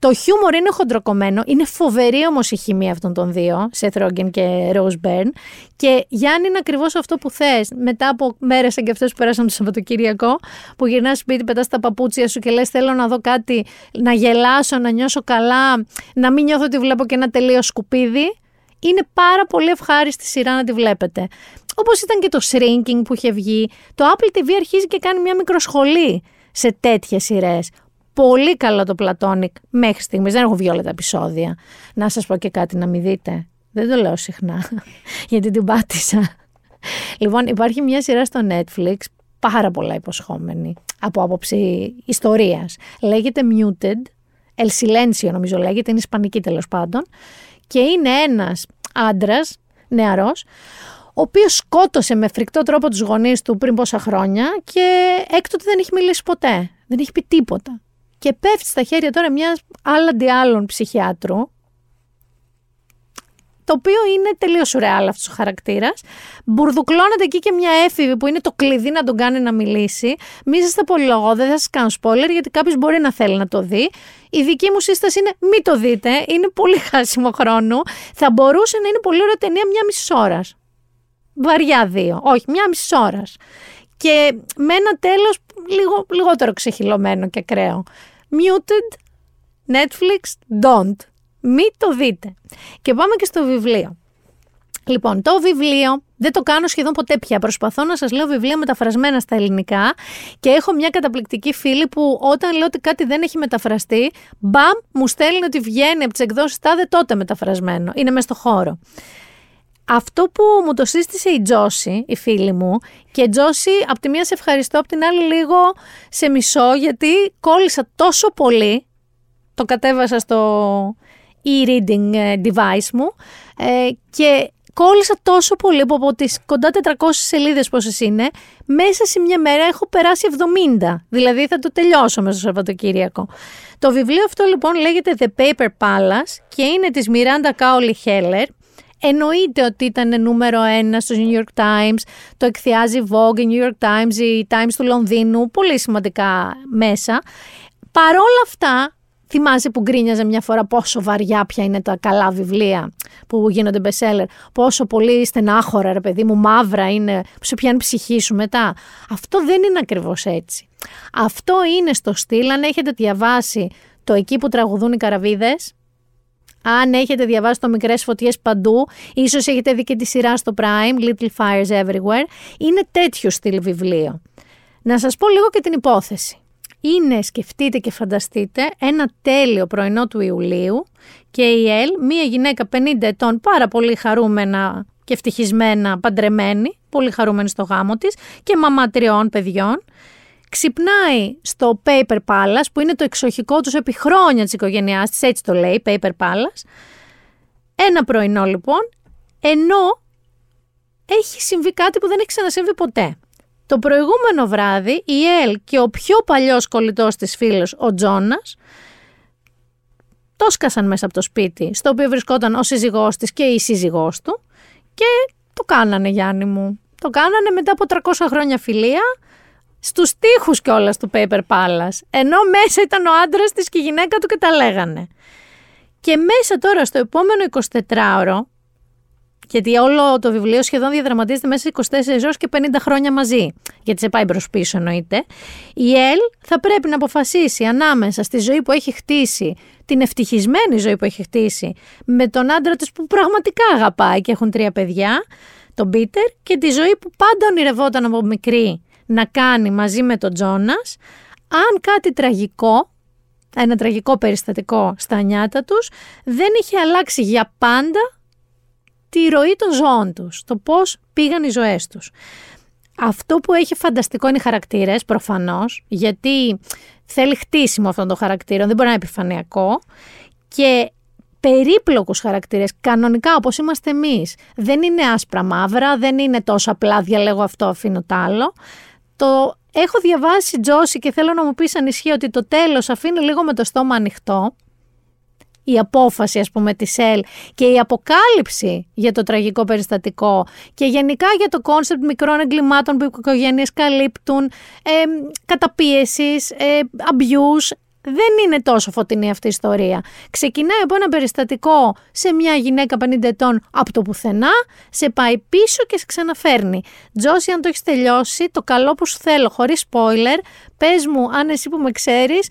Speaker 1: Το χιούμορ είναι χοντροκομμένο, είναι φοβερή όμω η χημεία αυτών των δύο, σε Ρόγκεν και Rose Byrne. Και Γιάννη είναι ακριβώς αυτό που θες. Μετά από μέρες σαν και αυτέ που πέρασαν το Σαββατοκύριακο, που γυρνάς σπίτι, πετάς τα παπούτσια σου και λες: Θέλω να δω κάτι, να γελάσω, να νιώσω καλά, να μην νιώθω ότι βλέπω και ένα τελείως σκουπίδι. Είναι πάρα πολύ ευχάριστη σειρά να τη βλέπετε. Όπως ήταν και το Shrinking που είχε βγει, το Apple TV αρχίζει και κάνει μια μικροσχολή σε τέτοιες σειρές. Πολύ καλό το Platonic μέχρι στιγμής. Δεν έχω βγει όλα τα επεισόδια. Να σας πω και κάτι να μην δείτε. Δεν το λέω συχνά, γιατί την πάτησα. Λοιπόν, υπάρχει μια σειρά στο Netflix, πάρα πολλά υποσχόμενη, από άποψη ιστορίας. Λέγεται Muted, El Silencio νομίζω λέγεται, είναι ισπανική τέλος πάντων. Και είναι ένας άντρας, νεαρός, ο οποίος σκότωσε με φρικτό τρόπο τους γονείς του πριν πόσα χρόνια και έκτοτε δεν έχει μιλήσει ποτέ. Δεν έχει πει τίποτα και πέφτει στα χέρια τώρα μιας άλλαντι άλλων ψυχιάτρου, το οποίο είναι τελείως σουρεάλ αυτός ο χαρακτήρας. Μπουρδουκλώνεται εκεί και μια έφηβη που είναι το κλειδί να τον κάνει να μιλήσει. Μη είστε πολύ λογό, δεν θα σας κάνω spoiler, γιατί κάποιος μπορεί να θέλει να το δει. Η δική μου σύσταση είναι μη το δείτε, είναι πολύ χάσιμο χρόνο. Θα μπορούσε να είναι πολύ ωραία ταινία μια μισή ώρας. Βαριά δύο, όχι, μια μισή ώρας. Και με ένα τέλος λίγο, λιγότερο ξεχυλωμένο και ακραίο. Muted, Netflix, don't. Μη το δείτε. Και πάμε και στο βιβλίο. Λοιπόν, το βιβλίο δεν το κάνω σχεδόν ποτέ πια. Προσπαθώ να σας λέω βιβλία μεταφρασμένα στα ελληνικά και έχω μια καταπληκτική φίλη που όταν λέω ότι κάτι δεν έχει μεταφραστεί, μπαμ, μου στέλνει ότι βγαίνει από τις εκδόσεις τάδε τότε μεταφρασμένο. Είναι μέσα στο χώρο. Αυτό που μου το σύστησε η Τζόση, η φίλη μου, και Τζόση, από τη μία σε ευχαριστώ, από την άλλη λίγο σε μισό, γιατί κόλλησα τόσο πολύ, το κατέβασα στο e-reading ε, device μου, ε, και κόλλησα τόσο πολύ που από τις κοντά 400 σελίδες πόσες είναι, μέσα σε μια μέρα έχω περάσει 70. Δηλαδή θα το τελειώσω μέσα στο Σαββατοκύριακο. Το βιβλίο αυτό λοιπόν λέγεται The Paper Palace και είναι της Miranda Cowley Heller Εννοείται ότι ήταν νούμερο ένα στο New York Times, το εκθιάζει η Vogue, η New York Times, η Times του Λονδίνου, πολύ σημαντικά μέσα. Παρόλα αυτά, θυμάσαι που γκρίνιαζε μια φορά πόσο βαριά πια είναι τα καλά βιβλία που γίνονται bestseller, πόσο πολύ στενάχωρα ρε παιδί μου, μαύρα είναι, που σε πιάνει ψυχή σου μετά. Αυτό δεν είναι ακριβώς έτσι. Αυτό είναι στο στυλ, αν έχετε διαβάσει το εκεί που τραγουδούν οι καραβίδες, αν έχετε διαβάσει το μικρές φωτιές παντού, ίσως έχετε δει και τη σειρά στο Prime, Little Fires Everywhere, είναι τέτοιο στυλ βιβλίο. Να σας πω λίγο και την υπόθεση. Είναι, σκεφτείτε και φανταστείτε, ένα τέλειο πρωινό του Ιουλίου και η Ελ, μία γυναίκα 50 ετών, πάρα πολύ χαρούμενα και ευτυχισμένα, παντρεμένη, πολύ χαρούμενη στο γάμο της και μαμά τριών παιδιών, Ξυπνάει στο Paper Palace, που είναι το εξοχικό τους επί χρόνια της οικογένειάς της, έτσι το λέει, Paper Palace. Ένα πρωινό λοιπόν, ενώ έχει συμβεί κάτι που δεν έχει ξανασυμβεί ποτέ. Το προηγούμενο βράδυ η Ελ και ο πιο παλιός κολλητός της φίλος, ο Τζόνας, το σκάσαν μέσα από το σπίτι, στο οποίο βρισκόταν ο σύζυγός της και η σύζυγός του και το κάνανε Γιάννη μου. Το κάνανε μετά από 300 χρόνια φιλία, στους τοίχους κιόλας του Paper Palace. Ενώ μέσα ήταν ο άντρας της και η γυναίκα του και τα λέγανε. Και μέσα τώρα στο επόμενο 24ωρο, γιατί όλο το βιβλίο σχεδόν διαδραματίζεται μέσα σε 24 ώρες και 50 χρόνια μαζί, γιατί σε πάει μπρος πίσω εννοείται, η Ελ θα πρέπει να αποφασίσει ανάμεσα στη ζωή που έχει χτίσει, την ευτυχισμένη ζωή που έχει χτίσει, με τον άντρα της που πραγματικά αγαπάει και έχουν τρία παιδιά, τον Πίτερ, και τη ζωή που πάντα ονειρευόταν από μικρή να κάνει μαζί με τον Τζόνας αν κάτι τραγικό, ένα τραγικό περιστατικό στα νιάτα τους, δεν είχε αλλάξει για πάντα τη ροή των ζώων τους, το πώς πήγαν οι ζωές τους. Αυτό που έχει φανταστικό είναι οι χαρακτήρες, προφανώς, γιατί θέλει χτίσιμο αυτόν τον χαρακτήρα, δεν μπορεί να είναι επιφανειακό και περίπλοκους χαρακτήρες, κανονικά όπως είμαστε εμείς. Δεν είναι άσπρα μαύρα, δεν είναι τόσο απλά διαλέγω αυτό, αφήνω το άλλο. Το έχω διαβάσει Τζόση και θέλω να μου πεις αν ισχύει ότι το τέλος αφήνει λίγο με το στόμα ανοιχτό. Η απόφαση ας πούμε της Ελ και η αποκάλυψη για το τραγικό περιστατικό και γενικά για το concept μικρών εγκλημάτων που οι οικογένειες καλύπτουν, ε, καταπίεσης, ε, abuse, δεν είναι τόσο φωτεινή αυτή η ιστορία. Ξεκινάει από ένα περιστατικό σε μια γυναίκα 50 ετών από το πουθενά, σε πάει πίσω και σε ξαναφέρνει. Τζόσι, αν το έχεις τελειώσει, το καλό που σου θέλω, χωρίς spoiler, πες μου, αν εσύ που με ξέρεις,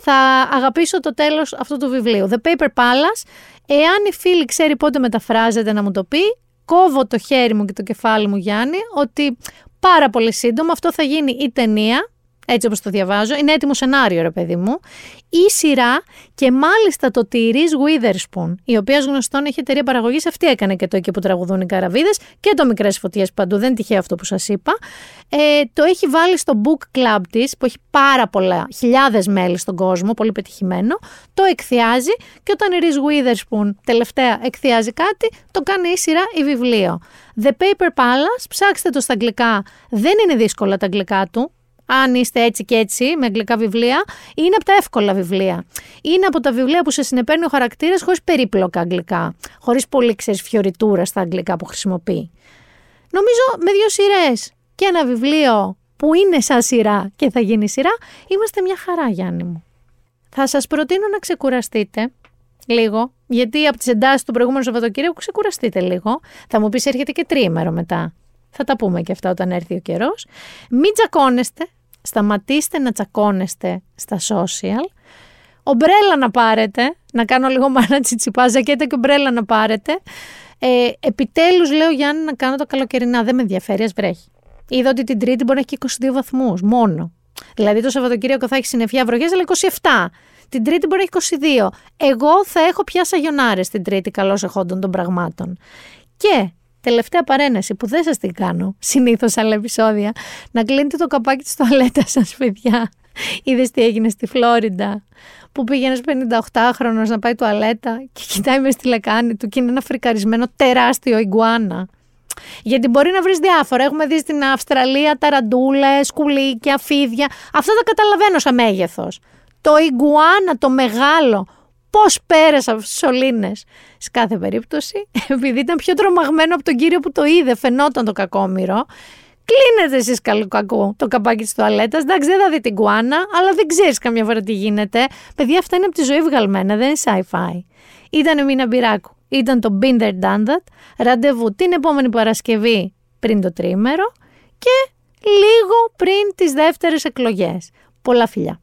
Speaker 1: θα αγαπήσω το τέλος αυτού του βιβλίου. The Paper Palace, εάν η φίλη ξέρει πότε μεταφράζεται να μου το πει, κόβω το χέρι μου και το κεφάλι μου Γιάννη, ότι πάρα πολύ σύντομα αυτό θα γίνει η ταινία, έτσι όπως το διαβάζω, είναι έτοιμο σενάριο ρε παιδί μου, ή σειρά και μάλιστα το τη Reese Witherspoon, η οποία ως γνωστόν έχει εταιρεία παραγωγής, αυτή έκανε και το εκεί που τραγουδούν οι καραβίδες και το Μικρές Φωτιές παντού, δεν τυχαίο αυτό που σας είπα. Ε, το έχει βάλει στο book club της, που έχει πάρα πολλά, χιλιάδες μέλη στον κόσμο, πολύ πετυχημένο, το εκθιάζει και όταν η Reese Witherspoon τελευταία εκθιάζει κάτι, το κάνει η σειρά ή βιβλίο. The Paper Palace, ψάξτε το στα αγγλικά, δεν είναι δύσκολα τα αγγλικά του, αν είστε έτσι και έτσι με αγγλικά βιβλία, είναι από τα εύκολα βιβλία. Είναι από τα βιβλία που σε συνεπέρνει ο χαρακτήρας χωρίς περίπλοκα αγγλικά. Χωρίς πολύ ξέρεις φιωριτούρα στα αγγλικά που χρησιμοποιεί. Νομίζω με δύο σειρές και ένα βιβλίο που είναι σαν σειρά και θα γίνει σειρά, είμαστε μια χαρά, Γιάννη μου. Θα σας προτείνω να ξεκουραστείτε λίγο, γιατί από τις εντάσεις του προηγούμενου Σαββατοκύριακου ξεκουραστείτε λίγο. Θα μου πεις έρχεται και τρίμερο μετά. Θα τα πούμε και αυτά όταν έρθει ο καιρός. Μην τσακώνεστε, σταματήστε να τσακώνεστε στα social. Ομπρέλα να πάρετε, να κάνω λίγο μάνα τσιτσιπά, ζακέτα και ομπρέλα να πάρετε. Ε, επιτέλους λέω Γιάννη να κάνω το καλοκαιρινά, δεν με ενδιαφέρει, ας βρέχει. Είδα ότι την Τρίτη μπορεί να έχει 22 βαθμούς, μόνο. Δηλαδή το Σαββατοκύριακο θα έχει συννεφιά βροχές, αλλά 27. Την Τρίτη μπορεί να έχει 22. Εγώ θα έχω πια σαγιονάρες την Τρίτη, καλώς εχόντων των πραγμάτων. Και τελευταία παρένεση που δεν σας την κάνω, συνήθως άλλα επεισόδια, να κλείνετε το καπάκι της τουαλέτας σας, παιδιά. Είδες τι έγινε στη Φλόριντα, που πήγε ένας 58χρονος να πάει τουαλέτα και κοιτάει μες στη λεκάνη του και είναι ένα φρικαρισμένο τεράστιο ιγκουάνα. Γιατί μπορεί να βρεις διάφορα. Έχουμε δει στην Αυστραλία ταραντούλες, σκουλίκια, φίδια. Αυτά τα καταλαβαίνω σαν μέγεθος. Το ιγκουάνα, το μεγάλο, πώς πέρασε από τις σωλήνες. Σε κάθε περίπτωση, επειδή ήταν πιο τρομαγμένο από τον κύριο που το είδε, φαινόταν το κακόμοιρο. Κλείνετε εσείς καλό κακό το καπάκι της τουαλέτας. Εντάξει, δεν θα δει την κουάνα, αλλά δεν ξέρεις καμιά φορά τι γίνεται. Παιδιά, αυτά είναι από τη ζωή βγαλμένα, δεν είναι sci-fi. Ήταν η Μίνα Μπυράκου. Ήταν το Binder Done That. Ραντεβού την επόμενη Παρασκευή πριν το τρίμερο και λίγο πριν τις δεύτερες εκλογές. Πολλά φιλιά.